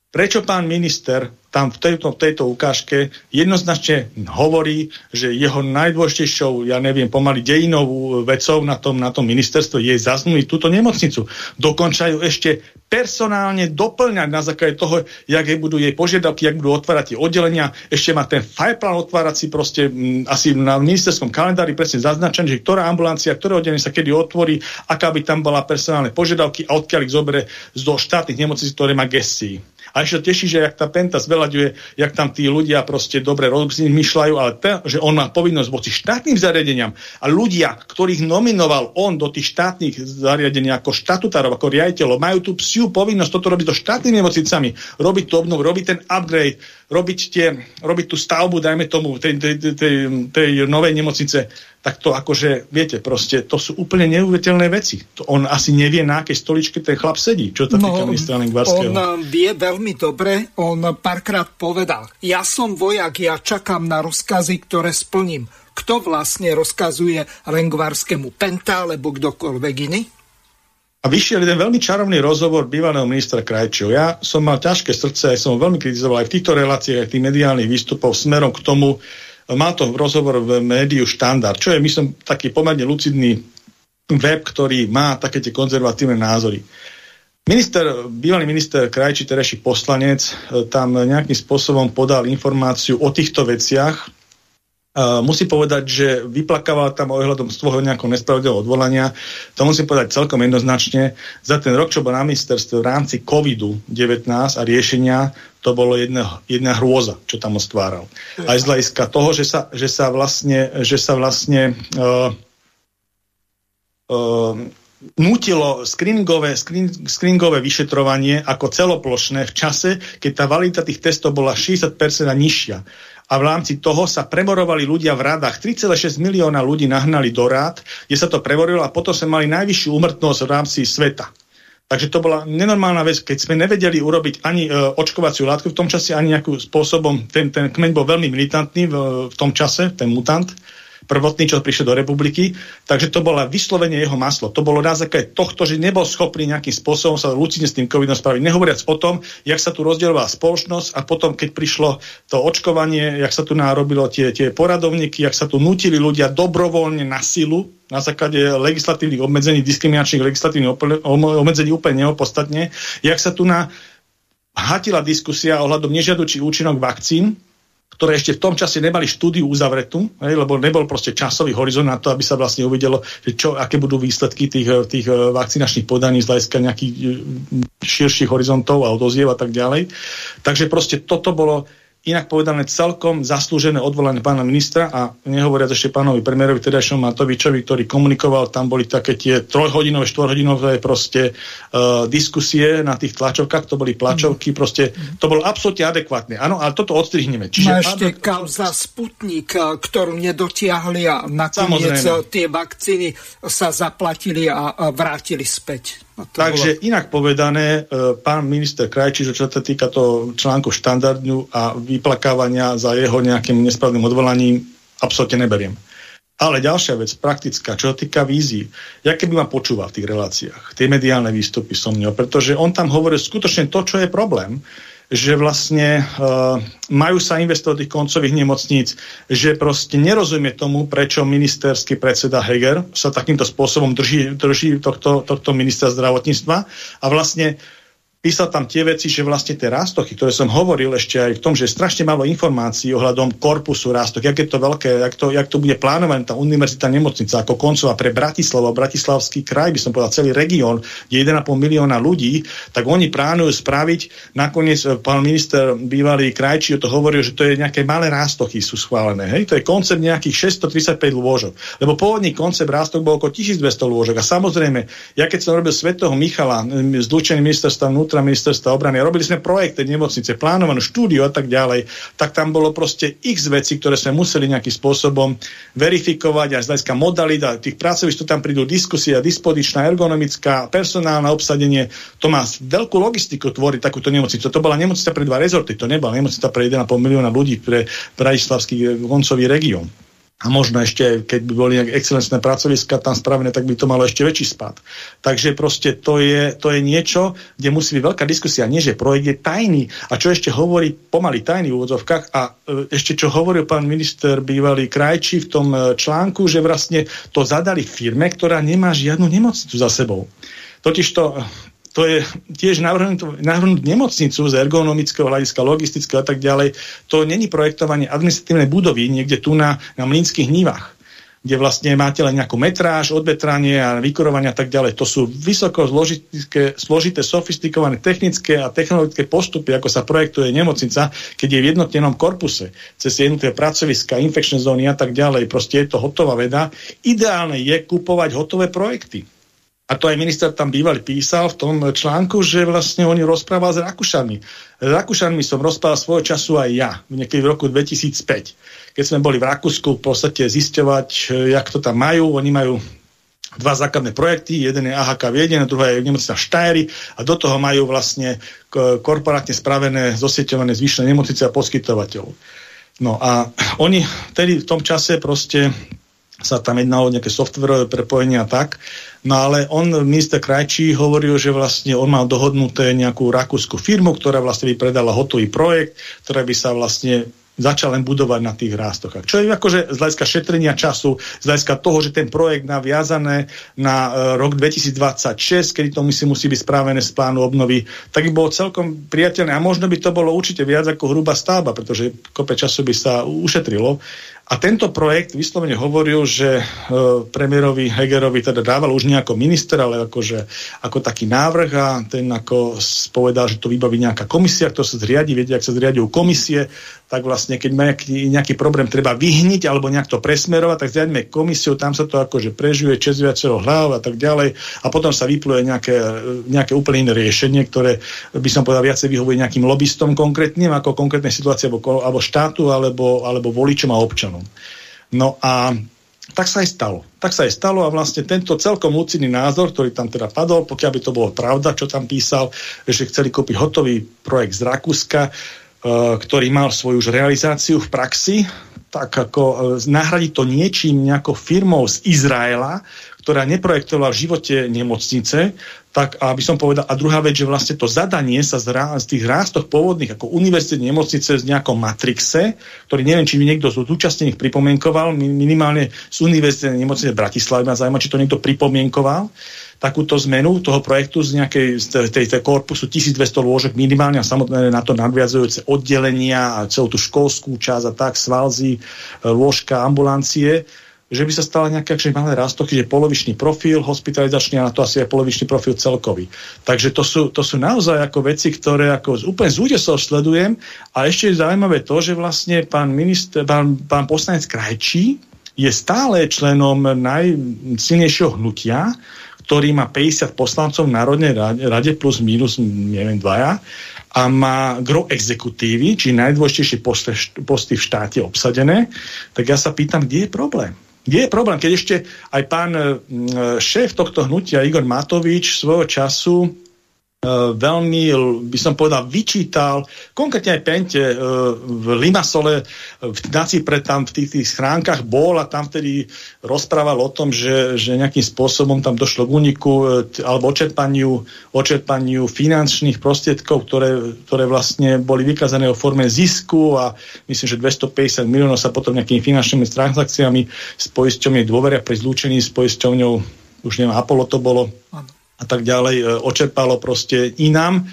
prečo pán minister tam v tejto, v tejto ukážke jednoznačne hovorí, že jeho najdôležitejšou, ja neviem, pomaly dejinovú vecou na tom, na tom ministerstve je zaznúť túto nemocnicu. Dokončajú ešte personálne doplňať na základe toho, jak budú jej požiadavky, jak budú otvárať tie oddelenia. Ešte má ten fireplán otvárací proste m, asi na ministerskom kalendári presne zaznačený, že ktorá ambulancia, ktoré oddelenie sa kedy otvorí, aká by tam bola personálne požiadavky a odkiaľ ich zobere zo štátnych nemocnic, ktoré má gestii. A ešte teší, že jak tá Penta zveľaďuje, jak tam tí ľudia proste dobre rozmýšľajú, ale to, že on má povinnosť voci štátnym zariadeniam. A ľudia, ktorých nominoval on do tých štátnych zariadení ako štatutárov, ako riaditeľov, majú tú psiu povinnosť toto robiť so štátnymi nemocnicami, robiť tú obnovu, robiť ten upgrade, robiť, tie, robiť tú stavbu, dajme tomu, tej, tej, tej, tej, novej nemocnice tak to akože, viete, proste, to sú úplne neuveriteľné veci. To on asi nevie, na akej stoličke ten chlap sedí, čo to no, týka ministra Lengvarského. On eh, vie veľmi dobre, on párkrát povedal, ja som vojak, ja čakám na rozkazy, ktoré splním. Kto vlastne rozkazuje Lengvarskému Penta, alebo kdokoľvek iný? A vyšiel jeden veľmi čarovný rozhovor bývalého ministra Krajčího. Ja som mal ťažké srdce, aj som veľmi kritizoval aj v týchto reláciách, aj tých mediálnych výstupov smerom k tomu, má to rozhovor v médiu štandard, čo je, myslím, taký pomerne lucidný web, ktorý má také tie konzervatívne názory. Minister, bývalý minister Krajčí, terejší poslanec, e, tam nejakým spôsobom podal informáciu o týchto veciach, Uh, musí povedať, že vyplakával tam ohľadom z toho nejakého nespravodlivého odvolania. To musím povedať celkom jednoznačne. Za ten rok, čo bol na ministerstve v rámci COVID-19 a riešenia, to bolo jedna, jedna hrôza, čo tam ostváral. Aj z hľadiska toho, že sa, že sa vlastne, že sa vlastne uh, uh, nutilo screeningové, screen, screeningové vyšetrovanie ako celoplošné v čase, keď tá validita tých testov bola 60% a nižšia a v rámci toho sa premorovali ľudia v radách. 3,6 milióna ľudí nahnali do rád, kde sa to prevorilo a potom sme mali najvyššiu umrtnosť v rámci sveta. Takže to bola nenormálna vec, keď sme nevedeli urobiť ani e, očkovaciu látku v tom čase, ani nejakým spôsobom, ten, ten kmeň bol veľmi militantný v, v tom čase, ten mutant, prvotný, čo prišiel do republiky. Takže to bolo vyslovene jeho maslo. To bolo na základe tohto, že nebol schopný nejakým spôsobom sa lucidne s tým covidom spraviť. Nehovoriac o tom, jak sa tu rozdielovala spoločnosť a potom, keď prišlo to očkovanie, jak sa tu nárobilo tie, tie poradovníky, jak sa tu nutili ľudia dobrovoľne na silu, na základe legislatívnych obmedzení, diskriminačných legislatívnych obmedzení úplne neopodstatne, jak sa tu na hatila diskusia ohľadom nežiadučí účinok vakcín, ktoré ešte v tom čase nemali štúdiu uzavretú, hej, lebo nebol proste časový horizont na to, aby sa vlastne uvidelo, že čo, aké budú výsledky tých, tých eh, vakcinačných podaní z hľadiska nejakých eh, širších horizontov a odoziev a tak ďalej. Takže proste toto bolo inak povedané celkom zaslúžené odvolanie pána ministra a nehovoriac ešte pánovi premiérovi Tedajšom Matovičovi, ktorý komunikoval, tam boli také tie trojhodinové, štvorhodinové proste uh, diskusie na tých tlačovkách, to boli tlačovky, proste to bolo absolútne adekvátne. Áno, ale toto odstrihneme. Čiže no ešte adek- kauza Sputnik, eh, ktorú nedotiahli a nakoniec Samozrejme. tie vakcíny sa zaplatili a vrátili späť. No Takže bolo... inak povedané, e, pán minister Krajčí, čo sa týka toho článku štandardňu a vyplakávania za jeho nejakým nespravným odvolaním, absolútne neberiem. Ale ďalšia vec, praktická, čo sa týka vízií. Ja keby ma počúval v tých reláciách, tie mediálne výstupy som mňa, pretože on tam hovorí skutočne to, čo je problém že vlastne uh, majú sa investovať tých koncových nemocníc, že proste nerozumie tomu, prečo ministerský predseda Heger sa takýmto spôsobom drží, drží tohto, tohto ministra zdravotníctva. A vlastne písal tam tie veci, že vlastne tie rástochy, ktoré som hovoril ešte aj v tom, že je strašne málo informácií ohľadom korpusu rástok, jak je to veľké, jak to, jak to bude plánované tá univerzita nemocnica ako koncová pre Bratislavu, Bratislavský kraj, by som povedal celý región, kde 1,5 milióna ľudí, tak oni plánujú spraviť, nakoniec eh, pán minister bývalý krajčí to hovoril, že to je nejaké malé rástochy sú schválené. Hej? To je koncept nejakých 635 lôžok. Lebo pôvodný koncept rástok bol okolo 1200 lôžok. A samozrejme, ja keď som robil Svetého Michala, zlučený ministerstva vnútra ministerstva obrany. Robili sme projekty nemocnice, plánovanú štúdiu a tak ďalej. Tak tam bolo proste x vecí, ktoré sme museli nejakým spôsobom verifikovať aj z hľadiska modalita. Tých pracovišť, tam prídu diskusia, dispodičná, ergonomická, personálne obsadenie. To má veľkú logistiku tvoriť takúto nemocnicu. To bola nemocnica pre dva rezorty, to nebola nemocnica pre 1,5 milióna ľudí pre Bratislavský koncový región. A možno ešte, keď by boli nejaké excelentné pracoviska tam spravené, tak by to malo ešte väčší spad. Takže proste to je, to je niečo, kde musí byť veľká diskusia. Nie, že projekt je tajný. A čo ešte hovorí pomaly tajný v úvodzovkách a e, ešte čo hovoril pán minister bývalý Krajčí v tom e, článku, že vlastne to zadali firme, ktorá nemá žiadnu nemocnicu za sebou. Totižto to je tiež navrhnúť, navrhnúť nemocnicu z ergonomického hľadiska, logistického a tak ďalej. To není projektovanie administratívnej budovy niekde tu na, na mlínskych nívach kde vlastne máte len nejakú metráž, odvetranie a vykurovanie a tak ďalej. To sú vysoko zložité, zložité, sofistikované technické a technologické postupy, ako sa projektuje nemocnica, keď je v jednotnenom korpuse, cez jednotlivé pracoviska, infekčné zóny a tak ďalej. Proste je to hotová veda. Ideálne je kupovať hotové projekty a to aj minister tam bývalý písal v tom článku, že vlastne oni rozprával s Rakúšanmi. S Rakúšanmi som rozprával svojho času aj ja, niekedy v roku 2005. Keď sme boli v Rakúsku v podstate zisťovať, jak to tam majú. Oni majú dva základné projekty, jeden je AHK Vieden, druhá je nemocnica Štajry a do toho majú vlastne korporátne spravené, zosieťované zvyšné nemocnice a poskytovateľov. No a oni tedy v tom čase proste sa tam jednalo nejaké softverové prepojenia tak. No ale on, minister Krajčí, hovoril, že vlastne on mal dohodnuté nejakú rakúsku firmu, ktorá vlastne by predala hotový projekt, ktorá by sa vlastne začal len budovať na tých rástoch. Čo je akože z hľadiska šetrenia času, z hľadiska toho, že ten projekt naviazané na uh, rok 2026, kedy to musí, musí byť správené z plánu obnovy, tak by bolo celkom priateľné. A možno by to bolo určite viac ako hrubá stavba, pretože kope času by sa ušetrilo. A tento projekt vyslovene hovoril, že e, premiérovi Hegerovi teda dával už nejako minister, ale akože, ako taký návrh a ten ako povedal, že to vybaví nejaká komisia, kto sa zriadi, viete, ak sa zriadujú komisie, tak vlastne keď má nejaký, nejaký problém treba vyhniť alebo nejak to presmerovať, tak zriadíme komisiu, tam sa to akože prežuje čes viacero hlav a tak ďalej a potom sa vypluje nejaké, nejaké úplne iné riešenie, ktoré by som povedal viacej vyhovuje nejakým lobbystom konkrétnym ako konkrétnej situácii alebo, alebo štátu alebo, alebo voličom a občanom. No a tak sa aj stalo. Tak sa aj stalo a vlastne tento celkom lucidný názor, ktorý tam teda padol, pokiaľ by to bolo pravda, čo tam písal, že chceli kúpiť hotový projekt z Rakúska, ktorý mal svoju už realizáciu v praxi, tak ako e, nahradiť to niečím, nejakou firmou z Izraela, ktorá neprojektovala v živote nemocnice, tak aby som povedal, a druhá vec, že vlastne to zadanie sa z, rá, z tých rástoch pôvodných ako univerzitné nemocnice z nejakom matrixe, ktorý neviem, či mi niekto z účastnených pripomienkoval, minimálne z univerzitnej nemocnice v Bratislave, ma zaujíma, či to niekto pripomienkoval, takúto zmenu toho projektu z nejakej z tej, tej korpusu 1200 lôžok minimálne a samotné na to nadviazujúce oddelenia a celú tú školskú časť a tak, svalzy, e, lôžka, ambulancie, že by sa stala nejaké akže malé rastoky, že polovičný profil hospitalizačný a na to asi aj polovičný profil celkový. Takže to sú, to sú naozaj ako veci, ktoré ako úplne z údesov sledujem a ešte je zaujímavé to, že vlastne pán, minister, pán, pán poslanec Krajčí je stále členom najsilnejšieho hnutia, ktorý má 50 poslancov v Národnej rade plus minus, neviem, dvaja a má gro exekutívy, či najdôležitejšie posty v štáte obsadené, tak ja sa pýtam, kde je problém? Kde je problém, keď ešte aj pán šéf tohto hnutia, Igor Matovič, svojho času veľmi, by som povedal, vyčítal, konkrétne aj Pente e, v Limasole, v Nacipre tam v tých, tých schránkach bol a tam vtedy rozprával o tom, že, že nejakým spôsobom tam došlo k úniku e, alebo očerpaniu, očerpaniu finančných prostriedkov, ktoré, ktoré vlastne boli vykazané o forme zisku a myslím, že 250 miliónov sa potom nejakými finančnými transakciami s poisťovňou dôveria pri zlúčení s poisťovňou už neviem, Apollo to bolo, ano a tak ďalej e, očerpalo proste inám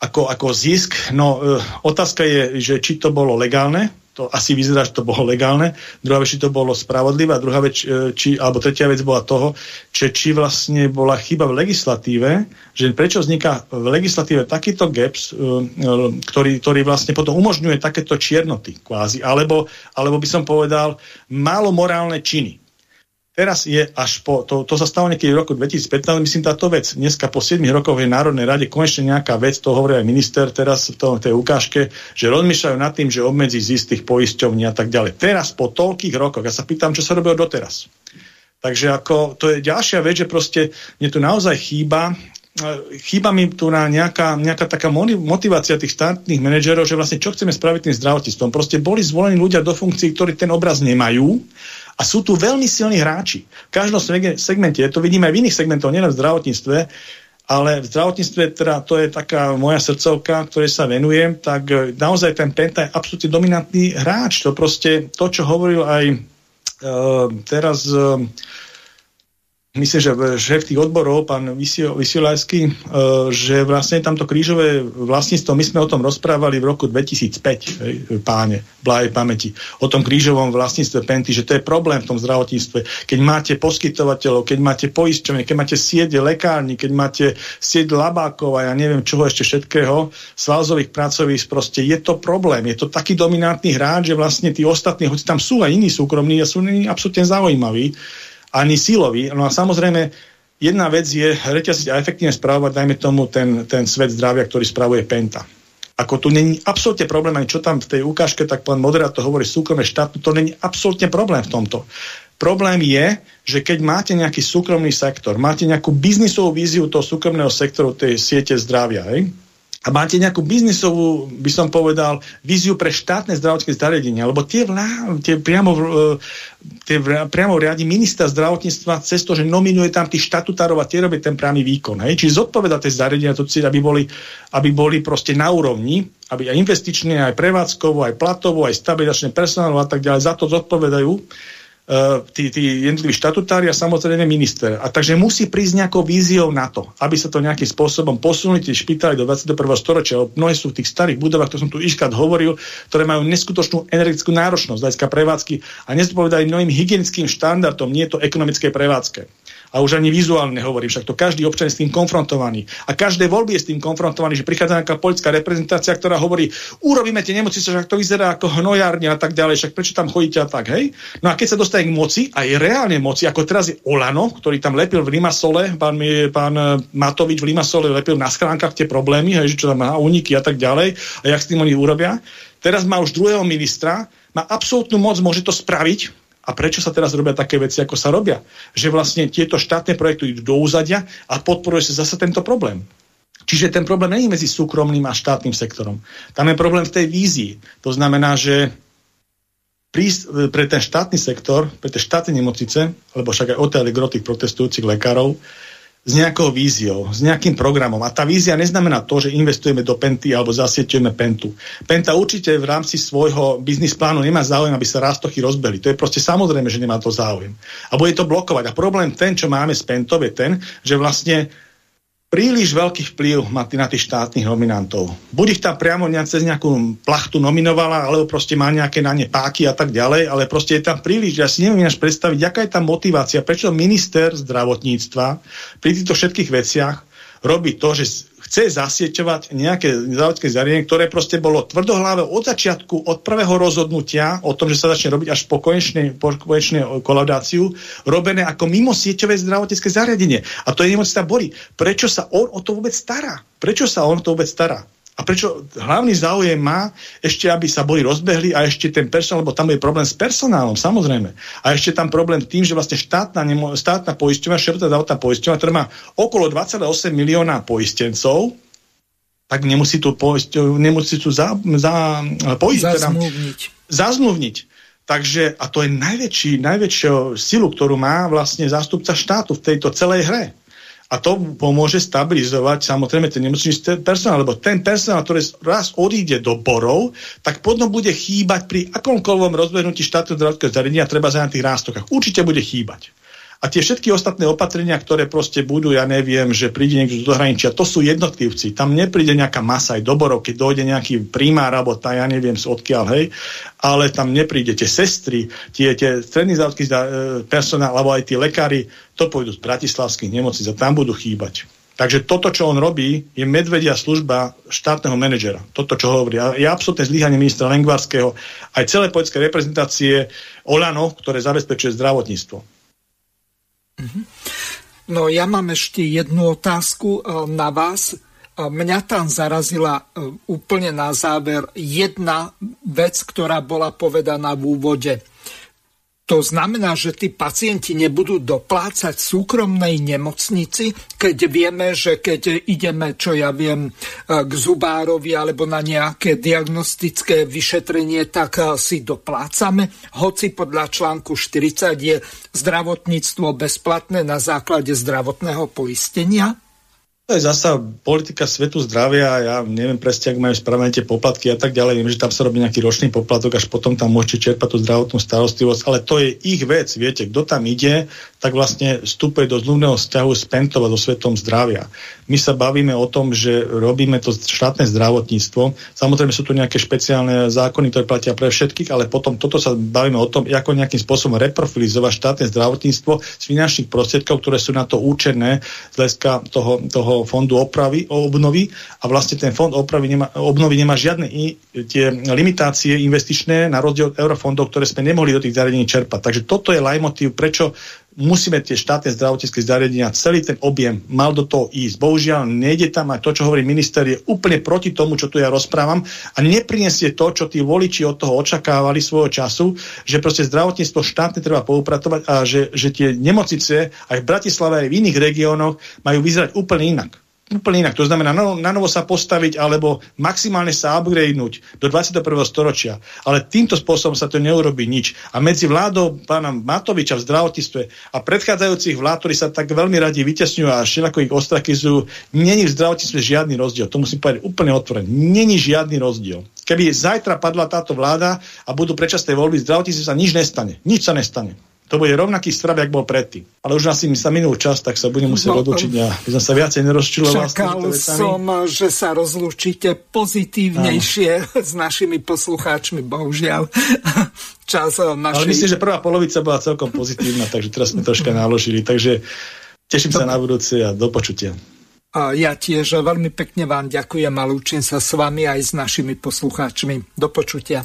ako, ako zisk. No e, otázka je, že či to bolo legálne, to asi vyzerá, že to bolo legálne. Druhá vec, či to bolo spravodlivé. A druhá vec, e, či, alebo tretia vec bola toho, že či vlastne bola chyba v legislatíve, že prečo vzniká v legislatíve takýto gaps, ktorý, ktorý vlastne potom umožňuje takéto čiernoty kvázi, alebo, alebo by som povedal, málo morálne činy. Teraz je až po, to, to sa stalo niekedy v roku 2015, myslím táto vec, dneska po 7 rokoch je Národnej rade konečne nejaká vec, to hovorí aj minister teraz v tom, tej ukážke, že rozmýšľajú nad tým, že obmedzí z istých poisťovní a tak ďalej. Teraz po toľkých rokoch, ja sa pýtam, čo sa robilo doteraz. Takže ako, to je ďalšia vec, že proste mne tu naozaj chýba chýba mi tu na nejaká, nejaká taká motivácia tých štátnych manažerov, že vlastne čo chceme spraviť tým zdravotníctvom. Proste boli zvolení ľudia do funkcií, ktorí ten obraz nemajú a sú tu veľmi silní hráči. V každom segmente, to vidíme aj v iných segmentoch, nielen v zdravotníctve, ale v zdravotníctve, teda to je taká moja srdcovka, ktorej sa venujem, tak e, naozaj ten Penta je absolútne dominantný hráč. To proste, to, čo hovoril aj uh, teraz uh, myslím, že šéf tých odborov, pán Vysielajský, e, že vlastne tamto krížové vlastníctvo, my sme o tom rozprávali v roku 2005, páne, bláj pamäti, o tom krížovom vlastníctve Penty, že to je problém v tom zdravotníctve. Keď máte poskytovateľov, keď máte poisťovne, keď máte siede lekárni, keď máte sieť labákov a ja neviem čoho ešte všetkého, svalzových pracovísk, proste je to problém. Je to taký dominantný hráč, že vlastne tí ostatní, hoci tam sú aj iní súkromní a sú absolútne zaujímaví, ani silový. No a samozrejme, jedna vec je reťaziť a efektívne spravovať, dajme tomu, ten, ten svet zdravia, ktorý spravuje Penta. Ako tu není absolútne problém, ani čo tam v tej ukážke, tak pán moderátor hovorí súkromné štátu, to není absolútne problém v tomto. Problém je, že keď máte nejaký súkromný sektor, máte nejakú biznisovú víziu toho súkromného sektoru tej siete zdravia, hej? A máte nejakú biznisovú, by som povedal, víziu pre štátne zdravotnícke zariadenia, lebo tie, vlá, tie, priamo, e, tie priamo riadi minister zdravotníctva cez to, že nominuje tam tých štatutárov a tie robí ten priamy výkon. Hej? Čiže zodpoveda tie zariadenia, to cieľ, aby boli, aby boli proste na úrovni, aby aj investične, aj prevádzkovo, aj platovo, aj stabilizačné personálu a tak ďalej, za to zodpovedajú tí, tí jednotliví štatutári a samozrejme minister. A takže musí prísť nejakou víziou na to, aby sa to nejakým spôsobom posunuli tie špitály do 21. storočia. Mnohé sú v tých starých budovách, to som tu iškrát hovoril, ktoré majú neskutočnú energetickú náročnosť, hľadiska prevádzky a nezpovedajú mnohým hygienickým štandardom, nie je to ekonomické prevádzke a už ani vizuálne hovorím, však to každý občan je s tým konfrontovaný. A každé voľby je s tým konfrontovaný, že prichádza nejaká politická reprezentácia, ktorá hovorí, urobíme tie nemocnice, však to vyzerá ako hnojárne a tak ďalej, však prečo tam chodíte a tak, hej? No a keď sa dostane k moci, a je reálne moci, ako teraz je Olano, ktorý tam lepil v Limasole, pán, pán Matovič v Limasole lepil na schránkach tie problémy, hej, že čo tam má úniky a tak ďalej, a jak s tým oni urobia. Teraz má už druhého ministra, má absolútnu moc, môže to spraviť, a prečo sa teraz robia také veci, ako sa robia? Že vlastne tieto štátne projekty idú do úzadia a podporuje sa zase tento problém. Čiže ten problém je medzi súkromným a štátnym sektorom. Tam je problém v tej vízii. To znamená, že pre ten štátny sektor, pre tie štátne nemocnice, lebo však aj oteli tých protestujúcich lekárov, s nejakou víziou, s nejakým programom. A tá vízia neznamená to, že investujeme do Penty alebo zasieťujeme Pentu. Penta určite v rámci svojho biznis plánu nemá záujem, aby sa rastochy rozbeli. To je proste samozrejme, že nemá to záujem. A bude to blokovať. A problém ten, čo máme s Pentou, je ten, že vlastne príliš veľký vplyv má na tých štátnych nominantov. Buď ich tam priamo cez nejakú plachtu nominovala, alebo proste má nejaké na ne páky a tak ďalej, ale proste je tam príliš. Ja si neviem až predstaviť, aká je tam motivácia, prečo minister zdravotníctva pri týchto všetkých veciach robí to, že chce zasieťovať nejaké zdravotné zariadenie, ktoré proste bolo tvrdohlavé od začiatku, od prvého rozhodnutia o tom, že sa začne robiť až po konečnej, po konečnej kolaudáciu, robené ako mimo sieťové zdravotnícke zariadenie. A to je nemocnica Bory. Prečo sa on o to vôbec stará? Prečo sa on o to vôbec stará? A prečo hlavný záujem má ešte, aby sa boli rozbehli a ešte ten personál, lebo tam je problém s personálom, samozrejme. A ešte tam problém tým, že vlastne štátna, nemo, štátna poisťovňa, šepotá zdravotná poisťovňa, ktorá má okolo 2,8 milióna poistencov, tak nemusí tu, poisťov, nemusí tu za, za, poistiť, teda zazmluvniť. zazmluvniť. Takže, a to je najväčší, najväčšiu silu, ktorú má vlastne zástupca štátu v tejto celej hre. A to pomôže stabilizovať samozrejme ten nemocničný personál, lebo ten personál, ktorý raz odíde do borov, tak potom bude chýbať pri akomkoľvek rozbehnutí štátneho zdravotného zariadenia, treba za na tých rástokách. Určite bude chýbať. A tie všetky ostatné opatrenia, ktoré proste budú, ja neviem, že príde niekto do zahraničia, to sú jednotlivci. Tam nepríde nejaká masa aj doborov, keď dojde nejaký primár alebo tá, ja neviem, odkiaľ, hej, ale tam nepríde tie sestry, tie, tie stredný zdravotný e, personál alebo aj tí lekári, to pôjdu z bratislavských nemocníc a tam budú chýbať. Takže toto, čo on robí, je medvedia služba štátneho manažera. Toto, čo hovorí. A je absolútne zlyhanie ministra Lengvarského aj celé politické reprezentácie Olano, ktoré zabezpečuje zdravotníctvo. Mhm. No ja mám ešte jednu otázku e, na vás. E, mňa tam zarazila e, úplne na záver jedna vec, ktorá bola povedaná v úvode. To znamená, že tí pacienti nebudú doplácať súkromnej nemocnici, keď vieme, že keď ideme, čo ja viem, k zubárovi alebo na nejaké diagnostické vyšetrenie, tak si doplácame. Hoci podľa článku 40 je zdravotníctvo bezplatné na základe zdravotného poistenia. To je zasa politika svetu zdravia, ja neviem presne, ak majú spravené tie poplatky a tak ďalej, viem, že tam sa robí nejaký ročný poplatok, až potom tam môžete čerpať tú zdravotnú starostlivosť, ale to je ich vec, viete, kto tam ide, tak vlastne vstupuje do zlúbneho vzťahu s Pentova, do svetom zdravia. My sa bavíme o tom, že robíme to štátne zdravotníctvo, samozrejme sú tu nejaké špeciálne zákony, ktoré platia pre všetkých, ale potom toto sa bavíme o tom, ako nejakým spôsobom reprofilizovať štátne zdravotníctvo z finančných prostriedkov, ktoré sú na to určené z hľadiska toho, toho fondu opravy, obnovy a vlastne ten fond opravy nemá, obnovy nemá žiadne i, tie limitácie investičné na rozdiel od eurofondov, ktoré sme nemohli do tých zariadení čerpať. Takže toto je lajmotív, prečo musíme tie štátne zdravotnícke zariadenia, celý ten objem mal do toho ísť. Bohužiaľ, nejde tam aj to, čo hovorí minister, je úplne proti tomu, čo tu ja rozprávam a neprinesie to, čo tí voliči od toho očakávali svojho času, že proste zdravotníctvo štátne treba poupratovať a že, že tie nemocnice aj v Bratislave, aj v iných regiónoch majú vyzerať úplne inak úplne inak. To znamená na, na novo sa postaviť alebo maximálne sa upgradenúť do 21. storočia. Ale týmto spôsobom sa to neurobi nič. A medzi vládou pána Matoviča v zdravotníctve a predchádzajúcich vlád, ktorí sa tak veľmi radi vytesňujú a všelako ich ostrakizujú, není v zdravotníctve žiadny rozdiel. To musím povedať úplne otvorene. Není žiadny rozdiel. Keby zajtra padla táto vláda a budú predčasné voľby, zdravotníctve sa nič nestane. Nič sa nestane to bude rovnaký strav, jak bol predtým. Ale už asi mi sa minul čas, tak sa budem musieť no, odlučiť a by som sa viacej nerozčiloval. Čakal som, že sa rozlúčite pozitívnejšie Áno. s našimi poslucháčmi, bohužiaľ. [LAUGHS] Čas eh, našej... Ale myslím, že prvá polovica bola celkom pozitívna, takže teraz sme troška naložili. Takže teším sa na budúce a do počutia. A ja tiež veľmi pekne vám ďakujem a lúčim sa s vami aj s našimi poslucháčmi. Do počutia.